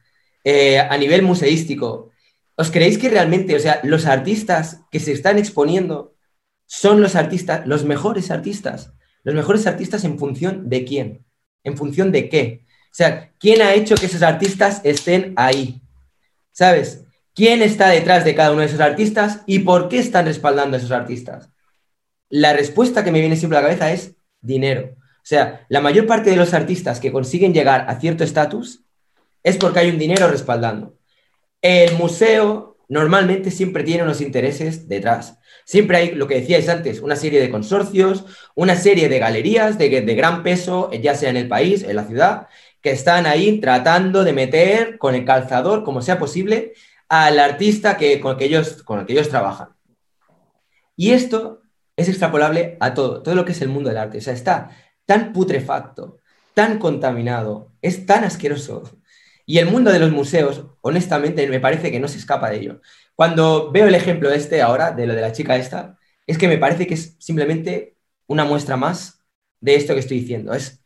Speaker 4: eh, a nivel museístico, ¿os creéis que realmente, o sea, los artistas que se están exponiendo son los artistas, los mejores artistas? Los mejores artistas en función de quién? ¿En función de qué? O sea, ¿quién ha hecho que esos artistas estén ahí? ¿Sabes? ¿Quién está detrás de cada uno de esos artistas y por qué están respaldando a esos artistas? La respuesta que me viene siempre a la cabeza es dinero. O sea, la mayor parte de los artistas que consiguen llegar a cierto estatus es porque hay un dinero respaldando. El museo normalmente siempre tiene unos intereses detrás. Siempre hay, lo que decíais antes, una serie de consorcios, una serie de galerías de, de gran peso, ya sea en el país, en la ciudad, que están ahí tratando de meter con el calzador, como sea posible, al artista que, con, el que ellos, con el que ellos trabajan. Y esto es extrapolable a todo, todo lo que es el mundo del arte. O sea, está tan putrefacto, tan contaminado, es tan asqueroso. Y el mundo de los museos, honestamente, me parece que no se escapa de ello. Cuando veo el ejemplo este ahora, de lo de la chica esta, es que me parece que es simplemente una muestra más de esto que estoy diciendo. Es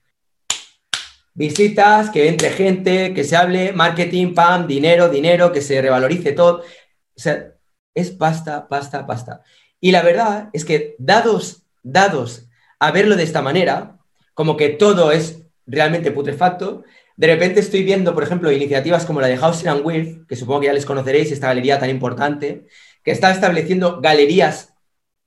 Speaker 4: visitas, que entre gente, que se hable, marketing, pam, dinero, dinero, que se revalorice todo. O sea, es pasta, pasta, pasta. Y la verdad es que dados, dados a verlo de esta manera, como que todo es realmente putrefacto, de repente estoy viendo, por ejemplo, iniciativas como la de Housing and Wealth, que supongo que ya les conoceréis, esta galería tan importante, que está estableciendo galerías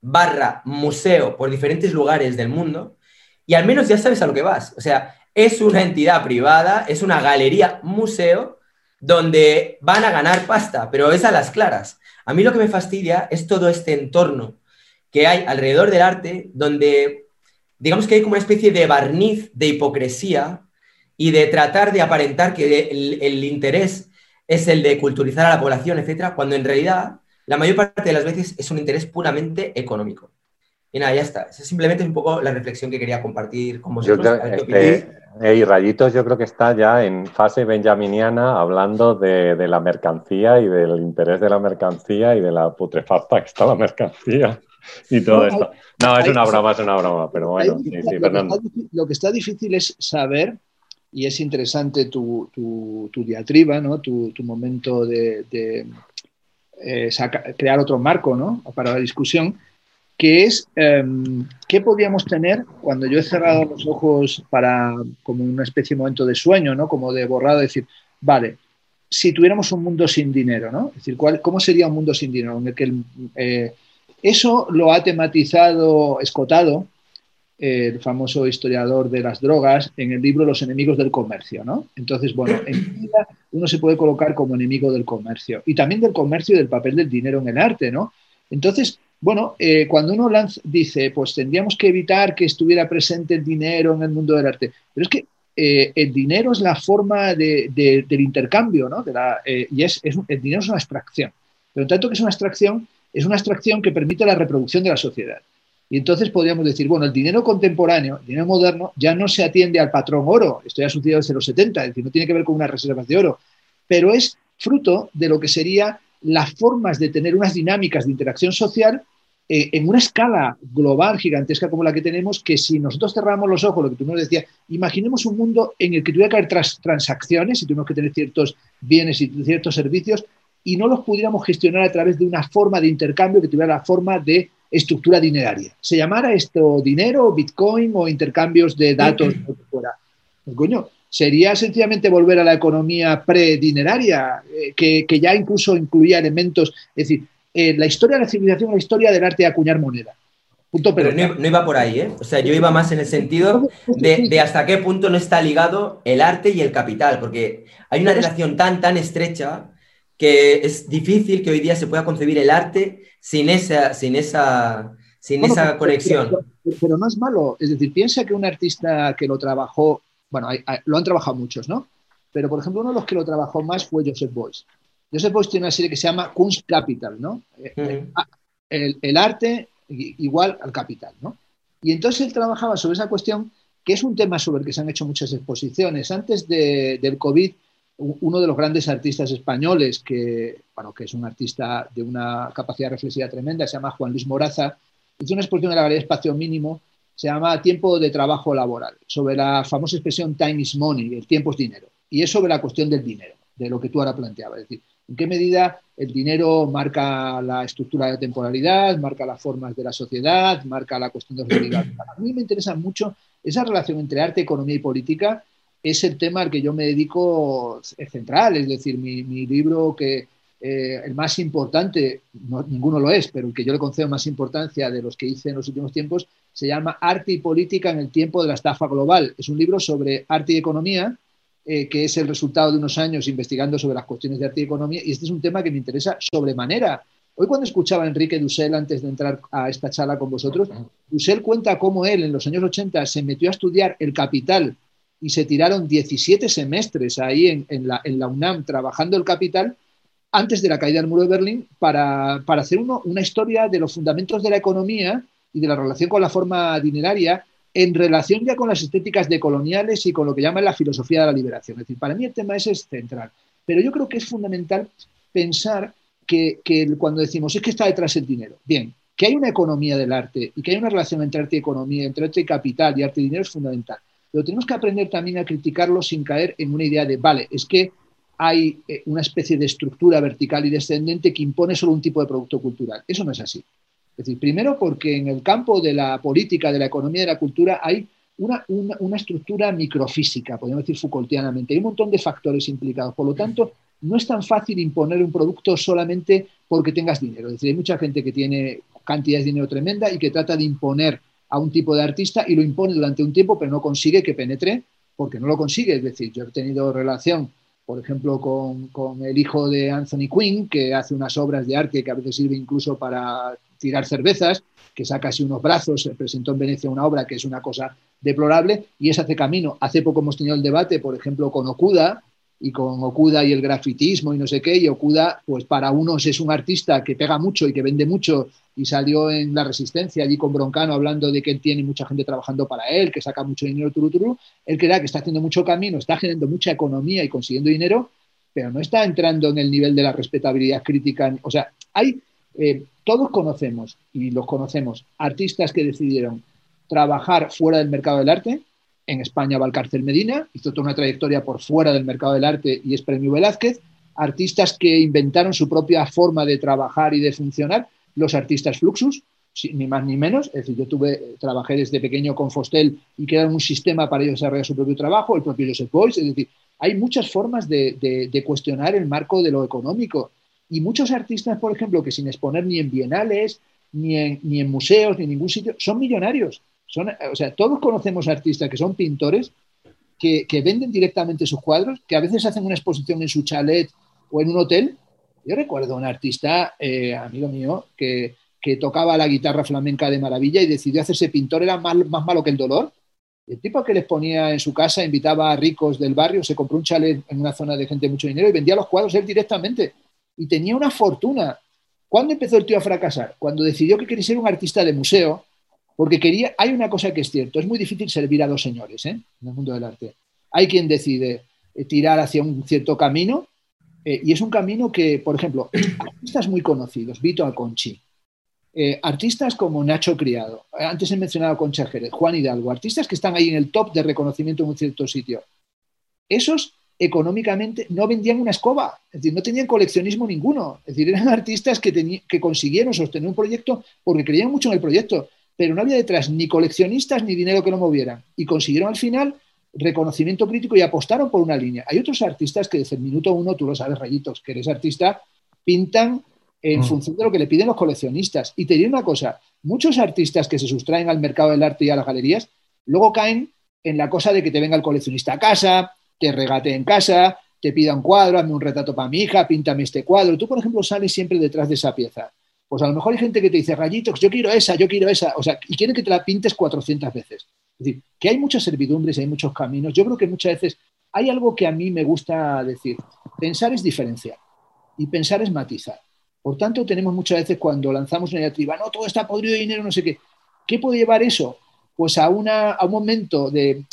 Speaker 4: barra museo por diferentes lugares del mundo, y al menos ya sabes a lo que vas. O sea, es una entidad privada, es una galería museo donde van a ganar pasta, pero es a las claras. A mí lo que me fastidia es todo este entorno que hay alrededor del arte, donde digamos que hay como una especie de barniz de hipocresía y de tratar de aparentar que el, interés es el de culturizar a la población, etcétera, cuando en realidad la mayor parte de las veces es un interés puramente económico. Y nada, ya está. Esa simplemente es un poco la reflexión que quería compartir con vosotros.
Speaker 3: Yo creo, y Rayitos yo creo que está ya en fase benjaminiana hablando de, la mercancía y del interés de la mercancía y de la putrefacta que está la mercancía y todo esto. No, es una broma, es una broma, pero bueno, sí, sí,
Speaker 2: Fernando. Lo que está difícil es saber, y es interesante tu, diatriba, ¿no? tu, momento de, eh, crear otro marco ¿no? para la discusión, que es em, qué podríamos tener cuando yo he cerrado los ojos para como una especie de momento de sueño, ¿no? como de borrado, decir, vale, si tuviéramos un mundo sin dinero, ¿no? Es decir, ¿cuál, ¿cómo sería un mundo sin dinero? En el que eh, eso lo ha tematizado Escotado, el famoso historiador de las drogas, en el libro Los enemigos del comercio, ¿no? Entonces, bueno, en [CLEARS THROAT] vida uno se puede colocar como enemigo del comercio y también del comercio y del papel del dinero en el arte, ¿no? Entonces, bueno, eh, cuando uno dice, pues tendríamos que evitar que estuviera presente el dinero en el mundo del arte, pero es que eh, el dinero es la forma del intercambio, ¿no? Eh, y es, el dinero es una abstracción. Pero en tanto que es una abstracción, es una abstracción que permite la reproducción de la sociedad. Y entonces podríamos decir, bueno, el dinero contemporáneo, el dinero moderno, ya no se atiende al patrón oro, esto ya ha sucedido desde los 70, es decir, no tiene que ver con unas reservas de oro, pero es fruto de lo que sería las formas de tener unas dinámicas de interacción social eh, en una escala global gigantesca como la que tenemos, que si nosotros cerramos los ojos, lo que tú nos decías, imaginemos un mundo en el que tuviera que haber transacciones y tuviéramos que tener ciertos bienes y ciertos servicios y no los pudiéramos gestionar a través de una forma de intercambio que tuviera la forma de estructura dineraria. Se llamara esto dinero, bitcoin o intercambios de datos, [CLEARS THROAT] lo que fuera. Pues, coño, sería sencillamente volver a la economía predineraria, eh, que, que ya incluso incluía elementos, es decir, eh, la historia de la civilización es la historia del arte de acuñar moneda.
Speaker 4: Punto pero no, iba por ahí, ¿eh? O sea, yo iba más en el sentido de, de, hasta qué punto no está ligado el arte y el capital, porque hay una relación tan, tan estrecha que es difícil que hoy día se pueda concebir el arte sin esa, sin esa, sin esa conexión.
Speaker 2: Pero, no es malo, es decir, piensa que un artista que lo trabajó, bueno, lo han trabajado muchos, ¿no? Pero, por ejemplo, uno de los que lo trabajó más fue Joseph Beuys. Joseph Beuys tiene una serie que se llama Kunst Capital, ¿no? Eh, ah, el, arte igual al capital, ¿no? Y entonces él trabajaba sobre esa cuestión, que es un tema sobre el que se han hecho muchas exposiciones. Antes del COVID, uno de los grandes artistas españoles, que, bueno, que es un artista de una capacidad reflexiva tremenda, se llama Juan Luis Moraza, hizo una exposición en la Galería Espacio Mínimo, se llama Tiempo de Trabajo Laboral, sobre la famosa expresión Time is Money, el tiempo es dinero, y es sobre la cuestión del dinero, de lo que tú ahora planteabas, es decir, en qué medida el dinero marca la estructura de temporalidad, marca las formas de la sociedad, marca la cuestión de los [CLEARS THROAT] A mí me interesa mucho esa relación entre arte, economía y política, es el tema al que yo me dedico central, es decir, mi, libro que eh, el más importante, ninguno lo es, pero el que yo le concedo más importancia de los que hice en los últimos tiempos, se llama Arte y Política en el tiempo de la estafa global. Es un libro sobre arte y economía, eh, que es el resultado de unos años investigando sobre las cuestiones de arte y economía, y este es un tema que me interesa sobremanera. Hoy cuando escuchaba a Enrique Dussel antes de entrar a esta charla con vosotros, Dussel cuenta cómo él en los años 80 se metió a estudiar el capital y se tiraron 17 semestres ahí en, la, en la, UNAM trabajando el capital antes de la caída del muro de Berlín para, hacer una historia de los fundamentos de la economía y de la relación con la forma dineraria en relación ya con las estéticas decoloniales y con lo que llaman la filosofía de la liberación. Es decir, para mí el tema ese es central. Pero yo creo que es fundamental pensar que cuando decimos es que está detrás el dinero, bien, que hay una economía del arte y que hay una relación entre arte y economía, entre arte y capital y arte y dinero es fundamental pero tenemos que aprender también a criticarlo sin caer en una idea de, vale, es que hay eh, una especie de estructura vertical y descendente que impone solo un tipo de producto cultural. Eso no es así. Es decir, primero porque en el campo de la política, de la economía de la cultura hay una, una, estructura microfísica, podríamos decir Foucaultianamente. Hay un montón de factores implicados. Por lo tanto, no es tan fácil imponer un producto solamente porque tengas dinero. Es decir, hay mucha gente que tiene cantidades de dinero tremenda y que trata de imponer a un tipo de artista y lo impone durante un tiempo, pero no consigue que penetre porque no lo consigue. Es decir, yo he tenido relación, por ejemplo, con, con el hijo de Anthony Quinn, que hace unas obras de arte que a veces sirve incluso para tirar cervezas, que saca así unos brazos, presentó en Venecia una obra que es una cosa deplorable y es hace camino. Hace poco hemos tenido el debate, por ejemplo, con Okuda y con Okuda y el grafitismo y no sé qué, y Okuda, pues para unos es un artista que pega mucho y que vende mucho y salió en La Resistencia allí con Broncano hablando de que él tiene mucha gente trabajando para él, que saca mucho dinero, turuturu. Él crea que está haciendo mucho camino, está generando mucha economía y consiguiendo dinero, pero no está entrando en el nivel de la respetabilidad crítica. O sea, hay, eh, todos conocemos, y los conocemos, artistas que decidieron trabajar fuera del mercado del arte. En España va al Cárcel Medina, hizo toda una trayectoria por fuera del mercado del arte y es Premio Velázquez. Artistas que inventaron su propia forma de trabajar y de funcionar, los artistas Fluxus, ni más ni menos. Es decir, yo tuve, trabajé desde pequeño con Fostel y crearon un sistema para ellos desarrollar su propio trabajo, el propio Joseph Beuys. Es decir, hay muchas formas de, cuestionar el marco de lo económico. Y muchos artistas, por ejemplo, que sin exponer ni en bienales, ni en, ni en museos, ni en ningún sitio, son millonarios o sea, todos conocemos artistas que son pintores, que, venden directamente sus cuadros, que a veces hacen una exposición en su chalet o en un hotel. Yo recuerdo a un artista, eh, amigo mío, que, tocaba la guitarra flamenca de maravilla y decidió hacerse pintor, era más, más malo que el dolor. El tipo que les ponía en su casa, invitaba a ricos del barrio, se compró un chalet en una zona de gente mucho dinero y vendía los cuadros él directamente. Y tenía una fortuna. ¿Cuándo empezó el tío a fracasar? Cuando decidió que quería ser un artista de museo porque quería, hay una cosa que es cierto, es muy difícil servir a dos señores ¿eh? en el mundo del arte. Hay quien decide eh, tirar hacia un cierto camino eh, y es un camino que, por ejemplo, [CLEARS THROAT] artistas muy conocidos, Vito Alconchi, artistas como Nacho Criado, antes he mencionado Concha Jerez, Juan Hidalgo, artistas que están ahí en el top de reconocimiento en un cierto sitio. Esos económicamente no vendían una escoba, es decir, no tenían coleccionismo ninguno, es decir, eran [LAUGHS] artistas que, que consiguieron sostener un proyecto porque creían mucho en el proyecto pero no había detrás ni coleccionistas ni dinero que lo movieran. Y consiguieron al final reconocimiento crítico y apostaron por una línea. Hay otros artistas que desde el minuto uno, tú lo sabes, Rayitos, que eres artista, pintan en mm. función de lo que le piden los coleccionistas. Y te diré una cosa, muchos artistas que se sustraen al mercado del arte y a las galerías, luego caen en la cosa de que te venga el coleccionista a casa, te regate en casa, te pida un cuadro, hazme un retrato para mi hija, píntame este cuadro. Tú, por ejemplo, sales siempre detrás de esa pieza. Pues a lo mejor hay gente que te dice, rayitos, yo quiero esa, yo quiero esa, o sea, y quieren que te la pintes 400 veces. Es decir, que hay muchas servidumbres, hay muchos caminos. Yo creo que muchas veces hay algo que a mí me gusta decir. Pensar es diferenciar y pensar es matizar. Por tanto, tenemos muchas veces cuando lanzamos una diatriba, no, todo está podrido de dinero, no sé qué. ¿Qué puede llevar eso? Pues a, una, a un momento de,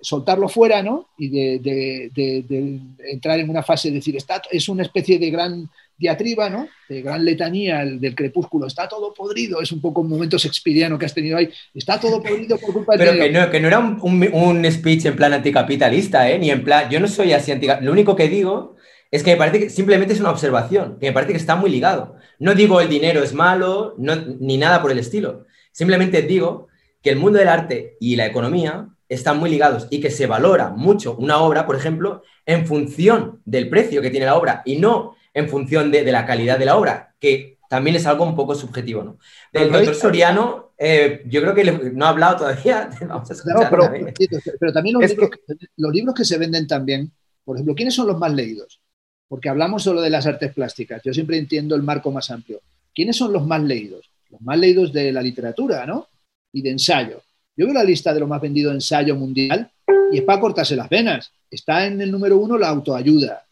Speaker 2: soltarlo fuera, ¿no? Y de, de, entrar en una fase de decir, está, es una especie de gran diatriba, ¿no? De gran letanía del crepúsculo, está todo podrido, es un poco un momento shakespeariano que has tenido ahí, está todo podrido por culpa
Speaker 4: de... Pero que no, que no era un, speech en plan anticapitalista, ¿eh? Ni en plan, yo no soy así anticapitalista, lo único que digo es que me parece que simplemente es una observación, que me parece que está muy ligado. No digo el dinero es malo, ni nada por el estilo, simplemente digo que el mundo del arte y la economía están muy ligados y que se valora mucho una obra, por ejemplo, en función del precio que tiene la obra y no en función de, la calidad de la obra, que también es algo un poco subjetivo, ¿no? Del doctor Soriano, eh, yo creo que no ha hablado todavía. [LAUGHS]
Speaker 2: pero, también los, libros que... los libros que se venden también, por ejemplo, ¿quiénes son los más leídos? Porque hablamos solo de las artes plásticas, yo siempre entiendo el marco más amplio. ¿Quiénes son los más leídos? Los más leídos de la literatura, ¿no? Y de ensayo. Yo veo la lista de lo más vendido ensayo mundial y es para cortarse las venas. Está en el número uno la autoayuda,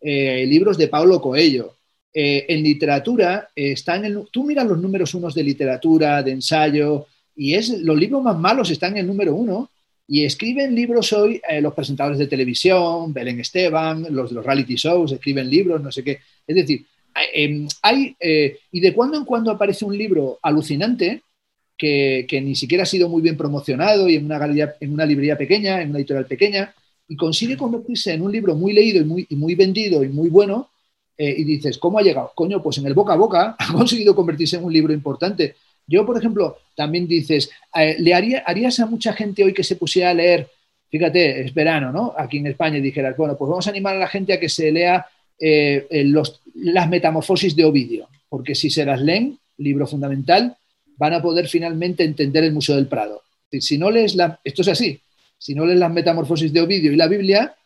Speaker 2: eh, libros de Paulo Coelho. Eh, en literatura eh, están en el, tú miras los números unos de literatura, de ensayo, y es los libros más malos están en el número uno. Y escriben libros hoy los presentadores de televisión, Belén Esteban, los de los reality shows, escriben libros, no sé qué. Es decir, hay, em, y de cuando en cuando aparece un libro alucinante que, ni siquiera ha sido muy bien promocionado y en una, galería, en una librería pequeña, en una editorial pequeña, y consigue convertirse en un libro muy leído y muy, muy vendido y muy bueno, eh, y dices, ¿cómo ha llegado? Coño, pues en el boca a boca [LAUGHS] ha conseguido convertirse en un libro importante. Yo, por ejemplo, también dices, eh, ¿le harías a mucha gente hoy que se pusiera a leer, fíjate, es verano, ¿no? Aquí en España y dijeras, bueno, pues vamos a animar a la gente a que se lea eh, las metamorfosis de Ovidio, porque si se las leen, libro fundamental, van a poder finalmente entender el Museo del Prado. Si no lees la, esto es así, si no lees las metamorfosis de Ovidio y la Biblia,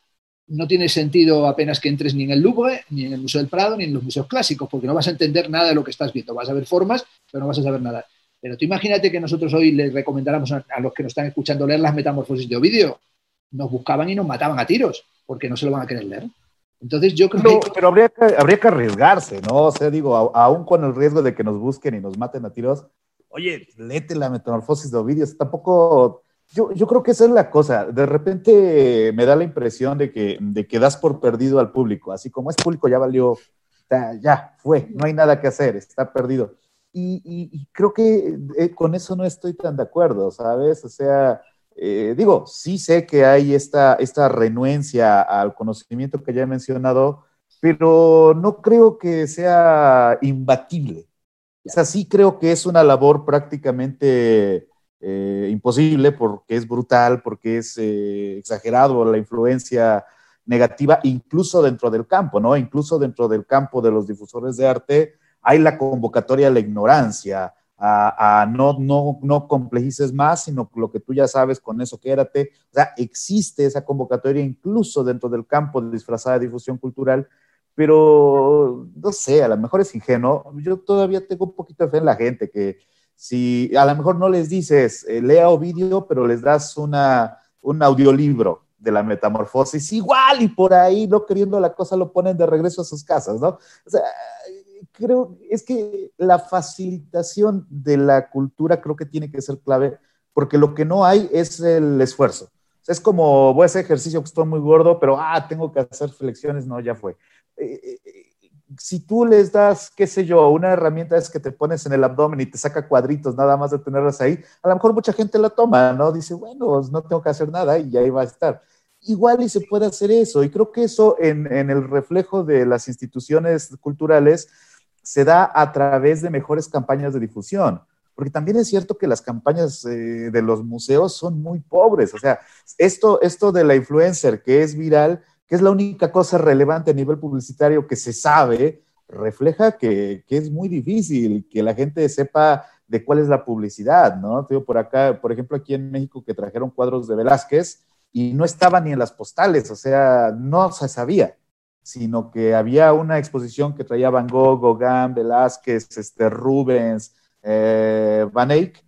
Speaker 2: no tiene sentido apenas que entres ni en el Louvre, ni en el Museo del Prado, ni en los museos clásicos, porque no vas a entender nada de lo que estás viendo. Vas a ver formas, pero no vas a saber nada. Pero tú imagínate que nosotros hoy les recomendáramos a, los que nos están escuchando leer las metamorfosis de Ovidio. Nos buscaban y nos mataban a tiros, porque no se lo van a querer leer. Entonces yo creo
Speaker 1: que... Pero habría que, habría que arriesgarse, ¿no? O sea, digo, aún con el riesgo de que nos busquen y nos maten a tiros, oye, léete la metamorfosis de Ovidio. Tampoco yo, yo, creo que esa es la cosa. De repente me da la impresión de que, de que das por perdido al público. Así como es público, ya valió, ya fue, no hay nada que hacer, está perdido. Y, creo que eh, con eso no estoy tan de acuerdo, ¿sabes? O sea, eh, digo, sí sé que hay esta, esta renuencia al conocimiento que ya he mencionado, pero no creo que sea imbatible. O sea, creo que es una labor prácticamente eh, imposible porque es brutal, porque es eh, exagerado la influencia negativa, incluso dentro del campo, ¿no? Incluso dentro del campo de los difusores de arte hay la convocatoria a la ignorancia, a, no, no, no complejices más, sino lo que tú ya sabes, con eso quédate. O sea, existe esa convocatoria incluso dentro del campo de disfrazada difusión cultural, pero no sé, a lo mejor es ingenuo. Yo todavía tengo un poquito de fe en la gente que, si a lo mejor no les dices, eh, lea Ovidio, pero les das una, un audiolibro de la metamorfosis, igual y por ahí, no queriendo la cosa, lo ponen de regreso a sus casas, ¿no? O sea, creo, es que la facilitación de la cultura creo que tiene que ser clave, porque lo que no hay es el esfuerzo. es como, voy a hacer ejercicio que estoy muy gordo, pero, ah, tengo que hacer flexiones, no, ya fue. Eh, si tú les das, qué sé yo, una herramienta es que te pones en el abdomen y te saca cuadritos nada más de tenerlas ahí, a lo mejor mucha gente la toma, ¿no? Dice, bueno, pues, no tengo que hacer nada y ahí va a estar. Igual y se puede hacer eso. Y creo que eso en, el reflejo de las instituciones culturales se da a través de mejores campañas de difusión. Porque también es cierto que las campañas eh, de los museos son muy pobres. O sea, esto, esto de la influencer que es viral, que es la única cosa relevante a nivel publicitario que se sabe, refleja que, es muy difícil que la gente sepa de cuál es la publicidad, ¿no? Tengo por acá, por ejemplo, aquí en México que trajeron cuadros de Velázquez y no estaban ni en las postales, o sea, no se sabía, sino que había una exposición que traía Van Gogh, Gauguin, Velázquez, este, Rubens, eh, Van Eyck,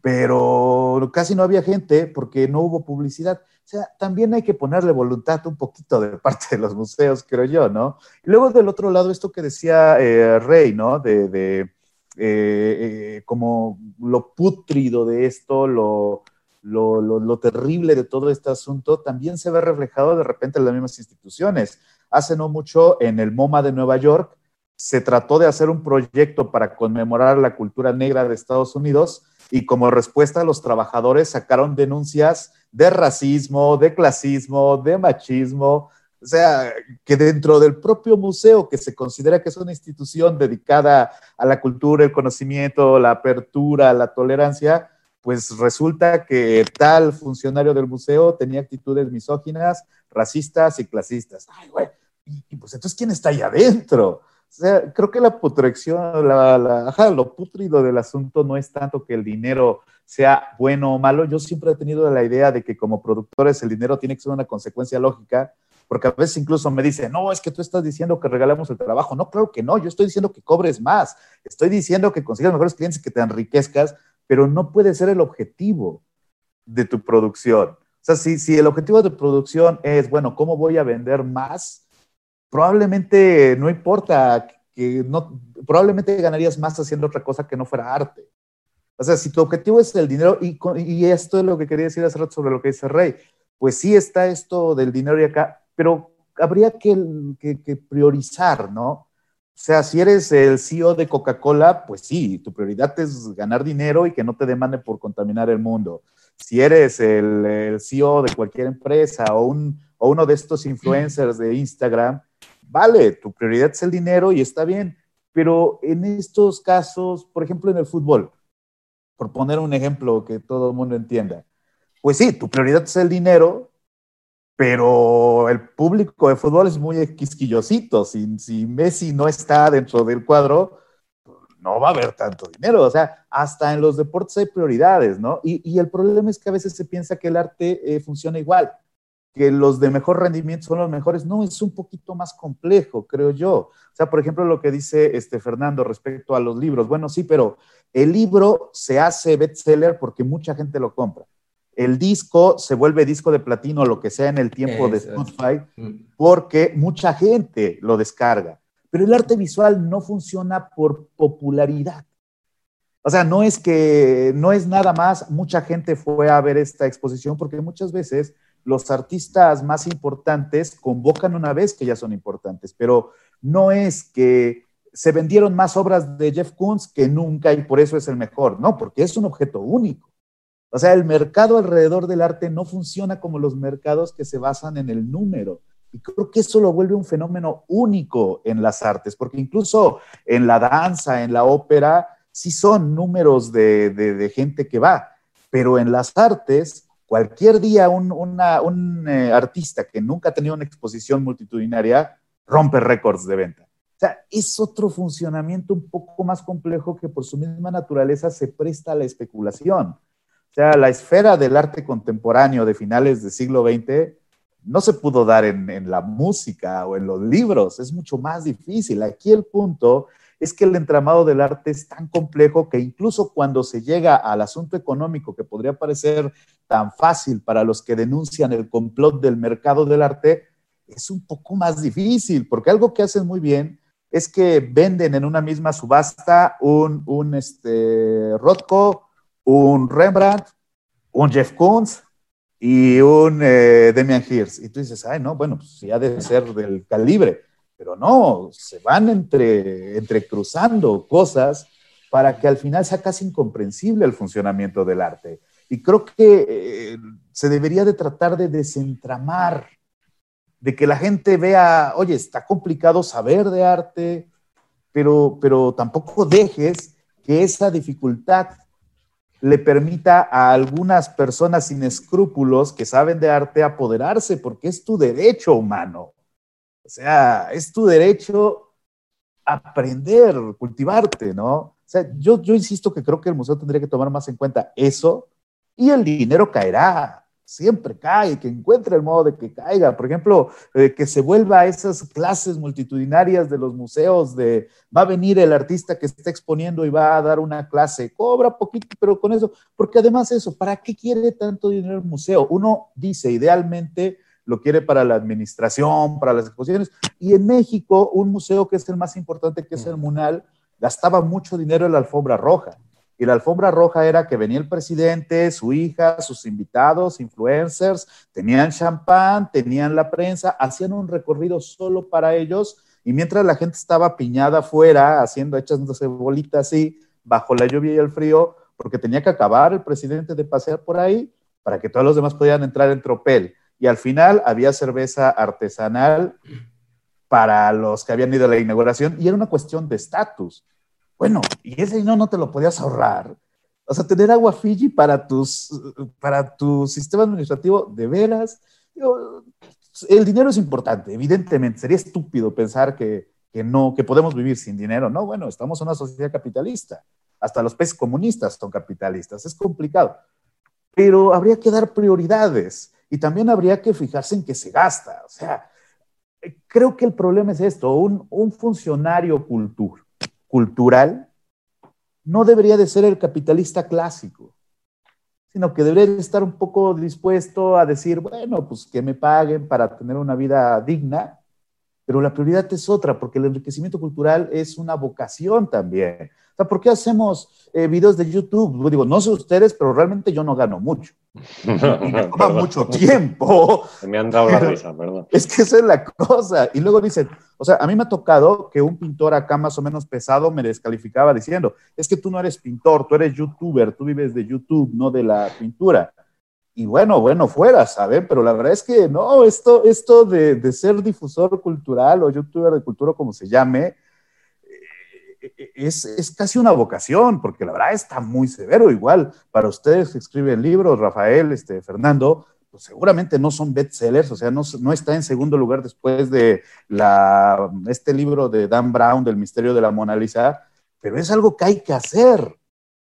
Speaker 1: pero casi no había gente porque no hubo publicidad. O sea, también hay que ponerle voluntad un poquito de parte de los museos, creo yo, ¿no? Y luego del otro lado, esto que decía eh, Rey, ¿no? De, de eh, eh, como lo putrido de esto, lo, lo, lo, terrible de todo este asunto, también se ve reflejado de repente en las mismas instituciones. Hace no mucho en el MoMA de Nueva York se trató de hacer un proyecto para conmemorar la cultura negra de Estados Unidos y como respuesta los trabajadores sacaron denuncias de racismo, de clasismo, de machismo, o sea, que dentro del propio museo, que se considera que es una institución dedicada a la cultura, el conocimiento, la apertura, la tolerancia, pues resulta que tal funcionario del museo tenía actitudes misóginas, racistas y clasistas. Ay, güey, y, pues entonces, ¿quién está ahí adentro? Sea, creo que la putrección, la, ajá, lo putrido del asunto no es tanto que el dinero sea bueno o malo. Yo siempre he tenido la idea de que como productores el dinero tiene que ser una consecuencia lógica, porque a veces incluso me dicen, no, es que tú estás diciendo que regalamos el trabajo. No, claro que no, yo estoy diciendo que cobres más, estoy diciendo que consigas mejores clientes que te enriquezcas, pero no puede ser el objetivo de tu producción. O sea, si, si el objetivo de tu producción es, bueno, ¿cómo voy a vender más? Probablemente no importa que no, probablemente ganarías más haciendo otra cosa que no fuera arte. O sea, si tu objetivo es el dinero, y, y esto es lo que quería decir hace rato sobre lo que dice Rey, pues sí está esto del dinero y acá, pero habría que, que, priorizar, ¿no? O sea, si eres el CEO de Coca-Cola, pues sí, tu prioridad es ganar dinero y que no te demande por contaminar el mundo. Si eres el, el CEO de cualquier empresa o, un, o uno de estos influencers de Instagram, vale, tu prioridad es el dinero y está bien, pero en estos casos, por ejemplo, en el fútbol, por poner un ejemplo que todo el mundo entienda. Pues sí, tu prioridad es el dinero, pero el público de fútbol es muy quisquillosito. Si, si Messi no está dentro del cuadro, no va a haber tanto dinero. O sea, hasta en los deportes hay prioridades, ¿no? Y, el problema es que a veces se piensa que el arte eh, funciona igual, que los de mejor rendimiento son los mejores. No, es un poquito más complejo, creo yo. O sea, por ejemplo, lo que dice este Fernando respecto a los libros. Bueno, sí, pero el libro se hace bestseller porque mucha gente lo compra el disco se vuelve disco de platino, lo que sea en el tiempo de Spotify, mm. porque mucha gente lo descarga. Pero el arte visual no funciona por popularidad. O sea, no es que, no es nada más, mucha gente fue a ver esta exposición porque muchas veces los artistas más importantes convocan una vez que ya son importantes, pero no es que se vendieron más obras de Jeff Koons que nunca y por eso es el mejor, no, porque es un objeto único. O sea, el mercado alrededor del arte no funciona como los mercados que se basan en el número. Y creo que eso lo vuelve un fenómeno único en las artes, porque incluso en la danza, en la ópera, sí son números de, gente que va, pero en las artes, cualquier día un, eh, artista que nunca ha tenido una exposición multitudinaria rompe récords de venta. O sea, es otro funcionamiento un poco más complejo que por su misma naturaleza se presta a la especulación. O sea, la esfera del arte contemporáneo de finales del siglo XX no se pudo dar en, la música o en los libros, es mucho más difícil. Aquí el punto es que el entramado del arte es tan complejo que incluso cuando se llega al asunto económico, que podría parecer tan fácil para los que denuncian el complot del mercado del arte, es un poco más difícil, porque algo que hacen muy bien es que venden en una misma subasta un, un este, Rothko, un Rembrandt, un Jeff Koons y un eh, Demian Hirst. Y tú dices, ay, no, bueno, pues sí ha de ser del calibre, pero no, se van entre, entre cruzando cosas para que al final sea casi incomprensible el funcionamiento del arte. Y creo que eh, se debería de tratar de desentramar, de que la gente vea, oye, está complicado saber de arte, pero, pero tampoco dejes que esa dificultad le permita a algunas personas sin escrúpulos que saben de arte apoderarse, porque es tu derecho humano. O sea, es tu derecho aprender, cultivarte, ¿no? O sea, yo, yo insisto que creo que el museo tendría que tomar más en cuenta eso y el dinero caerá siempre cae, que encuentre el modo de que caiga. Por ejemplo, eh, que se vuelva a esas clases multitudinarias de los museos de va a venir el artista que está exponiendo y va a dar una clase, cobra poquito, pero con eso, porque además eso, ¿para qué quiere tanto dinero el museo? Uno dice, idealmente lo quiere para la administración, para las exposiciones, y en México, un museo que es el más importante, que es el MUNAL, gastaba mucho dinero en la alfombra roja. Y la alfombra roja era que venía el presidente, su hija, sus invitados, influencers, tenían champán, tenían la prensa, hacían un recorrido solo para ellos. Y mientras la gente estaba piñada afuera, haciendo, echándose bolitas así, bajo la lluvia y el frío, porque tenía que acabar el presidente de pasear por ahí para que todos los demás pudieran entrar en tropel. Y al final había cerveza artesanal para los que habían ido a la inauguración y era una cuestión de estatus. Bueno, y ese dinero no te lo podías ahorrar. O sea, tener agua Fiji para, tus, para tu sistema administrativo, de veras. el dinero es importante, evidentemente. Sería estúpido pensar que, que, no, que podemos vivir sin dinero. No, bueno, estamos en una sociedad capitalista. Hasta los países comunistas son capitalistas. Es complicado. Pero habría que dar prioridades y también habría que fijarse en qué se gasta. O sea, creo que el problema es esto: un, un funcionario cultura cultural no debería de ser el capitalista clásico, sino que debería estar un poco dispuesto a decir, bueno, pues que me paguen para tener una vida digna, pero la prioridad es otra, porque el enriquecimiento cultural es una vocación también. ¿por qué hacemos eh, videos de YouTube? Digo, no sé ustedes, pero realmente yo no gano mucho. Me toma [LAUGHS] mucho tiempo.
Speaker 3: Me han dado la risa, perdón.
Speaker 1: Es que esa es la cosa. Y luego dicen, o sea, a mí me ha tocado que un pintor acá más o menos pesado me descalificaba diciendo, es que tú no eres pintor, tú eres youtuber, tú vives de YouTube, no de la pintura. Y bueno, bueno, fuera, ¿saben? Pero la verdad es que no, esto, esto de, de ser difusor cultural o youtuber de cultura, como se llame, es, es, casi una vocación, porque la verdad está muy severo. Igual, para ustedes que escriben libros, Rafael, este, Fernando, pues seguramente no son bestsellers, o sea, no, no está en segundo lugar después de la, este libro de Dan Brown, del misterio de la Mona Lisa, pero es algo que hay que hacer,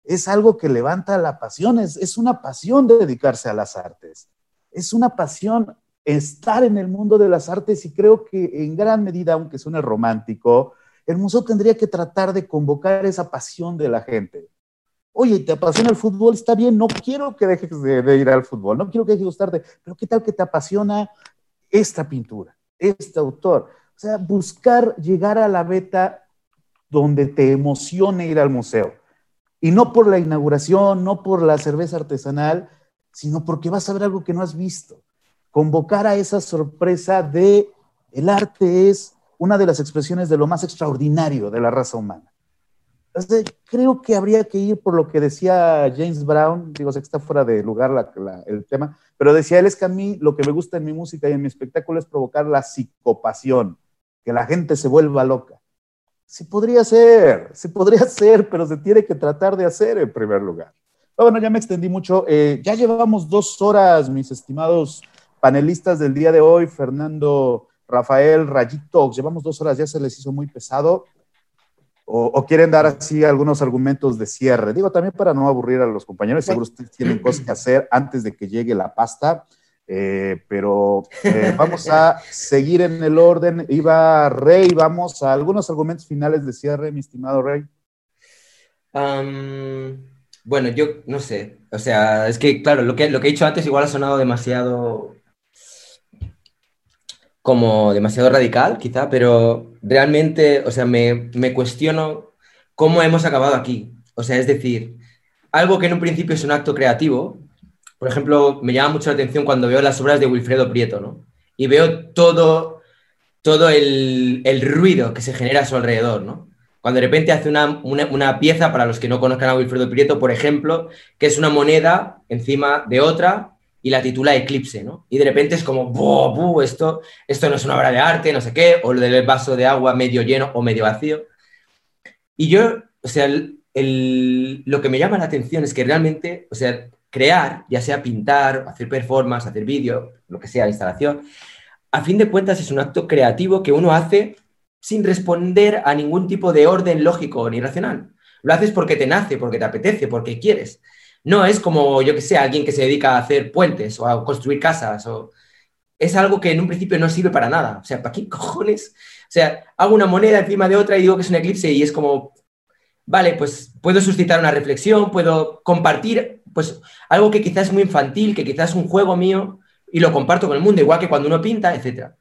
Speaker 1: es algo que levanta la pasión, es, es una pasión de dedicarse a las artes, es una pasión estar en el mundo de las artes y creo que en gran medida, aunque suene romántico, el museo tendría que tratar de convocar esa pasión de la gente. Oye, ¿te apasiona el fútbol? Está bien, no quiero que dejes de, ir al fútbol, no quiero que dejes de gustarte, pero ¿qué tal que te apasiona esta pintura, este autor? O sea, buscar llegar a la beta donde te emocione ir al museo. Y no por la inauguración, no por la cerveza artesanal, sino porque vas a ver algo que no has visto. Convocar a esa sorpresa de el arte es una de las expresiones de lo más extraordinario de la raza humana. Entonces, creo que habría que ir por lo que decía James Brown, digo, sé que está fuera de lugar el tema, pero decía él es que a mí lo que me gusta en mi música y en mi espectáculo es provocar la psicopasión, que la gente se vuelva loca. Sí podría ser, sí podría [LAUGHS] ser, pero se tiene que tratar de hacer en primer lugar. Bueno, ya me extendí mucho. Eh, ya llevamos dos horas, mis estimados panelistas del día de hoy, Fernando Rafael, Rayitos, llevamos dos horas, ya se les hizo muy pesado. O, quieren dar así algunos argumentos de cierre. Digo, también para no aburrir a los compañeros, seguro ustedes tienen cosas que hacer antes de que llegue la pasta. Eh, pero eh, vamos a seguir en el orden. Iba Rey, vamos a algunos argumentos finales de cierre, mi estimado Rey.
Speaker 4: bueno, yo no sé. O sea, es que, claro, lo que, lo que he dicho antes igual ha sonado demasiado como demasiado radical, quizá, pero realmente, o sea, me, me cuestiono cómo hemos acabado aquí. O sea, es decir, algo que en un principio es un acto creativo, por ejemplo, me llama mucho la atención cuando veo las obras de Wilfredo Prieto, ¿no? Y veo todo, todo el, el ruido que se genera a su alrededor, ¿no? Cuando de repente hace una, una, una, pieza, para los que no conozcan a Wilfredo Prieto, por ejemplo, que es una moneda encima de otra y la titula Eclipse, ¿no? Y de repente es como, ¡buh, Esto, esto no es una obra de arte, no sé qué, o lo del vaso de agua medio lleno o medio vacío. Y yo, o sea, el, lo que me llama la atención es que realmente, o sea, crear, ya sea pintar, hacer performance, hacer vídeo, lo que sea, instalación, a fin de cuentas es un acto creativo que uno hace sin responder a ningún tipo de orden lógico ni racional. Lo haces porque te nace, porque te apetece, porque quieres. No es como, yo que sé, alguien que se dedica a hacer puentes o a construir casas. O... Es algo que en un principio no sirve para nada. O sea, ¿para qué [LAUGHS] cojones? O sea, hago una moneda encima de otra y digo que es un eclipse y es como, vale, pues puedo suscitar una reflexión, puedo compartir, pues algo que quizás es muy infantil, que quizás es un juego mío y lo comparto con el mundo, igual que cuando uno pinta, etc.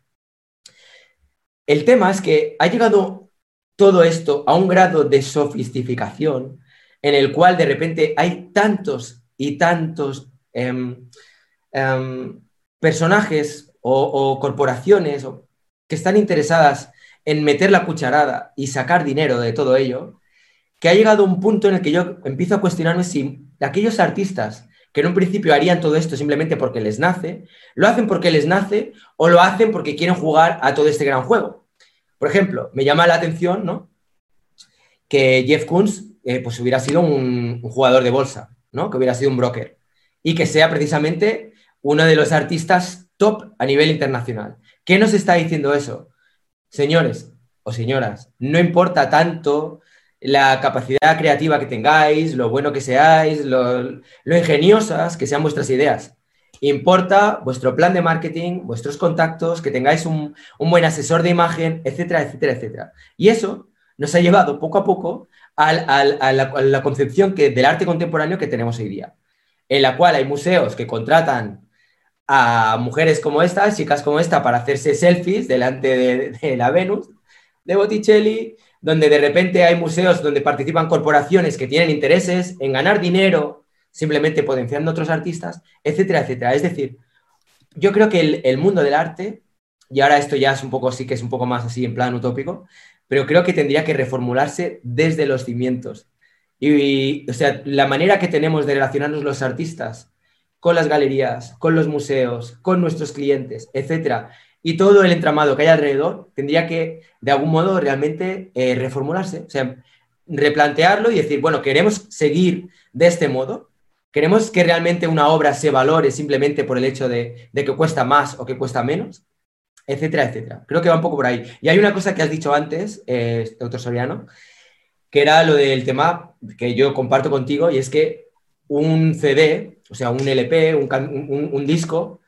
Speaker 4: El tema es que ha llegado todo esto a un grado de sofisticación en el cual de repente hay tantos y tantos em, em, personajes o, corporaciones que están interesadas en meter la cucharada y sacar dinero de todo ello, que ha llegado un punto en el que yo empiezo a cuestionarme si aquellos artistas que en un principio harían todo esto simplemente porque les nace, lo hacen porque les nace o lo hacen porque quieren jugar a todo este gran juego. Por ejemplo, me llama la atención, ¿no? Que Jeff Koons eh, pues hubiera sido un, jugador de bolsa, ¿no? Que hubiera sido un broker. Y que sea precisamente uno de los artistas top a nivel internacional. ¿Qué nos está diciendo eso? Señores o señoras, no importa tanto la capacidad creativa que tengáis, lo bueno que seáis, lo, ingeniosas que sean vuestras ideas. Importa vuestro plan de marketing, vuestros contactos, que tengáis un, un, buen asesor de imagen, etcétera, etcétera, etcétera. Y eso nos ha llevado poco a poco a, la, concepción que, del arte contemporáneo que tenemos hoy día, en la cual hay museos que contratan a mujeres como esta, chicas como esta, para hacerse selfies delante de, la Venus de Botticelli, donde de repente hay museos donde participan corporaciones que tienen intereses en ganar dinero, simplemente potenciando a otros artistas, etcétera, etcétera. Es decir, yo creo que el, el, mundo del arte, y ahora esto ya es un poco, sí que es un poco más así en plan utópico, pero creo que tendría que reformularse desde los cimientos. Y, o sea, la manera que tenemos de relacionarnos los artistas con las galerías, con los museos, con nuestros clientes, etcétera, y todo el entramado que hay alrededor tendría que, de algún modo, realmente eh, reformularse, o sea, replantearlo y decir, bueno, queremos seguir de este modo, queremos que realmente una obra se valore simplemente por el hecho de, que cuesta más o que cuesta menos, etcétera, etcétera. Creo que va un poco por ahí. Y hay una cosa que has dicho antes, eh, doctor Soriano, que era lo del tema que yo comparto contigo, y es que un CD, o sea, un LP, un, disco,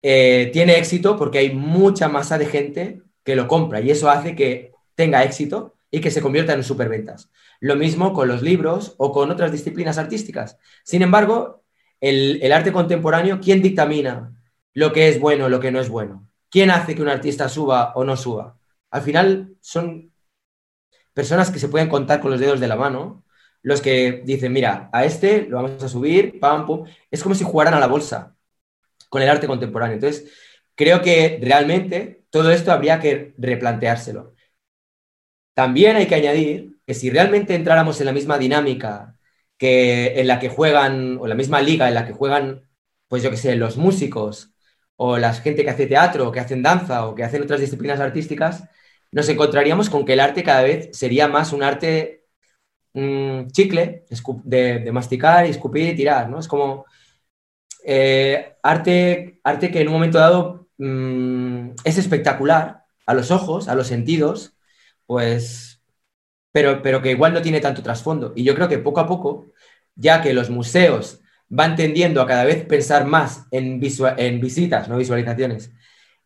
Speaker 4: eh, tiene éxito porque hay mucha masa de gente que lo compra y eso hace que tenga éxito y que se convierta en superventas. Lo mismo con los libros o con otras disciplinas artísticas. Sin embargo, el, el arte contemporáneo, ¿quién dictamina lo que es bueno lo que no es bueno? ¿Quién hace que un artista suba o no suba? Al final son personas que se pueden contar con los dedos de la mano, los que dicen, mira, a este lo vamos a subir, pam, pum. Es como si jugaran a la bolsa con el arte contemporáneo. Entonces, creo que realmente todo esto habría que replanteárselo. También hay que añadir que si realmente entráramos en la misma dinámica que en la que juegan, o la misma liga en la que juegan, pues yo que sé, los músicos, o la gente que hace teatro, o que hacen danza, o que hacen otras disciplinas artísticas, nos encontraríamos con que el arte cada vez sería más un arte mm, chicle, de, masticar y escupir y tirar, ¿no? Es como eh, arte, arte que en un momento dado mm, es espectacular a los ojos, a los sentidos, pues, pero, pero que igual no tiene tanto trasfondo. Y yo creo que poco a poco, ya que los museos van tendiendo a cada vez pensar más en, en visitas, no visualizaciones,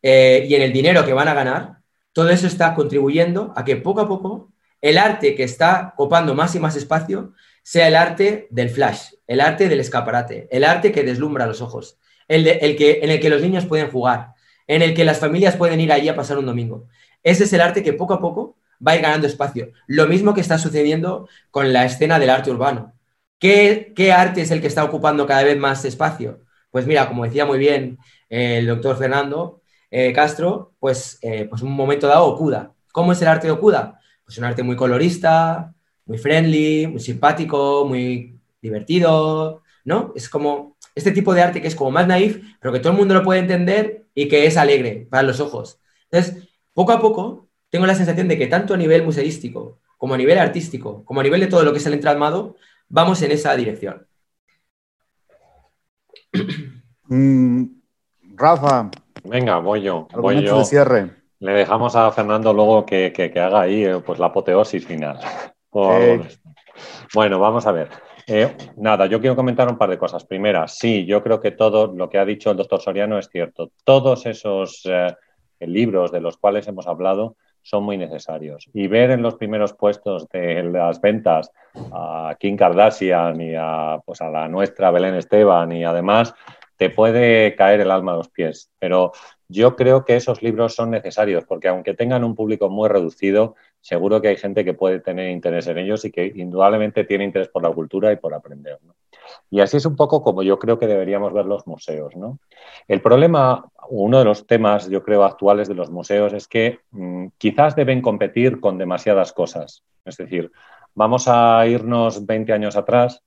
Speaker 4: eh, y en el dinero que van a ganar, todo eso está contribuyendo a que poco a poco el arte que está copando más y más espacio sea el arte del flash, el arte del escaparate, el arte que deslumbra los ojos, el, el que, en el que los niños pueden jugar, en el que las familias pueden ir allí a pasar un domingo. Ese es el arte que poco a poco va a ir ganando espacio. Lo mismo que está sucediendo con la escena del arte urbano. ¿Qué, qué arte es el que está ocupando cada vez más espacio? Pues mira, como decía muy bien el doctor Fernando, eh, Castro, pues, eh, pues un momento dado Okuda. ¿Cómo es el arte de Okuda? Pues un arte muy colorista, muy friendly, muy simpático, muy divertido, ¿no? Es como este tipo de arte que es como más naif, pero que todo el mundo lo puede entender y que es alegre para los ojos. Entonces, poco a poco, tengo la sensación de que tanto a nivel museístico, como a nivel artístico, como a nivel de todo lo que es el entramado, vamos en esa dirección.
Speaker 1: Mm, Rafa,
Speaker 3: Venga, voy yo. Voy yo. cierre. Le dejamos a Fernando luego que, haga ahí eh, pues, la apoteosis final. Bueno, vamos a ver. Eh, nada, yo quiero comentar un par de cosas. Primera, sí, yo creo que todo lo que ha dicho el doctor Soriano es cierto. Todos esos eh, libros de los cuales hemos hablado son muy necesarios. Y ver en los primeros puestos de las ventas a Kim Kardashian y a, pues a la nuestra Belén Esteban y además te puede caer el alma a los pies. Pero yo creo que esos libros son necesarios porque aunque tengan un público muy reducido, seguro que hay gente que puede tener interés en ellos y que indudablemente tiene interés por la cultura y por aprender. Y así es un poco como yo creo que deberíamos ver los museos. El problema, uno de los temas, yo creo, actuales de los museos es que mm, quizás deben competir con demasiadas cosas. Es decir, vamos a irnos 20 años atrás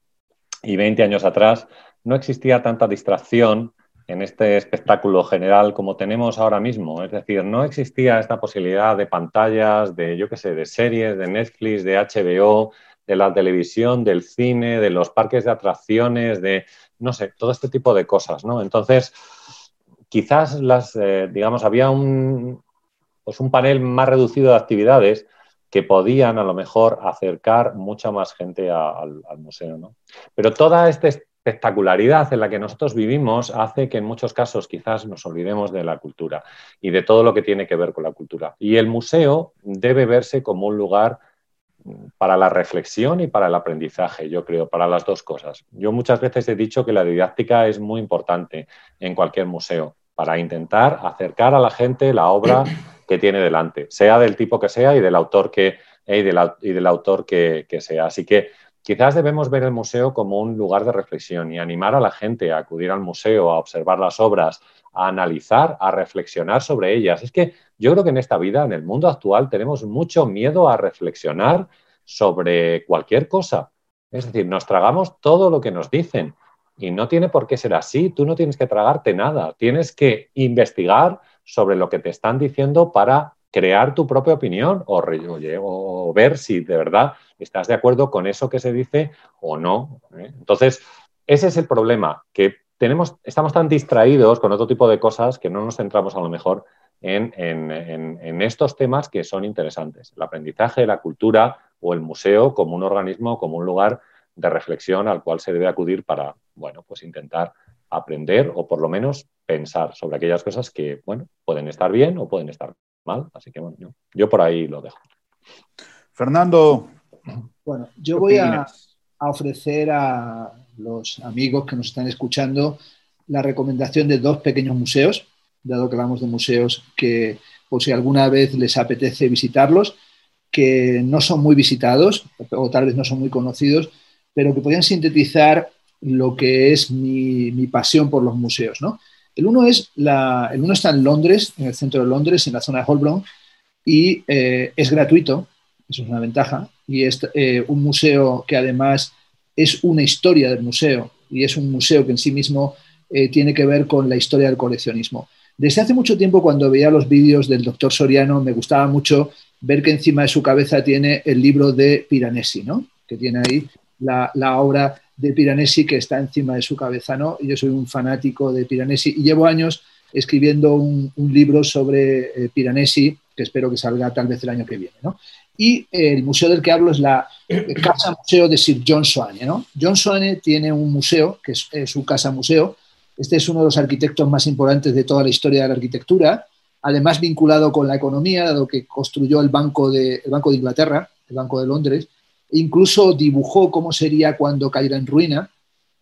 Speaker 3: y 20 años atrás no existía tanta distracción en este espectáculo general como tenemos ahora mismo. Es decir, no existía esta posibilidad de pantallas, de, yo qué sé, de series, de Netflix, de HBO, de la televisión, del cine, de los parques de atracciones, de, no sé, todo este tipo de cosas, ¿no? Entonces, quizás las, eh, digamos, había un, pues un panel más reducido de actividades que podían a lo mejor acercar mucha más gente al, al, museo. ¿no? Pero toda este espectacularidad en la que nosotros vivimos hace que en muchos casos quizás nos olvidemos de la cultura y de todo lo que tiene que ver con la cultura. Y el museo debe verse como un lugar para la reflexión y para el aprendizaje, yo creo, para las dos cosas. Yo muchas veces he dicho que la didáctica es muy importante en cualquier museo para intentar acercar a la gente la obra [COUGHS] que tiene delante, sea del tipo que sea y del autor que, y del, autor que, que sea. Así que Quizás debemos ver el museo como un lugar de reflexión y animar a la gente a acudir al museo, a observar las obras, a analizar, a reflexionar sobre ellas. Es que yo creo que en esta vida, en el mundo actual, tenemos mucho miedo a reflexionar sobre cualquier cosa. Es decir, nos tragamos todo lo que nos dicen y no tiene por qué ser así. Tú no tienes que tragarte nada. Tienes que investigar sobre lo que te están diciendo para crear tu propia opinión o, ver si de verdad estás de acuerdo con eso que se dice o no. ¿eh? Entonces, ese es el problema, que tenemos, estamos tan distraídos con otro tipo de cosas que no nos centramos a lo mejor en, en, estos temas que son interesantes. El aprendizaje, la cultura o el museo como un organismo, como un lugar de reflexión al cual se debe acudir para, bueno, pues intentar aprender o por lo menos pensar sobre aquellas cosas que, bueno, pueden estar bien o pueden estar mal. Así que, bueno, yo, por ahí lo dejo.
Speaker 1: Fernando.
Speaker 2: Bueno, yo voy a, a ofrecer a los amigos que nos están escuchando la recomendación de dos pequeños museos, dado que hablamos de museos que, por si alguna vez les apetece visitarlos, que no son muy visitados o tal vez no son muy conocidos, pero que podrían sintetizar lo que es mi, pasión por los museos. ¿no? El, uno es el uno está en Londres, en el centro de Londres, en la zona de Holborn, y eh, es gratuito, eso es una ventaja, y es eh, un museo que además es una historia del museo y es un museo que en sí mismo eh, tiene que ver con la historia del coleccionismo. Desde hace mucho tiempo, cuando veía los vídeos del doctor Soriano, me gustaba mucho ver que encima de su cabeza tiene el libro de Piranesi, ¿no? que tiene ahí la, obra de Piranesi que está encima de su cabeza. ¿no? yo soy un fanático de Piranesi y llevo años escribiendo un, libro sobre eh, Piranesi, que espero que salga tal vez el año que viene. ¿no? Y el museo del que hablo es la Casa Museo de Sir John Swanee. ¿no? John Swanee tiene un museo, que es, su casa museo. Este es uno de los arquitectos más importantes de toda la historia de la arquitectura, además vinculado con la economía, dado que construyó el Banco de, banco de Inglaterra, el Banco de Londres, incluso dibujó cómo sería cuando cayera en ruina.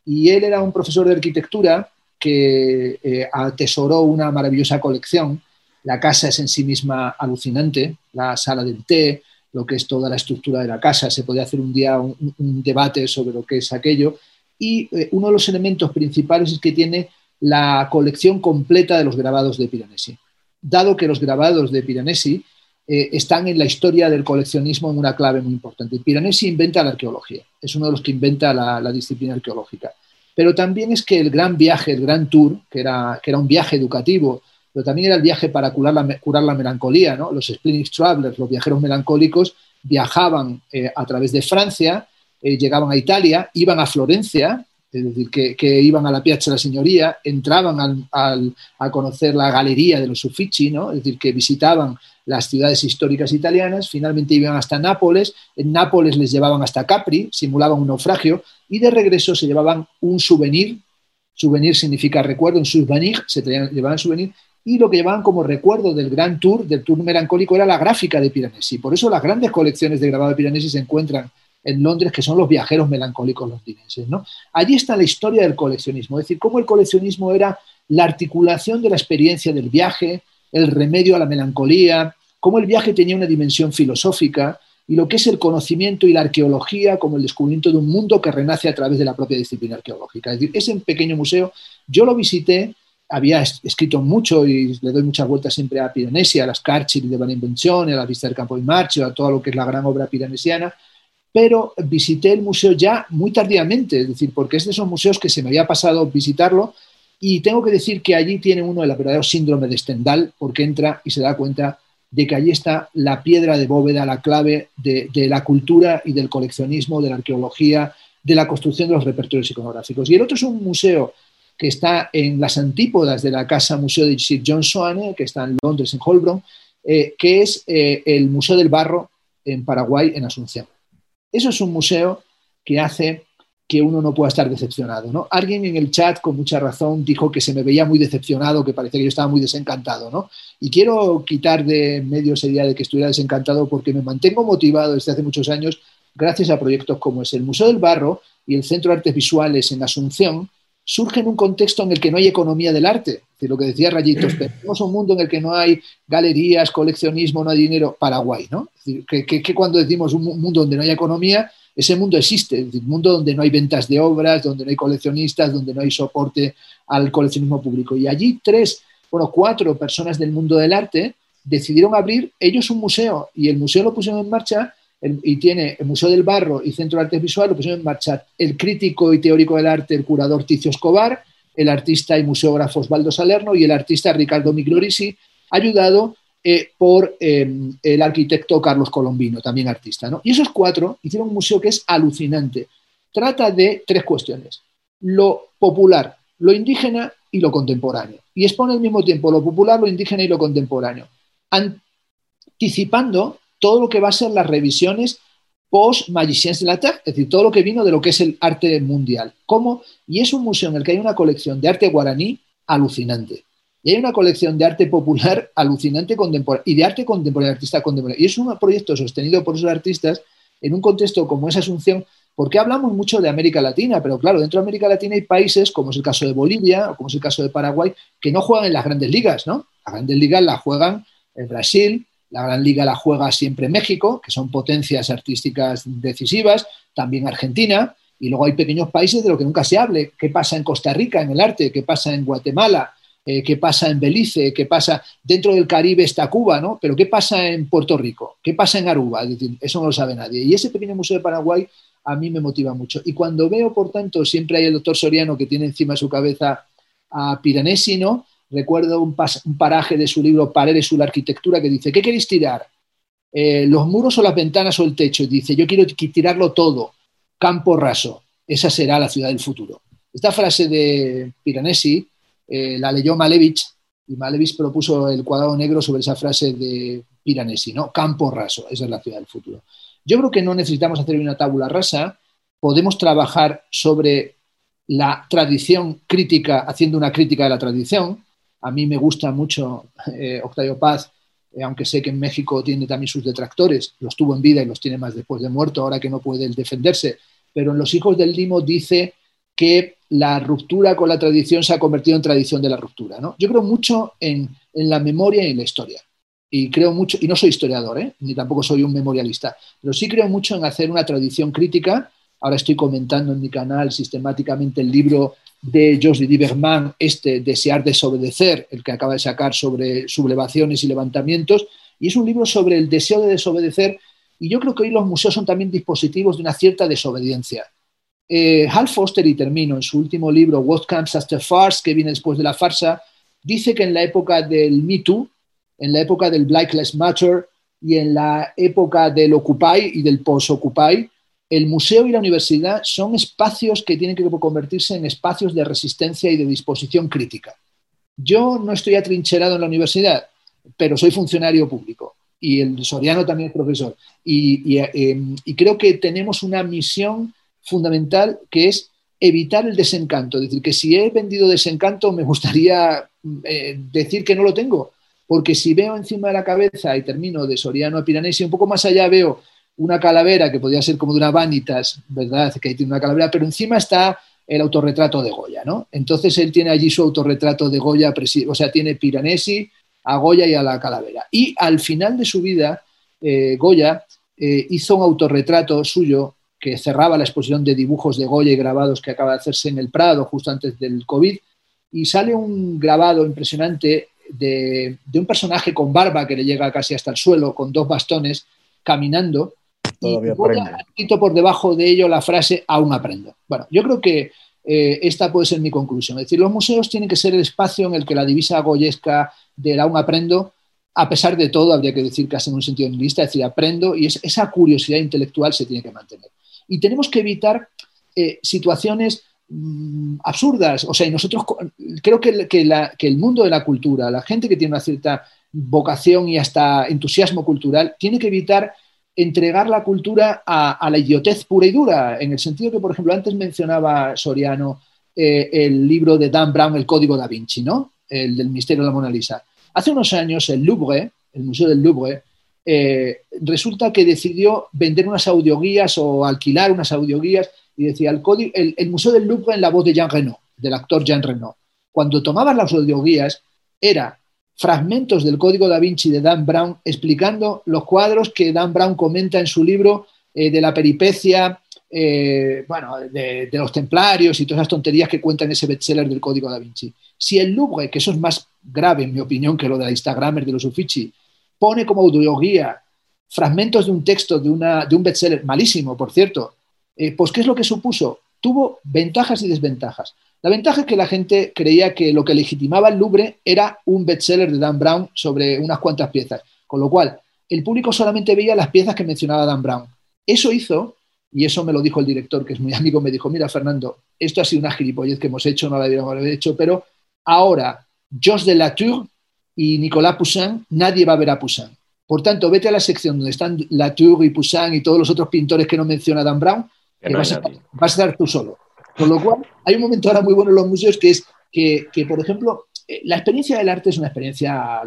Speaker 2: Y él era un profesor de arquitectura que eh, atesoró una maravillosa colección. La casa es en sí misma alucinante, la sala del té, lo que es toda la estructura de la casa. Se podría hacer un día un, debate sobre lo que es aquello. Y eh, uno de los elementos principales es que tiene la colección completa de los grabados de Piranesi. Dado que los grabados de Piranesi eh, están en la historia del coleccionismo en una clave muy importante. Piranesi inventa la arqueología, es uno de los que inventa la, disciplina arqueológica. Pero también es que el gran viaje, el gran tour, que era, que era un viaje educativo pero también era el viaje para curar la, curar la melancolía. ¿no? Los Splenic Travelers, los viajeros melancólicos, viajaban eh, a través de Francia, eh, llegaban a Italia, iban a Florencia, es decir, que, iban a la Piazza de la Signoria, entraban a conocer la galería de los Uffizi, ¿no? es decir, que visitaban las ciudades históricas italianas, finalmente iban hasta Nápoles, en Nápoles les llevaban hasta Capri, simulaban un naufragio, y de regreso se llevaban un souvenir, souvenir significa recuerdo, un souvenir, se llevaban souvenir, y lo que llevaban como recuerdo del gran tour, del tour melancólico, era la gráfica de Piranesi. Por eso las grandes colecciones de grabado de Piranesi se encuentran en Londres, que son los viajeros melancólicos londinenses. ¿no? Allí está la historia del coleccionismo, es decir, cómo el coleccionismo era la articulación de la experiencia del viaje, el remedio a la melancolía, cómo el viaje tenía una dimensión filosófica y lo que es el conocimiento y la arqueología como el descubrimiento de un mundo que renace a través de la propia disciplina arqueológica. Es decir, ese pequeño museo yo lo visité había escrito mucho y le doy muchas vueltas siempre a Piranesi, a las Carchil de Van Invención, a la Vista del Campo de Marcho, a todo lo que es la gran obra piranesiana, pero visité el museo ya muy tardíamente, es decir, porque es de esos museos que se me había pasado visitarlo y tengo que decir que allí tiene uno el verdadero síndrome de Stendhal, porque entra y se da cuenta de que allí está la piedra de bóveda, la clave de, la cultura y del coleccionismo, de la arqueología, de la construcción de los repertorios iconográficos. Y el otro es un museo que está en las antípodas de la Casa Museo de Sir John Soane, que está en Londres, en Holborn, eh, que es eh, el Museo del Barro en Paraguay, en Asunción. Eso es un museo que hace que uno no pueda estar decepcionado. ¿no? Alguien en el chat, con mucha razón, dijo que se me veía muy decepcionado, que parecía que yo estaba muy desencantado. ¿no? Y quiero quitar de medio esa idea de que estuviera desencantado porque me mantengo motivado desde hace muchos años gracias a proyectos como es el Museo del Barro y el Centro de Artes Visuales en Asunción, surge en un contexto en el que no hay economía del arte. De lo que decía Rayitos, [CLEARS THROAT] tenemos un mundo en el que no hay galerías, coleccionismo, no hay dinero. Paraguay, ¿no? que, cuando decimos un mundo donde no hay economía, ese mundo existe, es decir, un mundo donde no hay ventas de obras, donde no hay coleccionistas, donde no hay soporte al coleccionismo público. Y allí tres, bueno, cuatro personas del mundo del arte decidieron abrir ellos un museo y el museo lo pusieron en marcha y tiene el Museo del Barro y Centro de Arte Visual, lo pusieron en marcha el crítico y teórico del arte, el curador Ticio Escobar, el artista y museógrafo Osvaldo Salerno y el artista Ricardo Miglorisi, ayudado eh, por em, el arquitecto Carlos Colombino, también artista. ¿no? Y esos cuatro hicieron un museo que es alucinante. Trata de tres cuestiones. Lo popular, lo indígena y lo contemporáneo. Y expone al mismo tiempo lo popular, lo indígena y lo contemporáneo, anticipando todo lo que va a ser las revisiones post-Magiciens de la Terre, es decir, todo lo que vino de lo que es el arte mundial. ¿Cómo? Y es un museo en el que hay una colección de arte guaraní alucinante. Y hay una colección de arte popular alucinante contemporáneo y de arte contemporáneo, artista contemporáneo. Y es un proyecto sostenido por esos artistas en un contexto como esa Asunción, porque hablamos mucho de América Latina, pero claro, dentro de América Latina hay países, como es el caso de Bolivia o como es el caso de Paraguay, que no juegan en las grandes ligas, ¿no? Las grandes ligas las juegan en Brasil, la Gran Liga la juega siempre México, que son potencias artísticas decisivas, también Argentina, y luego hay pequeños países de lo que nunca se hable. ¿Qué pasa en Costa Rica en el arte? ¿Qué pasa en Guatemala? Eh, ¿Qué pasa en Belice? ¿Qué pasa dentro del Caribe está Cuba? ¿no? Pero ¿qué pasa en Puerto Rico? ¿Qué pasa en Aruba? Es decir, eso no lo sabe nadie. Y ese pequeño museo de Paraguay a mí me motiva mucho. Y cuando veo, por tanto, siempre hay el doctor Soriano que tiene encima de su cabeza a Piranesi, ¿no? Recuerdo un, paraje de su libro Paredes, la arquitectura, que dice, ¿qué queréis tirar? Eh, ¿Los muros o las ventanas o el techo? Y dice, yo quiero tirarlo todo, campo raso. Esa será la ciudad del futuro. Esta frase de Piranesi eh, la leyó Malevich y Malevich propuso el cuadrado negro sobre esa frase de Piranesi, ¿no? Campo raso, esa es la ciudad del futuro. Yo creo que no necesitamos hacer una tábula rasa, podemos trabajar sobre la tradición crítica, haciendo una crítica de la tradición, a mí me gusta mucho eh, Octavio Paz, eh, aunque sé que en México tiene también sus detractores, los tuvo en vida y los tiene más después de muerto, ahora que no puede defenderse, pero en Los Hijos del Limo dice que la ruptura con la tradición se ha convertido en tradición de la ruptura. ¿no? Yo creo mucho en, la memoria y en la historia. Y creo mucho, y no soy historiador, ¿eh? ni tampoco soy un memorialista, pero sí creo mucho en hacer una tradición crítica. Ahora estoy comentando en mi canal sistemáticamente el libro de José Diverman, este Desear desobedecer, el que acaba de sacar sobre sublevaciones y levantamientos, y es un libro sobre el deseo de desobedecer, y yo creo que hoy los museos son también dispositivos de una cierta desobediencia. Eh, Hal Foster, y termino, en su último libro, What Comes After Farce, que viene después de la farsa, dice que en la época del Me Too, en la época del Black Lives Matter y en la época del Occupy y del post-Occupy, el museo y la universidad son espacios que tienen que convertirse en espacios de resistencia y de disposición crítica. Yo no estoy atrincherado en la universidad, pero soy funcionario público y el Soriano también es profesor. Y, em, creo que tenemos una misión fundamental que es evitar el desencanto. Es decir, que si he vendido desencanto, me gustaría eh, decir que no lo tengo. Porque si veo encima de la cabeza y termino de Soriano a Piranesi, un poco más allá veo una calavera que podría ser como de una vanitas, ¿verdad? Que tiene una calavera, pero encima está el autorretrato de Goya, ¿no? Entonces él tiene allí su autorretrato de Goya, o sea, tiene Piranesi, a Goya y a la calavera. Y al final de su vida, eh, Goya eh, hizo un autorretrato suyo que cerraba la exposición de dibujos de Goya y grabados que acaba de hacerse en el Prado justo antes del COVID, y sale un grabado impresionante de, de un personaje con barba que le llega casi hasta el suelo, con dos bastones, caminando, Todavía y por debajo de ello la frase aún aprendo. Bueno, yo creo que eh, esta puede ser mi conclusión. Es decir, los museos tienen que ser el espacio en el que la divisa goyesca del aún aprendo, a pesar de todo, habría que decir casi en un sentido nihilista, es decir, aprendo y esa curiosidad intelectual se tiene que mantener. Y tenemos que evitar eh, situaciones mm, absurdas. O sea, y nosotros creo que, el mundo de la cultura, la gente que tiene una cierta vocación y hasta entusiasmo cultural, tiene que evitar entregar la cultura a, la idiotez pura y dura, en el sentido que, por ejemplo, antes mencionaba Soriano eh, el libro de Dan Brown, El Código da Vinci, ¿no? El del misterio de la Mona Lisa. Hace unos años el Louvre, el Museo del Louvre, eh, resulta que decidió vender unas audioguías o alquilar unas audioguías y decía el, el, el Museo del Louvre en la voz de Jean Reno, del actor Jean Reno. Cuando tomaban las audioguías era fragmentos del Código da Vinci de Dan Brown explicando los cuadros que Dan Brown comenta en su libro eh, de la peripecia, eh, bueno, de, los templarios y todas esas tonterías que cuentan ese bestseller del Código da Vinci. Si el Louvre, que eso es más grave en mi opinión que lo de la Instagramer de los Uffizi, pone como audioguía fragmentos de un texto de, un bestseller malísimo, por cierto, eh, pues ¿qué es lo que supuso? Tuvo ventajas y desventajas. La ventaja es que la gente creía que lo que legitimaba el Louvre era un bestseller de Dan Brown sobre unas cuantas piezas, con lo cual el público solamente veía las piezas que mencionaba Dan Brown. Eso hizo, y eso me lo dijo el director, que es muy amigo, me dijo, mira Fernando, esto ha sido una gilipollez que hemos hecho, no la deberíamos haber hecho, pero ahora Georges de Latour y Nicolas Poussin, nadie va a ver a Poussin. Por tanto, vete a la sección donde están Latour y Poussin y todos los otros pintores que no menciona Dan Brown, que vas, a, estar tú solo. Con lo cual, hay un momento ahora muy bueno en los museos que es que, por ejemplo, eh, la experiencia del arte es una experiencia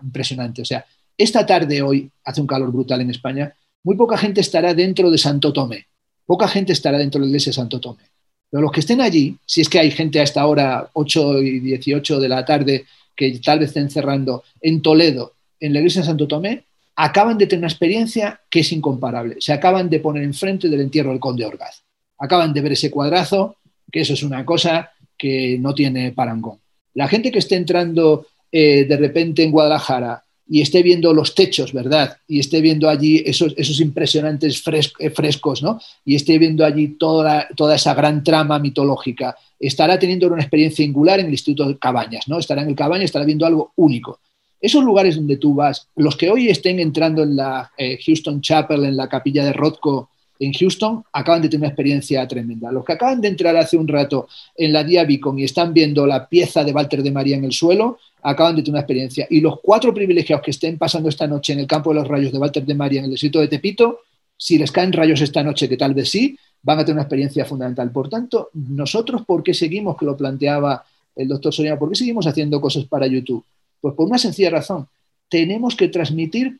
Speaker 2: impresionante. O sea, esta tarde hoy hace un calor brutal en España, muy poca gente estará dentro de Santo Tomé, poca gente estará dentro de la iglesia de Santo Tomé. Pero los que estén allí, si es que hay gente a esta hora, 8 y 18 de la tarde, que tal vez estén cerrando en Toledo en la iglesia de Santo Tomé, acaban de tener una experiencia que es incomparable. Se acaban de poner enfrente del entierro del conde Orgaz. Acaban de ver ese cuadrazo, que eso es una cosa que no tiene parangón. La gente que esté entrando eh, de repente en Guadalajara y esté viendo los techos, ¿verdad? Y esté viendo allí esos, impresionantes eh, frescos, ¿no? Y esté viendo allí toda, toda esa gran trama mitológica, estará teniendo una experiencia singular en el Instituto de Cabañas, ¿no? Estará en el Cabañas, estará viendo algo único. Esos lugares donde tú vas, los que hoy estén entrando en la eh, Houston Chapel, en la capilla de Rothko en Houston, acaban de tener una experiencia tremenda. Los que acaban de entrar hace un rato en la Diabicon y están viendo la pieza de Walter de María en el suelo, acaban de tener una experiencia. Y los cuatro privilegiados que estén pasando esta noche en el campo de los rayos de Walter de María en el distrito de Tepito, si les caen rayos esta noche, que tal vez sí, van a tener una experiencia fundamental. Por tanto, nosotros, ¿por qué seguimos, que lo planteaba el doctor Soriano, por qué seguimos haciendo cosas para YouTube? Pues por una sencilla razón. Tenemos que transmitir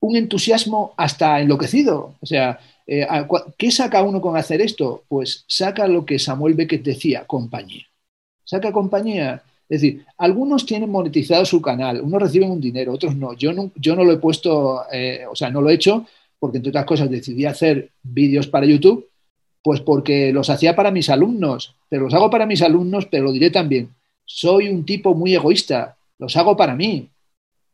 Speaker 2: un entusiasmo hasta enloquecido. O sea, eh, ¿qué saca uno con hacer esto? Pues saca lo que Samuel Beckett decía, compañía. Saca compañía. Es decir, algunos tienen monetizado su canal, unos reciben un dinero, otros no. Yo no, yo no lo he puesto, eh, o sea, no lo he hecho porque, entre otras cosas, decidí hacer vídeos para YouTube, pues porque los hacía para mis alumnos, pero los hago para mis alumnos, pero lo diré también. Soy un tipo muy egoísta los hago para mí,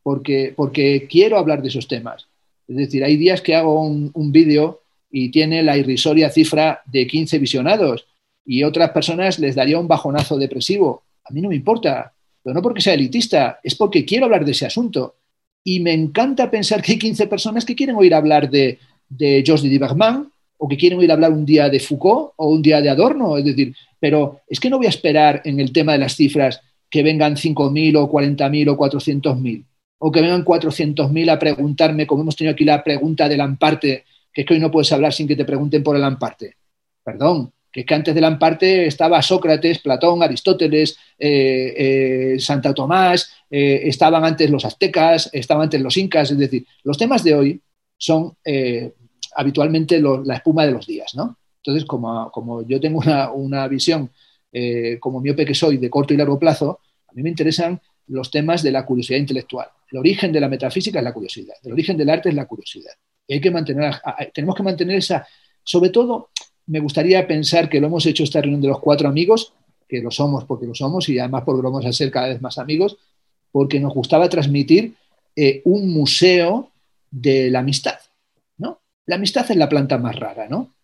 Speaker 2: porque, porque quiero hablar de esos temas. Es decir, hay días que hago un, vídeo y tiene la irrisoria cifra de 15 visionados y otras personas les daría un bajonazo depresivo. A mí no me importa, pero no porque sea elitista, es porque quiero hablar de ese asunto. Y me encanta pensar que hay 15 personas que quieren oír hablar de, de Bergman o que quieren oír hablar un día de Foucault o un día de Adorno. Es decir, pero es que no voy a esperar en el tema de las cifras que vengan 5.000 o 40.000 o 400.000, o que vengan 400.000 a preguntarme, como hemos tenido aquí la pregunta del Amparte, que es que hoy no puedes hablar sin que te pregunten por el Amparte. Perdón, que que antes del Amparte estaba Sócrates, Platón, Aristóteles, eh, eh, Santa Tomás, eh, estaban antes los aztecas, estaban antes los incas, es decir, los temas de hoy son habitualmente la espuma de los días, ¿no? Entonces, como, como yo tengo una, una visión eh, como miope que soy, de corto y largo plazo, a mí me interesan los temas de la curiosidad intelectual. El origen de la metafísica es la curiosidad, el origen del arte es la curiosidad. hay que mantener, tenemos que mantener esa, sobre todo, me gustaría pensar que lo hemos hecho esta reunión de los cuatro amigos, que lo somos porque lo somos y además porque vamos a ser cada vez más amigos, porque nos gustaba transmitir eh, un museo de la amistad. ¿no? La amistad es la planta más rara, ¿no?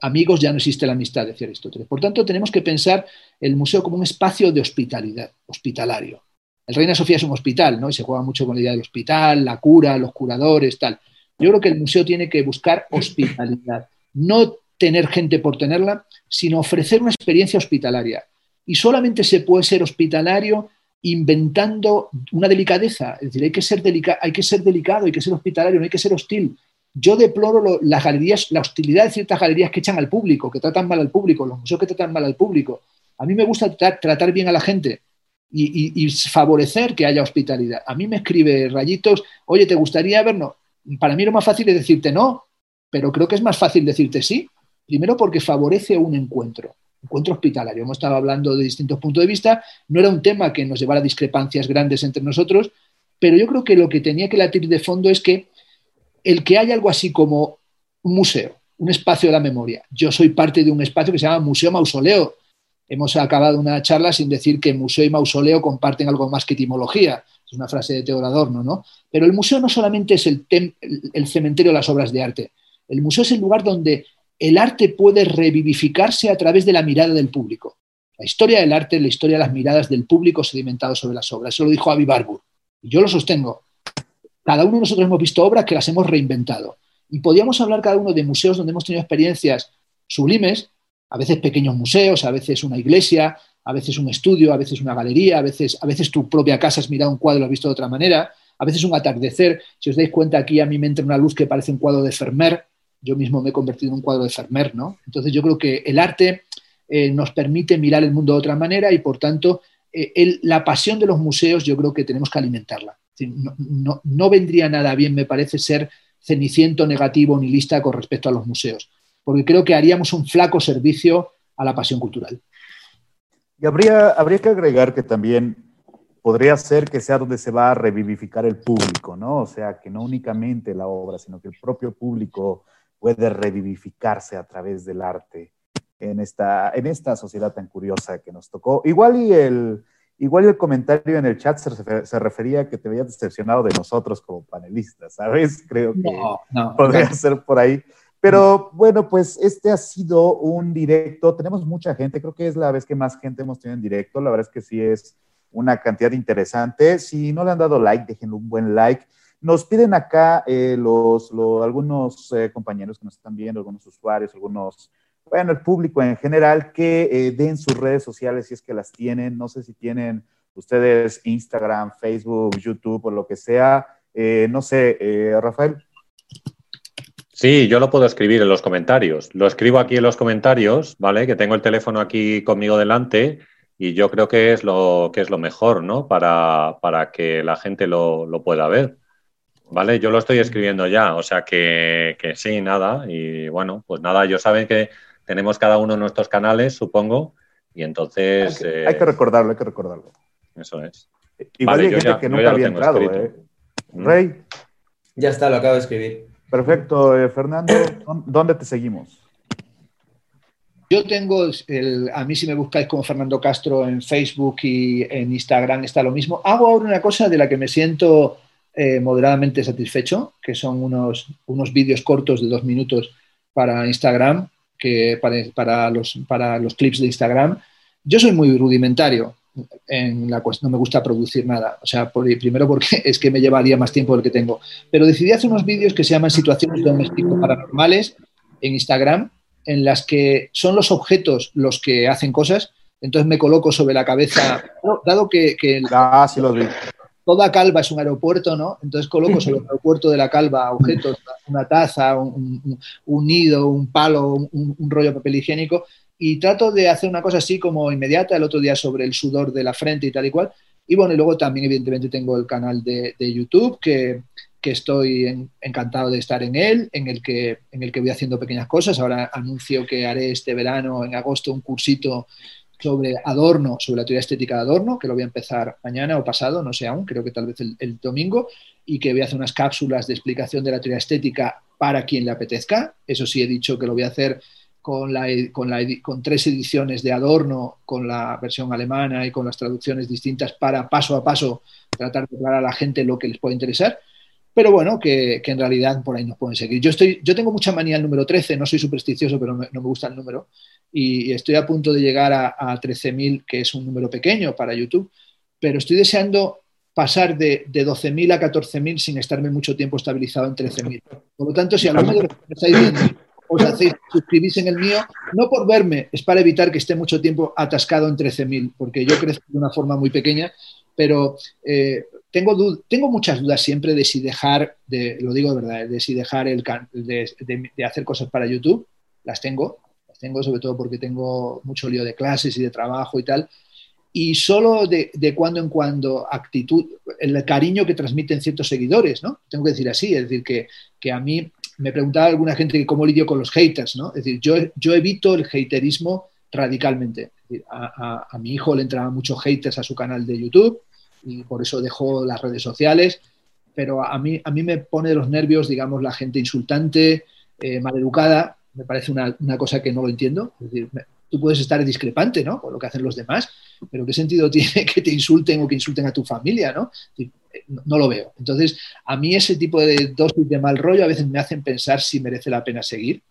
Speaker 2: amigos ya no existe la amistad, decía Aristóteles. Por tanto, tenemos que pensar el museo como un espacio de hospitalidad, hospitalario. El Reina Sofía es un hospital, ¿no? Y se juega mucho con la idea del hospital, la cura, los curadores, tal. Yo creo que el museo tiene que buscar hospitalidad, no tener gente por tenerla, sino ofrecer una experiencia hospitalaria. Y solamente se puede ser hospitalario inventando una delicadeza. Es decir, hay que ser, hay que ser delicado, hay que ser hospitalario, no hay que ser hostil. Yo deploro las galerías, la hostilidad de ciertas galerías que echan al público, que tratan mal al público, los museos que tratan mal al público. A mí me gusta tratar, bien a la gente y, favorecer que haya hospitalidad. A mí me escribe rayitos, oye, ¿te gustaría vernos? Para mí lo más fácil es decirte no, pero creo que es más fácil decirte sí. Primero porque favorece un encuentro, encuentro hospitalario. Hemos estado hablando de distintos puntos de vista, no era un tema que nos llevara a discrepancias grandes entre nosotros, pero yo creo que lo que tenía que latir de fondo es que el que haya algo así como un museo, un espacio de la memoria. Yo soy parte de un espacio que se llama Museo Mausoleo. Hemos acabado una charla sin decir que museo y mausoleo comparten algo más que etimología. Es una frase de Teodoro Adorno, ¿no? Pero el museo no solamente es el, el cementerio de las obras de arte. El museo es el lugar donde el arte puede revivificarse a través de la mirada del público. La historia del arte es la historia de las miradas del público sedimentado sobre las obras. Eso lo dijo Avi Barbour. Y yo lo sostengo. Cada uno de nosotros hemos visto obras que las hemos reinventado. Y podríamos hablar cada uno de museos donde hemos tenido experiencias sublimes, a veces pequeños museos, a veces una iglesia, a veces un estudio, a veces una galería, a veces, a veces tu propia casa has mirado un cuadro y lo has visto de otra manera, a veces un atardecer. Si os dais cuenta, aquí a mí me entra una luz que parece un cuadro de Fermer. Yo mismo me he convertido en un cuadro de Fermer, ¿no? Entonces yo creo que el arte eh, nos permite mirar el mundo de otra manera y, por tanto, eh, la pasión de los museos yo creo que tenemos que alimentarla. No, vendría nada bien, me parece, ser ceniciento, negativo, ni lista con respecto a los museos, porque creo que haríamos un flaco servicio a la pasión cultural.
Speaker 1: Y habría, habría que agregar que también podría ser que sea donde se va a revivificar el público, ¿no? O sea, que no únicamente la obra, sino que el propio público puede revivificarse a través del arte en esta, en esta sociedad tan curiosa que nos tocó. Igual y el, igual el comentario en el chat se, refería a que te habías decepcionado de nosotros como panelistas, ¿sabes? Creo que podría ser por ahí. Pero bueno, pues este ha sido un directo. Tenemos mucha gente, creo que es la vez que más gente hemos tenido en directo. La verdad es que sí es una cantidad interesante. Si no le han dado like, déjenle un buen like. Nos piden acá eh, los, algunos eh, compañeros que nos están viendo, algunos usuarios, algunos, bueno, el público en general, que eh, den sus redes sociales si es que las tienen. No sé si tienen ustedes Instagram, Facebook, YouTube o lo que sea. no sé, Rafael.
Speaker 3: Sí, yo lo puedo escribir en los comentarios. Lo escribo aquí en los comentarios, ¿vale? Que tengo el teléfono aquí conmigo delante y yo creo que es lo, que es lo mejor, ¿no? Para, para que la gente lo, lo, pueda ver. ¿Vale? Yo lo estoy escribiendo ya, o sea que, que, sí, nada. Y bueno, pues nada, yo saben que tenemos cada uno nuestros canales, supongo, y entonces...
Speaker 1: Hay que, hay que recordarlo, hay que recordarlo.
Speaker 3: Eso es.
Speaker 1: Igual hay gente que nunca había entrado, ¿eh? Rey.
Speaker 4: Ya está, lo acabo de escribir.
Speaker 1: Perfecto, eh, Fernando, ¿dónde te seguimos?
Speaker 2: Yo tengo, a mí si me buscáis como Fernando Castro en Facebook y en Instagram está lo mismo. Hago ahora una cosa de la que me siento eh, moderadamente satisfecho, que son unos, unos vídeos cortos de dos minutos para Instagram, que para, los, para los clips de Instagram. Yo soy muy rudimentario en la cuestión, no me gusta producir nada. O sea, primero porque [LAUGHS] es que me llevaría más tiempo del que tengo. Pero decidí hacer unos vídeos que se llaman Situaciones domésticas paranormales en Instagram en las que son los objetos los que hacen cosas, entonces me coloco sobre la cabeza, dado que,
Speaker 1: ah,
Speaker 2: toda calva es un aeropuerto, ¿no? Entonces coloco sobre el [LAUGHS] aeropuerto de la calva objetos, una taza, un, nido, un palo, un, rollo de papel higiénico, y trato de hacer una cosa así como inmediata, el otro día sobre el sudor de la frente y tal y cual. Y bueno, y luego también evidentemente tengo el canal de, de YouTube que, que estoy encantado de estar en él, en el, que, en el que voy haciendo pequeñas cosas. Ahora anuncio que haré este verano, en agosto, un cursito sobre Adorno, sobre la teoría estética de Adorno, que lo voy a empezar mañana o pasado, no sé aún, creo que tal vez el, domingo, y que voy a hacer unas cápsulas de explicación de la teoría estética para quien le apetezca. Eso sí, he dicho que lo voy a hacer con, tres ediciones de Adorno, con la versión alemana y con las traducciones distintas para paso a paso tratar de aclarar a la gente lo que les puede interesar pero bueno, que, en realidad por ahí nos pueden seguir. Yo, estoy, yo tengo mucha manía al número 13, no soy supersticioso, pero no me gusta el número, y, estoy a punto de llegar a, a 13.000, que es un número pequeño para YouTube, pero estoy deseando pasar de, de 12.000 a 14.000 sin estarme mucho tiempo estabilizado en 13.000. Por lo tanto, si alguno de los que me estáis viendo os hacéis, suscribís en el mío, no por verme, es para evitar que esté mucho tiempo atascado en 13.000, porque yo crezco de una forma muy pequeña, pero eh, tengo, tengo muchas dudas siempre de si dejar, de, lo digo de verdad, de si dejar el, de, de, hacer cosas para YouTube. Las tengo, las tengo sobre todo porque tengo mucho lío de clases y de trabajo y tal. Y solo de, cuando en cuando actitud, el cariño que transmiten ciertos seguidores, ¿no? Tengo que decir así, es decir, que, que a mí me preguntaba alguna gente cómo lidio con los haters, ¿no? Es decir, yo, yo evito el haterismo radicalmente. a, a, mi hijo le entraban muchos haters a su canal de YouTube, y por eso dejó las redes sociales. Pero a mí, a mí me pone los nervios, digamos, la gente insultante, eh, maleducada. Me parece una, cosa que no lo entiendo. Tú puedes estar discrepante, ¿no? Con lo que hacen los demás, pero ¿qué sentido [LAUGHS] tiene que te insulten o que insulten a tu familia, ¿no? No, lo veo. Entonces, a mí ese tipo de dosis de mal rollo a veces me hacen pensar si merece la pena seguir.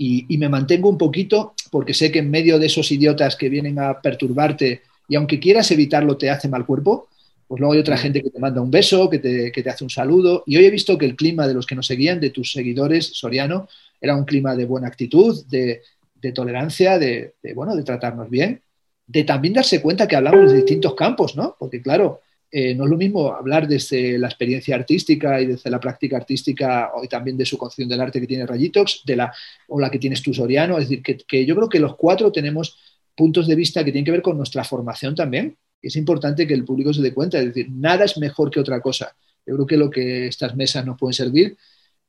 Speaker 2: y, me mantengo un poquito porque sé que en medio de esos idiotas que vienen a perturbarte y aunque quieras evitarlo te hace mal cuerpo, pues luego hay otra gente que te manda un beso, que te, que te hace un saludo. Y hoy he visto que el clima de los que nos seguían, de tus seguidores, Soriano, era un clima de buena actitud, de, de tolerancia, de, de, bueno, de tratarnos bien, de también darse cuenta que hablamos de distintos campos, ¿no? Porque claro, eh, no es lo mismo hablar desde la experiencia artística y desde la práctica artística y también de su concepción del arte que tiene Rayitox de la, o la que tienes tú Soriano. Es decir, que, yo creo que los cuatro tenemos puntos de vista que tienen que ver con nuestra formación también. Es importante que el público se dé cuenta, es decir, nada es mejor que otra cosa. Yo creo que lo que estas mesas nos pueden servir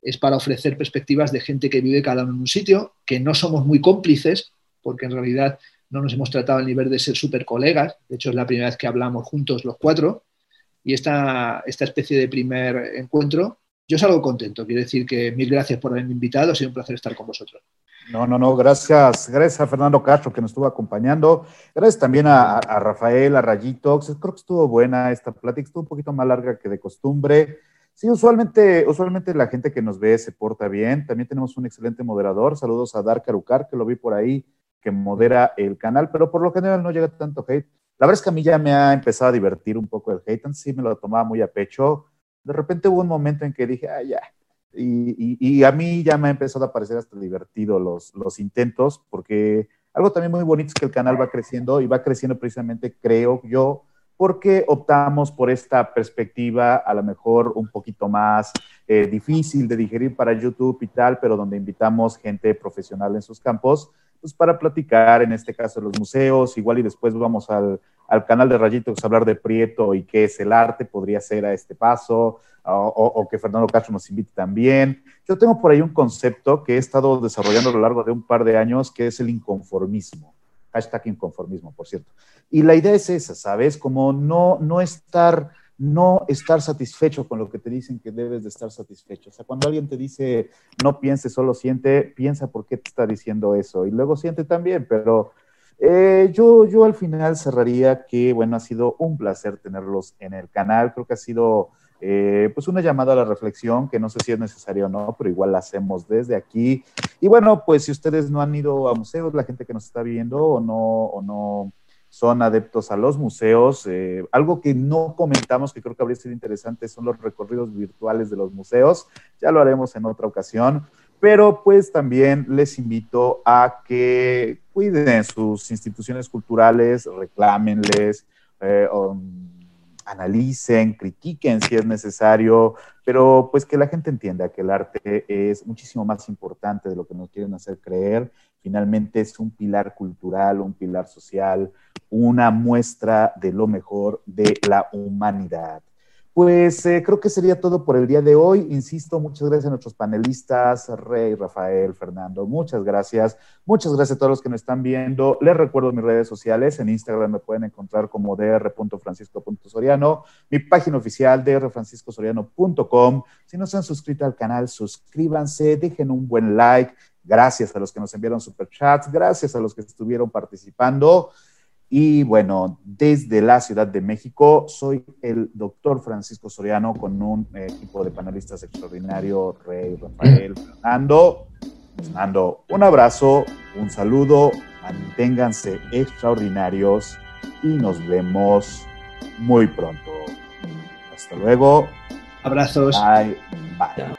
Speaker 2: es para ofrecer perspectivas de gente que vive cada uno en un sitio, que no somos muy cómplices, porque en realidad no nos hemos tratado al nivel de ser súper colegas, de hecho es la primera vez que hablamos juntos los cuatro, y esta, esta especie de primer encuentro, yo salgo contento. Quiero decir que mil gracias por haberme invitado, ha sido un placer estar con vosotros.
Speaker 1: No, no, no, gracias. Gracias a Fernando Castro que nos estuvo acompañando. Gracias también a, Rafael, a Rayitox. Creo que estuvo buena esta plática, estuvo un poquito más larga que de costumbre. Sí, usualmente, usualmente la gente que nos ve se porta bien. También tenemos un excelente moderador. Saludos a Dark Arucar, que lo vi por ahí, que modera el canal, pero por lo general no llega tanto hate. La verdad es que a mí ya me ha empezado a divertir un poco el hate, sí me lo tomaba muy a pecho. De repente hubo un momento en que dije, ah, ya. Y, y, a mí ya me ha empezado a parecer hasta divertido los, los intentos, porque algo también muy bonito es que el canal va creciendo y va creciendo precisamente, creo yo, porque optamos por esta perspectiva a lo mejor un poquito más eh, difícil de digerir para YouTube y tal, pero donde invitamos gente profesional en sus campos pues para platicar, en este caso, los museos, igual y después vamos al, al canal de Rayitos hablar de Prieto y qué es el arte, podría ser a este paso, o, que Fernando Castro nos invite también. Yo tengo por ahí un concepto que he estado desarrollando a lo largo de un par de años, que es el inconformismo. Hashtag inconformismo, por cierto. Y la idea es esa, ¿sabes? Como no, no estar no estar satisfecho con lo que te dicen que debes de estar satisfecho. O sea, cuando alguien te dice no piense, solo siente, piensa por qué te está diciendo eso y luego siente también, pero eh, yo, yo al final cerraría que, bueno, ha sido un placer tenerlos en el canal, creo que ha sido eh, pues una llamada a la reflexión, que no sé si es necesario o no, pero igual la hacemos desde aquí. Y bueno, pues si ustedes no han ido a museos, la gente que nos está viendo o no, o no son adeptos a los museos. Eh, algo que no comentamos, que creo que habría sido interesante, son los recorridos virtuales de los museos. Ya lo haremos en otra ocasión. Pero pues también les invito a que cuiden sus instituciones culturales, reclámenles, eh, analicen, critiquen si es necesario, pero pues que la gente entienda que el arte es muchísimo más importante de lo que nos quieren hacer creer. Finalmente es un pilar cultural, un pilar social, una muestra de lo mejor de la humanidad. Pues eh, creo que sería todo por el día de hoy. Insisto, muchas gracias a nuestros panelistas, Rey, Rafael, Fernando, muchas gracias. Muchas gracias a todos los que nos están viendo. Les recuerdo mis redes sociales. En Instagram me pueden encontrar como dr.francisco.soriano, mi página oficial drfranciscosoriano.com. Si no se han suscrito al canal, suscríbanse, dejen un buen like. Gracias a los que nos enviaron superchats, gracias a los que estuvieron participando. Y bueno, desde la Ciudad de México, soy el doctor Francisco Soriano con un equipo de panelistas extraordinario, Rey, Rafael, [CLEARS THROAT] Fernando. Les mando un abrazo, un saludo, manténganse extraordinarios y nos vemos muy pronto. Hasta luego.
Speaker 2: Abrazos.
Speaker 1: Bye. Bye.